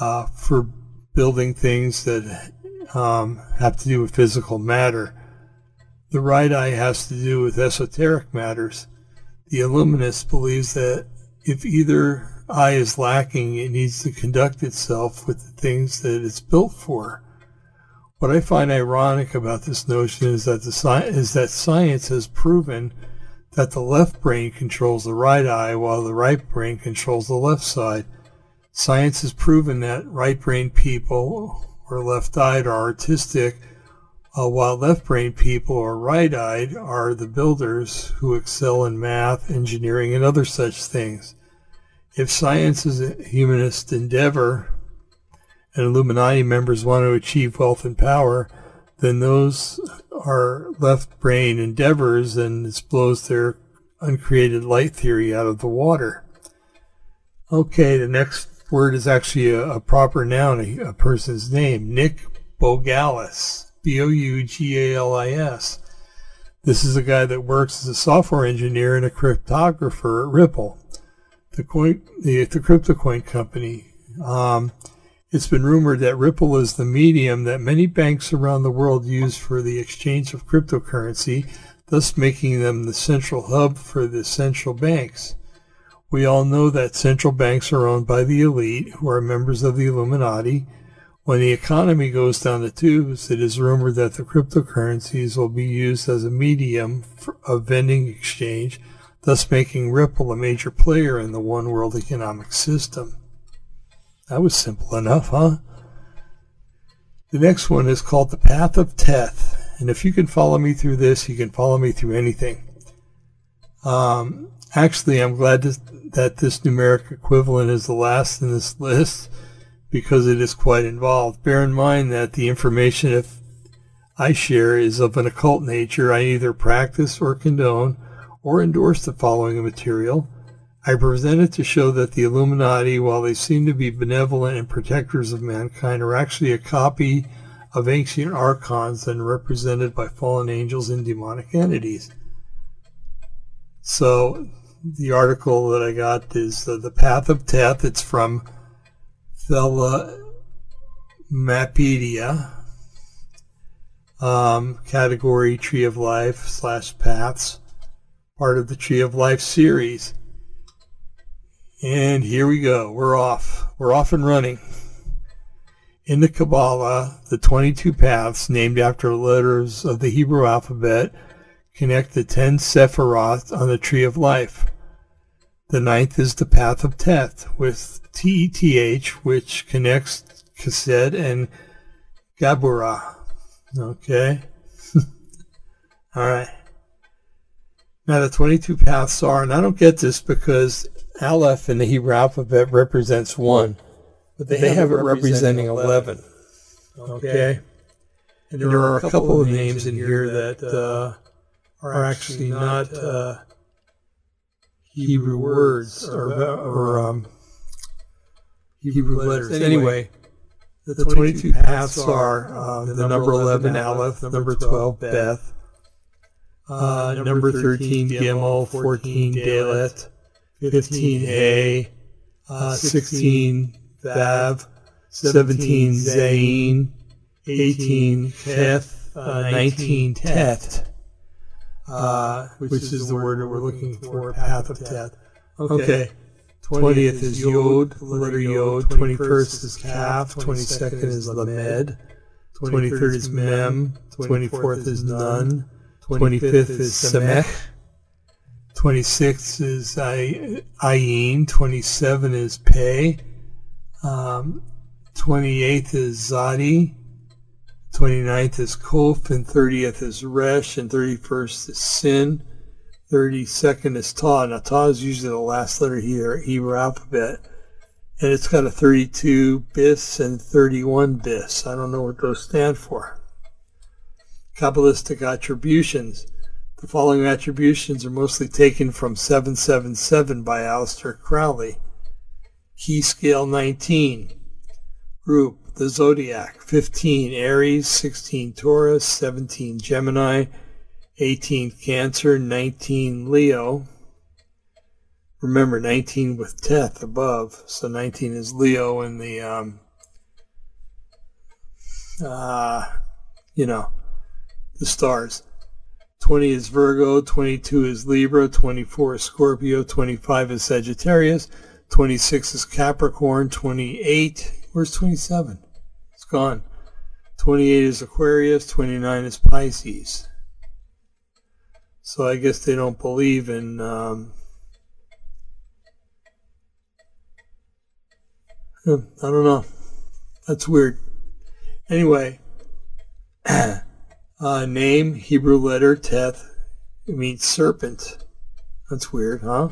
uh, for building things that um, have to do with physical matter. The right eye has to do with esoteric matters. The illuminist believes that if either eye is lacking, it needs to conduct itself with the things that it's built for. What I find ironic about this notion is that the sci- is that science has proven that the left brain controls the right eye while the right brain controls the left side. Science has proven that right brain people or left eyed are artistic, uh, while left brain people or right eyed are the builders who excel in math, engineering, and other such things. If science is a humanist endeavor and Illuminati members want to achieve wealth and power, then those are left brain endeavors and this blows their uncreated light theory out of the water. Okay, the next word is actually a, a proper noun, a, a, person's name. Nick Bougalis, B-O-U-G-A-L-I-S. This is a guy that works as a software engineer and a cryptographer at Ripple, the coin, the, the CryptoCoin company. Um, it's been rumored that Ripple is the medium that many banks around the world use for the exchange of cryptocurrency, thus making them the central hub for the central banks. We all know that central banks are owned by the elite, who are members of the Illuminati. When the economy goes down the tubes, it is rumored that the cryptocurrencies will be used as a medium of vending exchange, thus making Ripple a major player in the one world economic system. That was simple enough, huh? The next one is called the Path of Teth. And if you can follow me through this, you can follow me through anything. Um, actually, I'm glad to, that this numeric equivalent is the last in this list because it is quite involved. Bear in mind that the information if I share is of an occult nature. I either practice or condone or endorse the following material. I present it to show that the Illuminati, while they seem to be benevolent and protectors of mankind, are actually a copy of ancient archons and represented by fallen angels and demonic entities. So the article that I got is uh, The Path of Teth. It's from Mapedia, um, category Tree of Life slash Paths, part of the Tree of Life series. And here we go. We're off. We're off and running. In the Kabbalah, the 22 paths named after letters of the Hebrew alphabet connect the 10 Sephiroth on the tree of life. The ninth is the path of Teth with TETH, which connects Kesed and Geburah. Okay. All right. Now the 22 paths are, and I don't get this because Aleph in the Hebrew alphabet represents one, but they, they have, it representing 11. 11. Okay? And there, and there are, a couple of names in here that uh, are actually not uh, Hebrew words or, or um, Hebrew letters. Anyway, the 22 paths are uh, the number 11 Aleph, number 12 Beth, uh, number 13 Gimel, 14 Dalet, 15A, uh, 16 Vav, 17 Zayin, 18 Keth, uh, 19 Tet, uh, which is the word that we're looking for, path of Tet. Okay. 20th is Yod, the letter Yod. 21st is Kaf. 22nd is Lamed. 23rd is Mem. 24th is Nun. 25th is Samech. 26 is Ayin, 27 is Pei, um, 28th is Zadi, 29th is Kof, and 30th is Resh, and 31st is Sin, 32nd is Ta. Now Ta is usually the last letter here, Hebrew alphabet, and it's got a 32 bis and 31 bis. I don't know what those stand for. Kabbalistic attributions. The following attributions are mostly taken from 777 by Aleister Crowley. Key scale 19. Group, the zodiac, 15 Aries, 16 Taurus, 17 Gemini, 18 Cancer, 19 Leo. Remember, 19 with Teth above, so 19 is Leo in the, um, uh, you know, the stars. 20 is Virgo, 22 is Libra, 24 is Scorpio, 25 is Sagittarius, 26 is Capricorn, 28, where's 27? It's gone. 28 is Aquarius, 29 is Pisces. So I guess they don't believe in. Um, I don't know. That's weird. Anyway, uh, name Hebrew letter Teth it means serpent. That's weird, huh?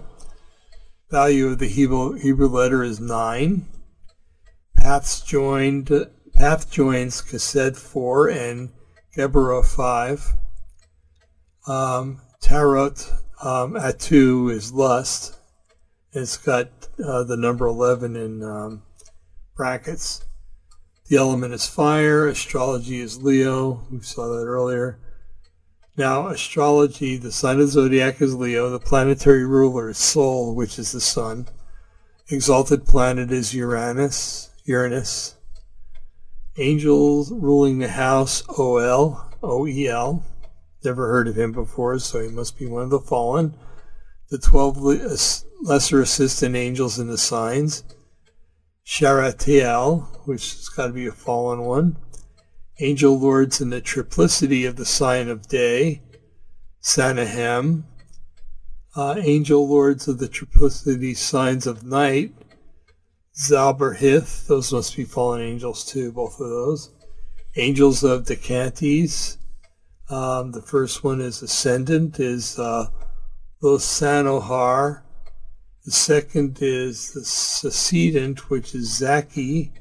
Value of the Hebrew Hebrew letter is nine. Paths joined. Path joins Kesed four and Geburah five. Um, Tarot um, at two is lust. It's got uh, the number 11 in um, brackets. The element is fire. Astrology is Leo. We saw that earlier. Now, astrology, the sign of the zodiac is Leo. The planetary ruler is Sol, which is the sun. Exalted planet is Uranus. Uranus. Angels ruling the house, OL, OEL. Never heard of him before, so he must be one of the fallen. The 12 uh, lesser assistant angels in the signs. Sharatiel, which has got to be a fallen one. Angel lords in the triplicity of the sign of day. Sanahem. Uh, angel lords of the triplicity signs of night. Zaberhith, those must be fallen angels too, both of those. Angels of Decantes, um, the first one is ascendant, is uh, Losanohar. The second is the succedent, which is Zaki.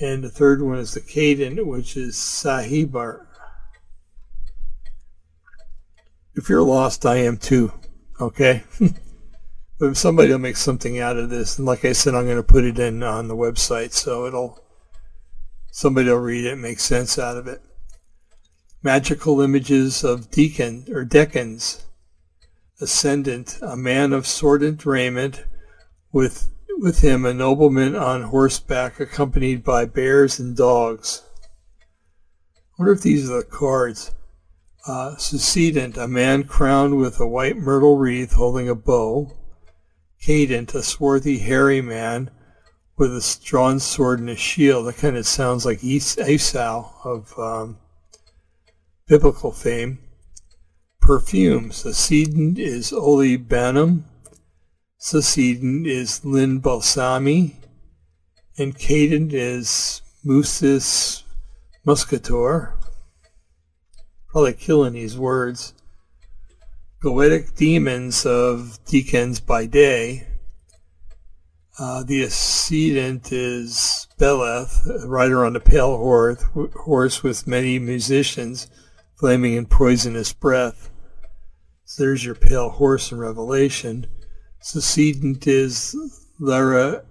And the third one is the cadent, which is Sahibar. If you're lost, I am too. Okay? but somebody will make something out of this. And like I said, I'm going to put it in on the website so it'll somebody will read it and make sense out of it magical images of deacon or decans, ascendant, a man of sordid raiment, with with him a nobleman on horseback accompanied by bears and dogs. I wonder if these are the cards. Uh, succedent, a man crowned with a white myrtle wreath holding a bow. Cadent, a swarthy, hairy man with a drawn sword and a shield. That kind of sounds like Esau of um, biblical fame. Perfumes. Succedent is Olibanum. Succedent is Lin Balsami. And cadent is Musis Muscator. Probably killing these words. Goetic demons of deacons by day. Uh, the ascendant is Beleth, a rider on a pale horse, horse with many musicians flaming in poisonous breath. There's your pale horse in Revelation. Succedent is Larecha,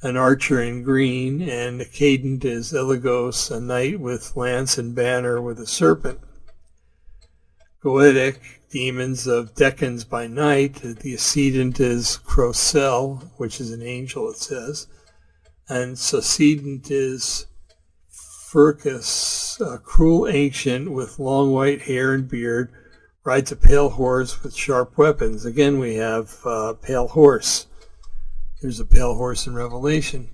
an archer in green, and the cadent is Eligos, a knight with lance and banner with a serpent. Goetic, demons of decans by night. The ascendant is Crocel, which is an angel, it says. And succedent is Furcas, a cruel ancient with long white hair and beard, rides a pale horse with sharp weapons. Again, we have uh, pale horse. There's a pale horse in Revelation.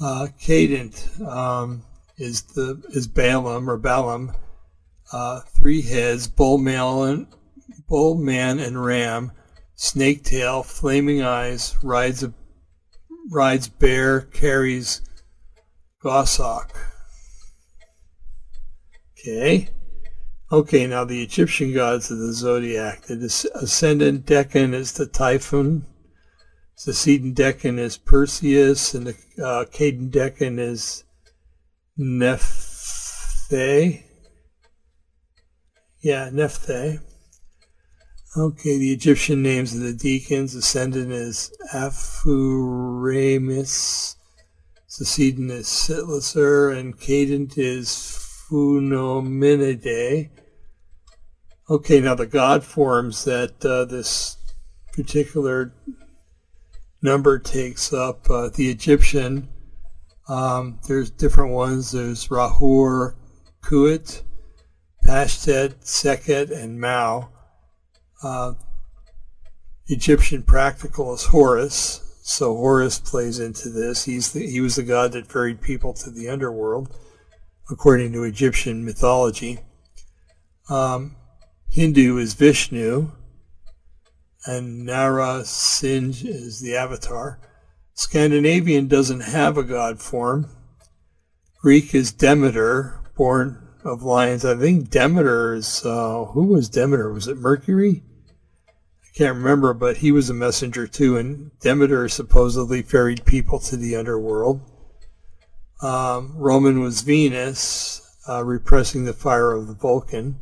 Uh, cadent um, is the is Balaam or Balaam. Uh, three heads, bull, man, bull, man, and ram. Snake tail, flaming eyes, rides a rides bear, carries goshawk. Okay. Okay, now the Egyptian gods of the zodiac. The ascendant decan is the Typhon. The sedent decan is Perseus, and the uh, cadent decan is Nephthe. Yeah, Nephthe. Okay, the Egyptian names of the deacons. Ascendant is Aphuramis. Succedent is Sitlaser, and cadent is Funominidae. Okay, now the God forms that uh, this particular number takes up, uh, the Egyptian, um, there's different ones. There's Rahur, Kuit, Pashtet, Seket, and Mao. Uh, Egyptian practical is Horus, so Horus plays into this. He's the, he was the god that ferried people to the underworld according to Egyptian mythology. Um, Hindu is Vishnu, and Nara is the avatar. Scandinavian doesn't have a god form. Greek is Demeter, born of lions. I think Demeter is, uh, who was Demeter? Was it Mercury? I can't remember, but he was a messenger too, and Demeter supposedly ferried people to the underworld. Um, Roman was Venus, uh, repressing the fire of the Vulcan.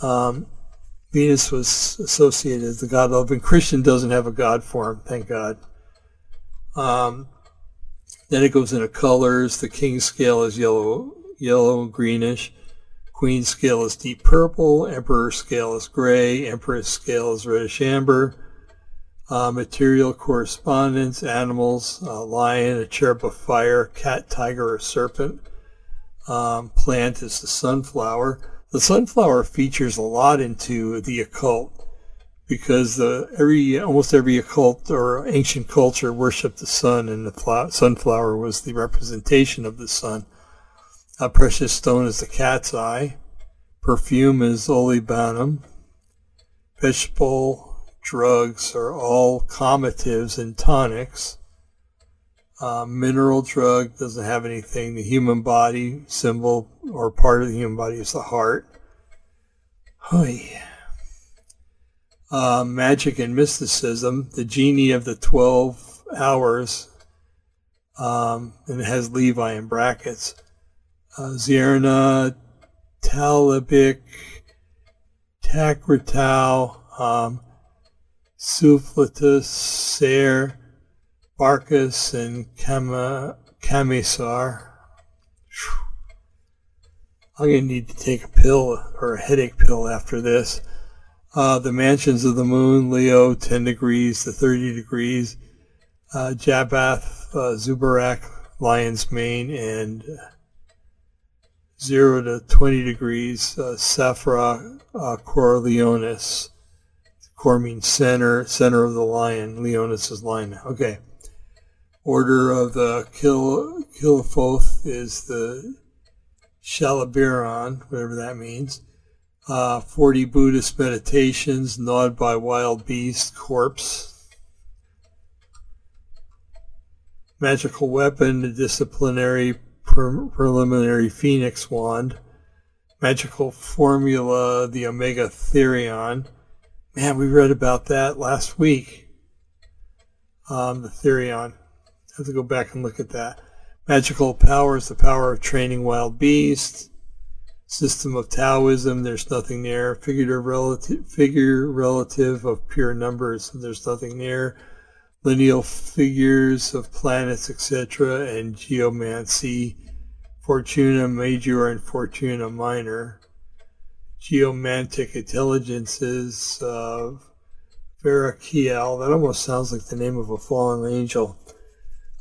Um, Venus was associated as the god of, and Christian doesn't have a god form, thank God. Um, then it goes into colors. The king scale is yellow, yellow, greenish. Queen scale is deep purple. Emperor scale is gray. Empress scale is reddish amber. Uh, material correspondence, animals, a lion, a cherub of fire, cat, tiger, or serpent. Um, plant is the sunflower. The sunflower features a lot into the occult because the, every almost every occult or ancient culture worshipped the sun, and the sunflower was the representation of the sun. A precious stone is the cat's eye. Perfume is olibanum. Vegetable drugs are all calmatives and tonics. Uh, mineral drug doesn't have anything. The human body symbol or part of the human body is the heart. Oy uh, magic and mysticism, the genie of the 12 hours, um, and it has Levi in brackets. Uh, Zierna, Talibik, Takratau, um, Suflatus, Ser, Barkus, and Kama, Kamisar. I'm going to need to take a pill or a headache pill after this. Uh, the mansions of the moon, Leo, 10 degrees to 30 degrees. Uh, Jabath, uh, Zubarak, Lion's Mane, and 0 to 20 degrees, uh, Saphra, uh, Cor Leonis. Cor means center, center of the lion. Leonis is lion. Okay. Order of the Kil, Kilophoth is the Shalabiron, whatever that means uh, 40 Buddhist meditations, gnawed by wild beast, corpse. Magical weapon, the disciplinary pre- preliminary phoenix wand. Magical formula, the Omega Therion. Man, we read about that last week. Um, the Therion. I have to go back and look at that. Magical powers, the power of training wild beasts system of Taoism, there's nothing there. Figurative relative, figure relative of pure numbers, there's nothing there. Lineal figures of planets, etc., and geomancy, Fortuna major and Fortuna minor. Geomantic intelligences of Verakiel, that almost sounds like the name of a fallen angel.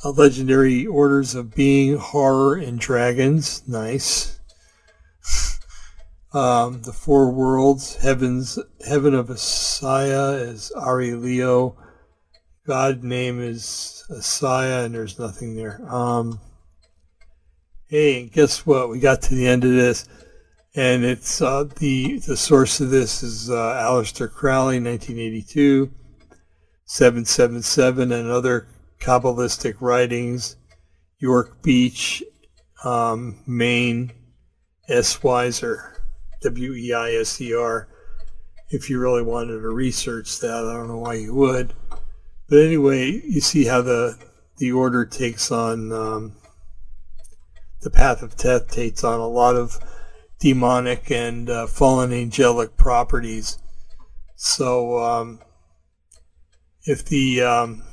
Uh, legendary orders of being, horror, and dragons, nice um, the four worlds, heavens, heaven of Asaya is Ari Leo. God name is Asaya, and there's nothing there. Um, hey, guess what? We got to the end of this, and it's uh, the the source of this is uh, Aleister Crowley, 1982, 777, and other Kabbalistic writings. York Beach, um, Maine, S. Weiser. W E I S E R. If you really wanted to research that, I don't know why you would. But anyway, you see how the the order takes on um, the path of death takes on a lot of demonic and uh, fallen angelic properties. So um, if the um,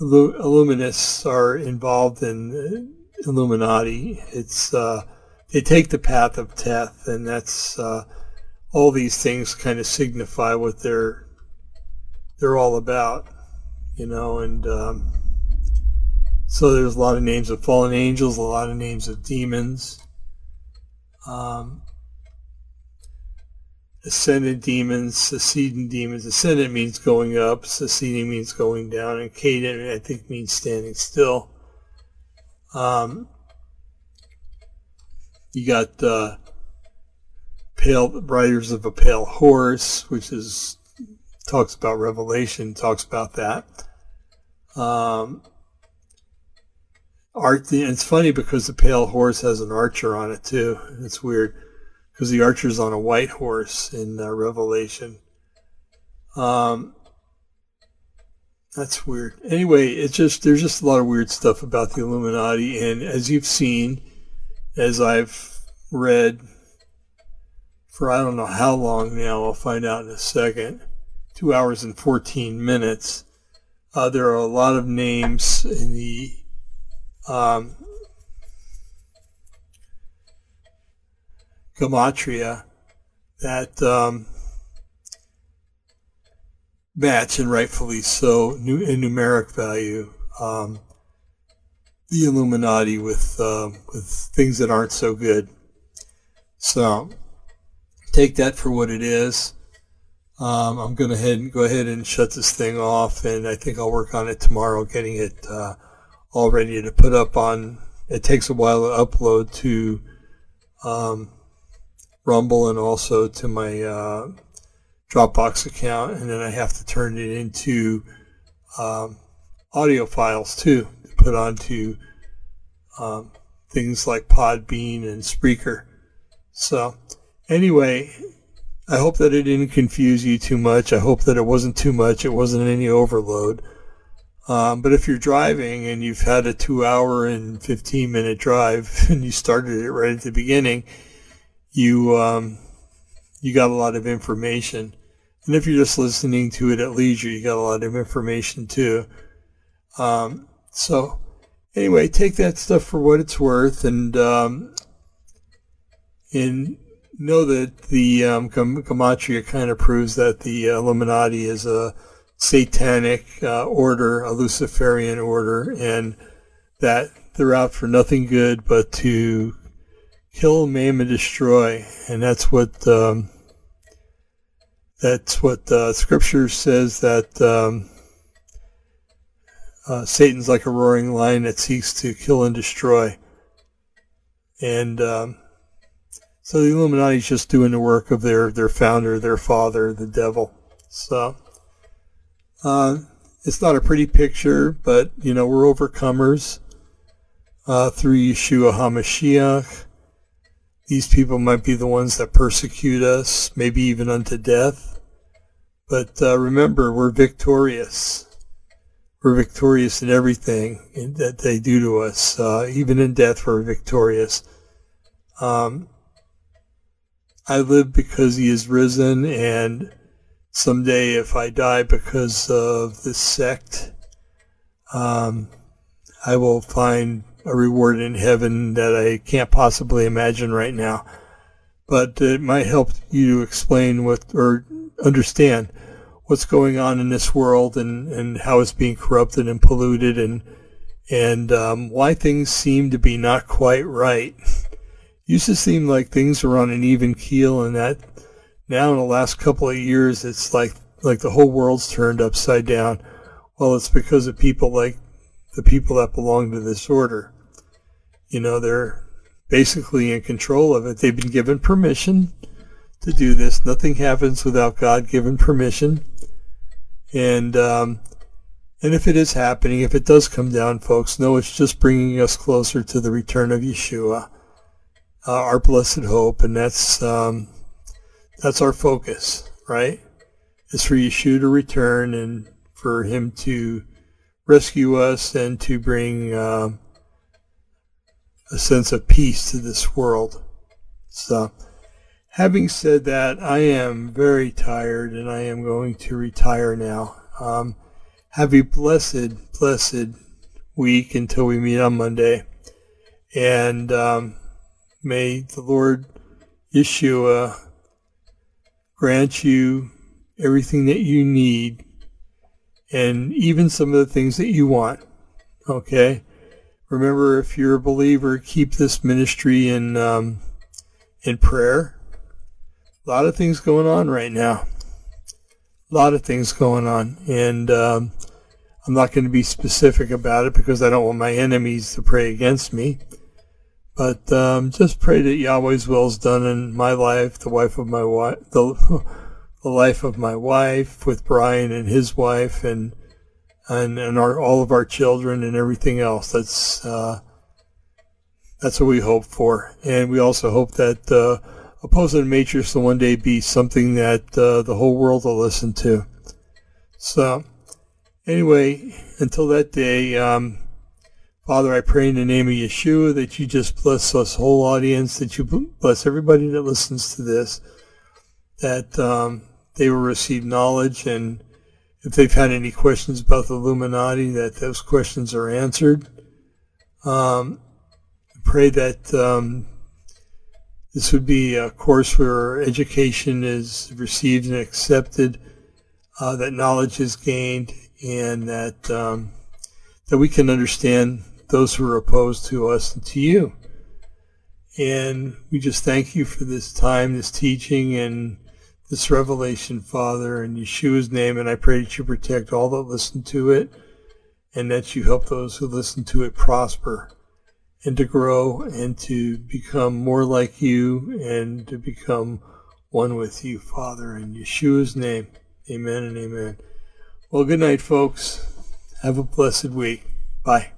Illuminists are involved in Illuminati, it's uh, they take the path of death, and that's uh, all these things kind of signify what they're they're all about, you know. And um, so there's a lot of names of fallen angels, a lot of names of demons. Um, ascendant demons, succeeding demons. Ascended means going up, succeeding means going down, and cadent, I think, means standing still. Um, you got uh, pale riders of a pale horse, which is talks about Revelation, talks about that. Um, art. It's funny because the pale horse has an archer on it too. It's weird because the archer's on a white horse in uh, Revelation. Um, that's weird. Anyway, it's just there's just a lot of weird stuff about the Illuminati, and as you've seen, as I've read for I don't know how long now, I'll find out in a second. Two hours and 14 minutes. Uh, there are a lot of names in the um, gematria that um, match, and rightfully so, in numeric value, um, the Illuminati with uh, with things that aren't so good. So take that for what it is. Um, I'm going to go ahead and shut this thing off, and I think I'll work on it tomorrow, getting it uh, all ready to put up on. It takes a while to upload to um, Rumble and also to my uh, Dropbox account, and then I have to turn it into um, audio files too to put onto um, things like Podbean and Spreaker. So, anyway, I hope that it didn't confuse you too much. I hope that it wasn't too much. It wasn't any overload. Um, but if you're driving and you've had a two hour and 15 minute drive and you started it right at the beginning, you, um, you got a lot of information. And if you're just listening to it at leisure, you got a lot of information too. Um, so anyway, take that stuff for what it's worth, and um, and know that the um, kind of proves that the Illuminati is a satanic uh, order, a Luciferian order, and that they're out for nothing good but to kill, maim, and destroy. And that's what um, that's what uh, Scripture says that um, uh, Satan's like a roaring lion that seeks to kill and destroy. And um, so the Illuminati is just doing the work of their, their founder, their father, the devil. So uh, it's not a pretty picture, but you know we're overcomers uh, through Yeshua Hamashiach. These people might be the ones that persecute us, maybe even unto death. But uh, remember, we're victorious. We're victorious in everything that they do to us. Uh, even in death, we're victorious. Um, I live because he is risen, and someday, if I die because of this sect, um, I will find a reward in heaven that I can't possibly imagine right now. But it might help you to explain what, or understand what's going on in this world and, and how it's being corrupted and polluted and and um, why things seem to be not quite right. Used to seem like things were on an even keel, and that now in the last couple of years, it's like like the whole world's turned upside down. Well, it's because of people like the people that belong to this order. You know, they're basically in control of it. They've been given permission to do this. Nothing happens without God given permission. And um, and if it is happening, if it does come down, folks, know it's just bringing us closer to the return of Yeshua, uh, our blessed hope, and that's um, that's our focus, right? Is for Yeshua to return and for Him to rescue us and to bring uh, a sense of peace to this world. So. Having said that, I am very tired and I am going to retire now. Um, have a blessed, blessed week until we meet on Monday. And um, may the Lord Yeshua grant you everything that you need and even some of the things that you want. Okay? Remember, if you're a believer, keep this ministry in, um, in prayer a lot of things going on right now. A lot of things going on. And um, I'm not going to be specific about it because I don't want my enemies to pray against me. But um, just pray that Yahweh's will is done in my life, the wife of my wife, the, the life of my wife with Brian and his wife, and and and our all of our children and everything else. That's uh, that's what we hope for, and we also hope that uh, opposing matrix will one day be something that uh, the whole world will listen to. So, anyway, until that day. Um, Father, I pray in the name of Yeshua that you just bless us whole audience, that you bless everybody that listens to this, that um, they will receive knowledge, and if they've had any questions about the Illuminati, that those questions are answered. Um, I pray that um, this would be a course where education is received and accepted, uh, that knowledge is gained, and that um, that we can understand those who are opposed to us and to you. And we just thank you for this time, this teaching, and this revelation, Father, in Yeshua's name. And I pray that you protect all that listen to it and that you help those who listen to it prosper and to grow and to become more like you and to become one with you, Father, in Yeshua's name. Amen and amen. Well, good night, folks. Have a blessed week. Bye.